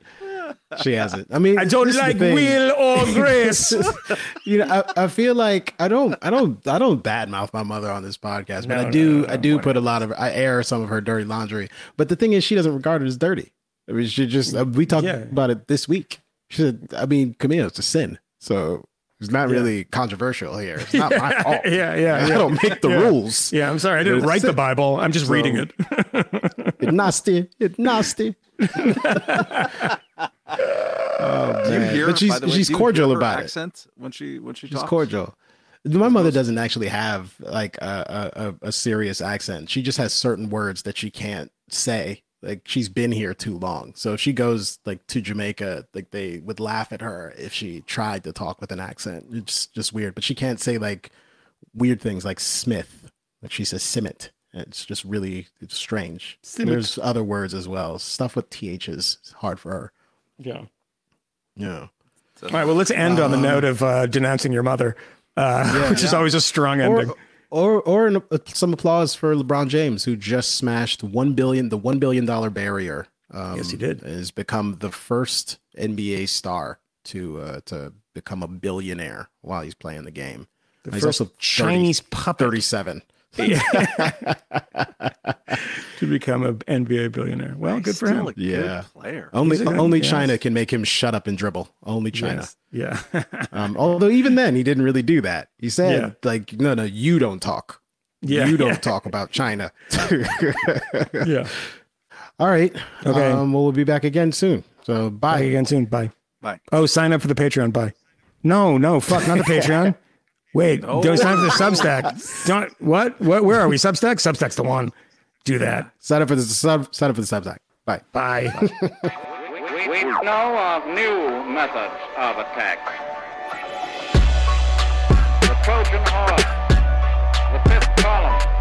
She hasn't. I mean, I don't this is the like. Will or Grace. you know, I, I feel like I don't, I don't, I don't badmouth my mother on this podcast, but No, I do, no, no, I do why put a lot of, I air some of her dirty laundry. But the thing is, she doesn't regard it as dirty. I mean, she just, uh, we talked Yeah. about it this week. She said, I mean, Kmele, it's a sin, so it's not really controversial here. It's not my fault. yeah, yeah, I yeah. don't make the Yeah. rules. Yeah, I'm sorry. I didn't it's write the. Bible. I'm just So- reading it. It's nasty. It's nasty. oh, Do you man. hear? but she's way, she's cordial about it. accent when she when she She's talks? cordial. My mother doesn't actually have like a, a, a serious accent. She just has certain words that she can't say. Like she's been here too long. So if she goes like to Jamaica, like they would laugh at her if she tried to talk with an accent. It's just weird. But she can't say like weird things like Smith. Like she says Simmet. It's just really it's strange. There's other words as well. Stuff with THs is hard for her. Yeah. Yeah. All right. Well, let's end on the note of uh, denouncing your mother, uh, which is always a strong ending. Or, or, or an, uh, some applause for LeBron James, who just smashed one billion, the one billion dollar barrier. Um, Yes, he did. Has become the first NBA star to uh, to become a billionaire while he's playing the game. he's first also 30 Chinese puppet thirty-seven. to become an NBA billionaire. Well, good for Still him. a good Yeah. player. Only a good- only yes. China can make him shut up and dribble. Only China. Yes. Yeah. Um, although even then, he didn't really do that. He said, Yeah. like, no, no, you don't talk. Yeah, you don't yeah. talk about China. yeah. All right. Okay. Um, well, we'll be back again soon. So Bye bye. again soon. Bye. Bye. Oh, sign up for the Patreon. Bye. No, no, fuck, not the Patreon. Wait, don't sign up for the Substack. Don't what? What? Where are we? Substack. Substack's the one. Do that. Sign up for the sub. Sign up for the Substack. Bye. Bye. We, we know of new methods of attack. Trojan horse. The fifth column.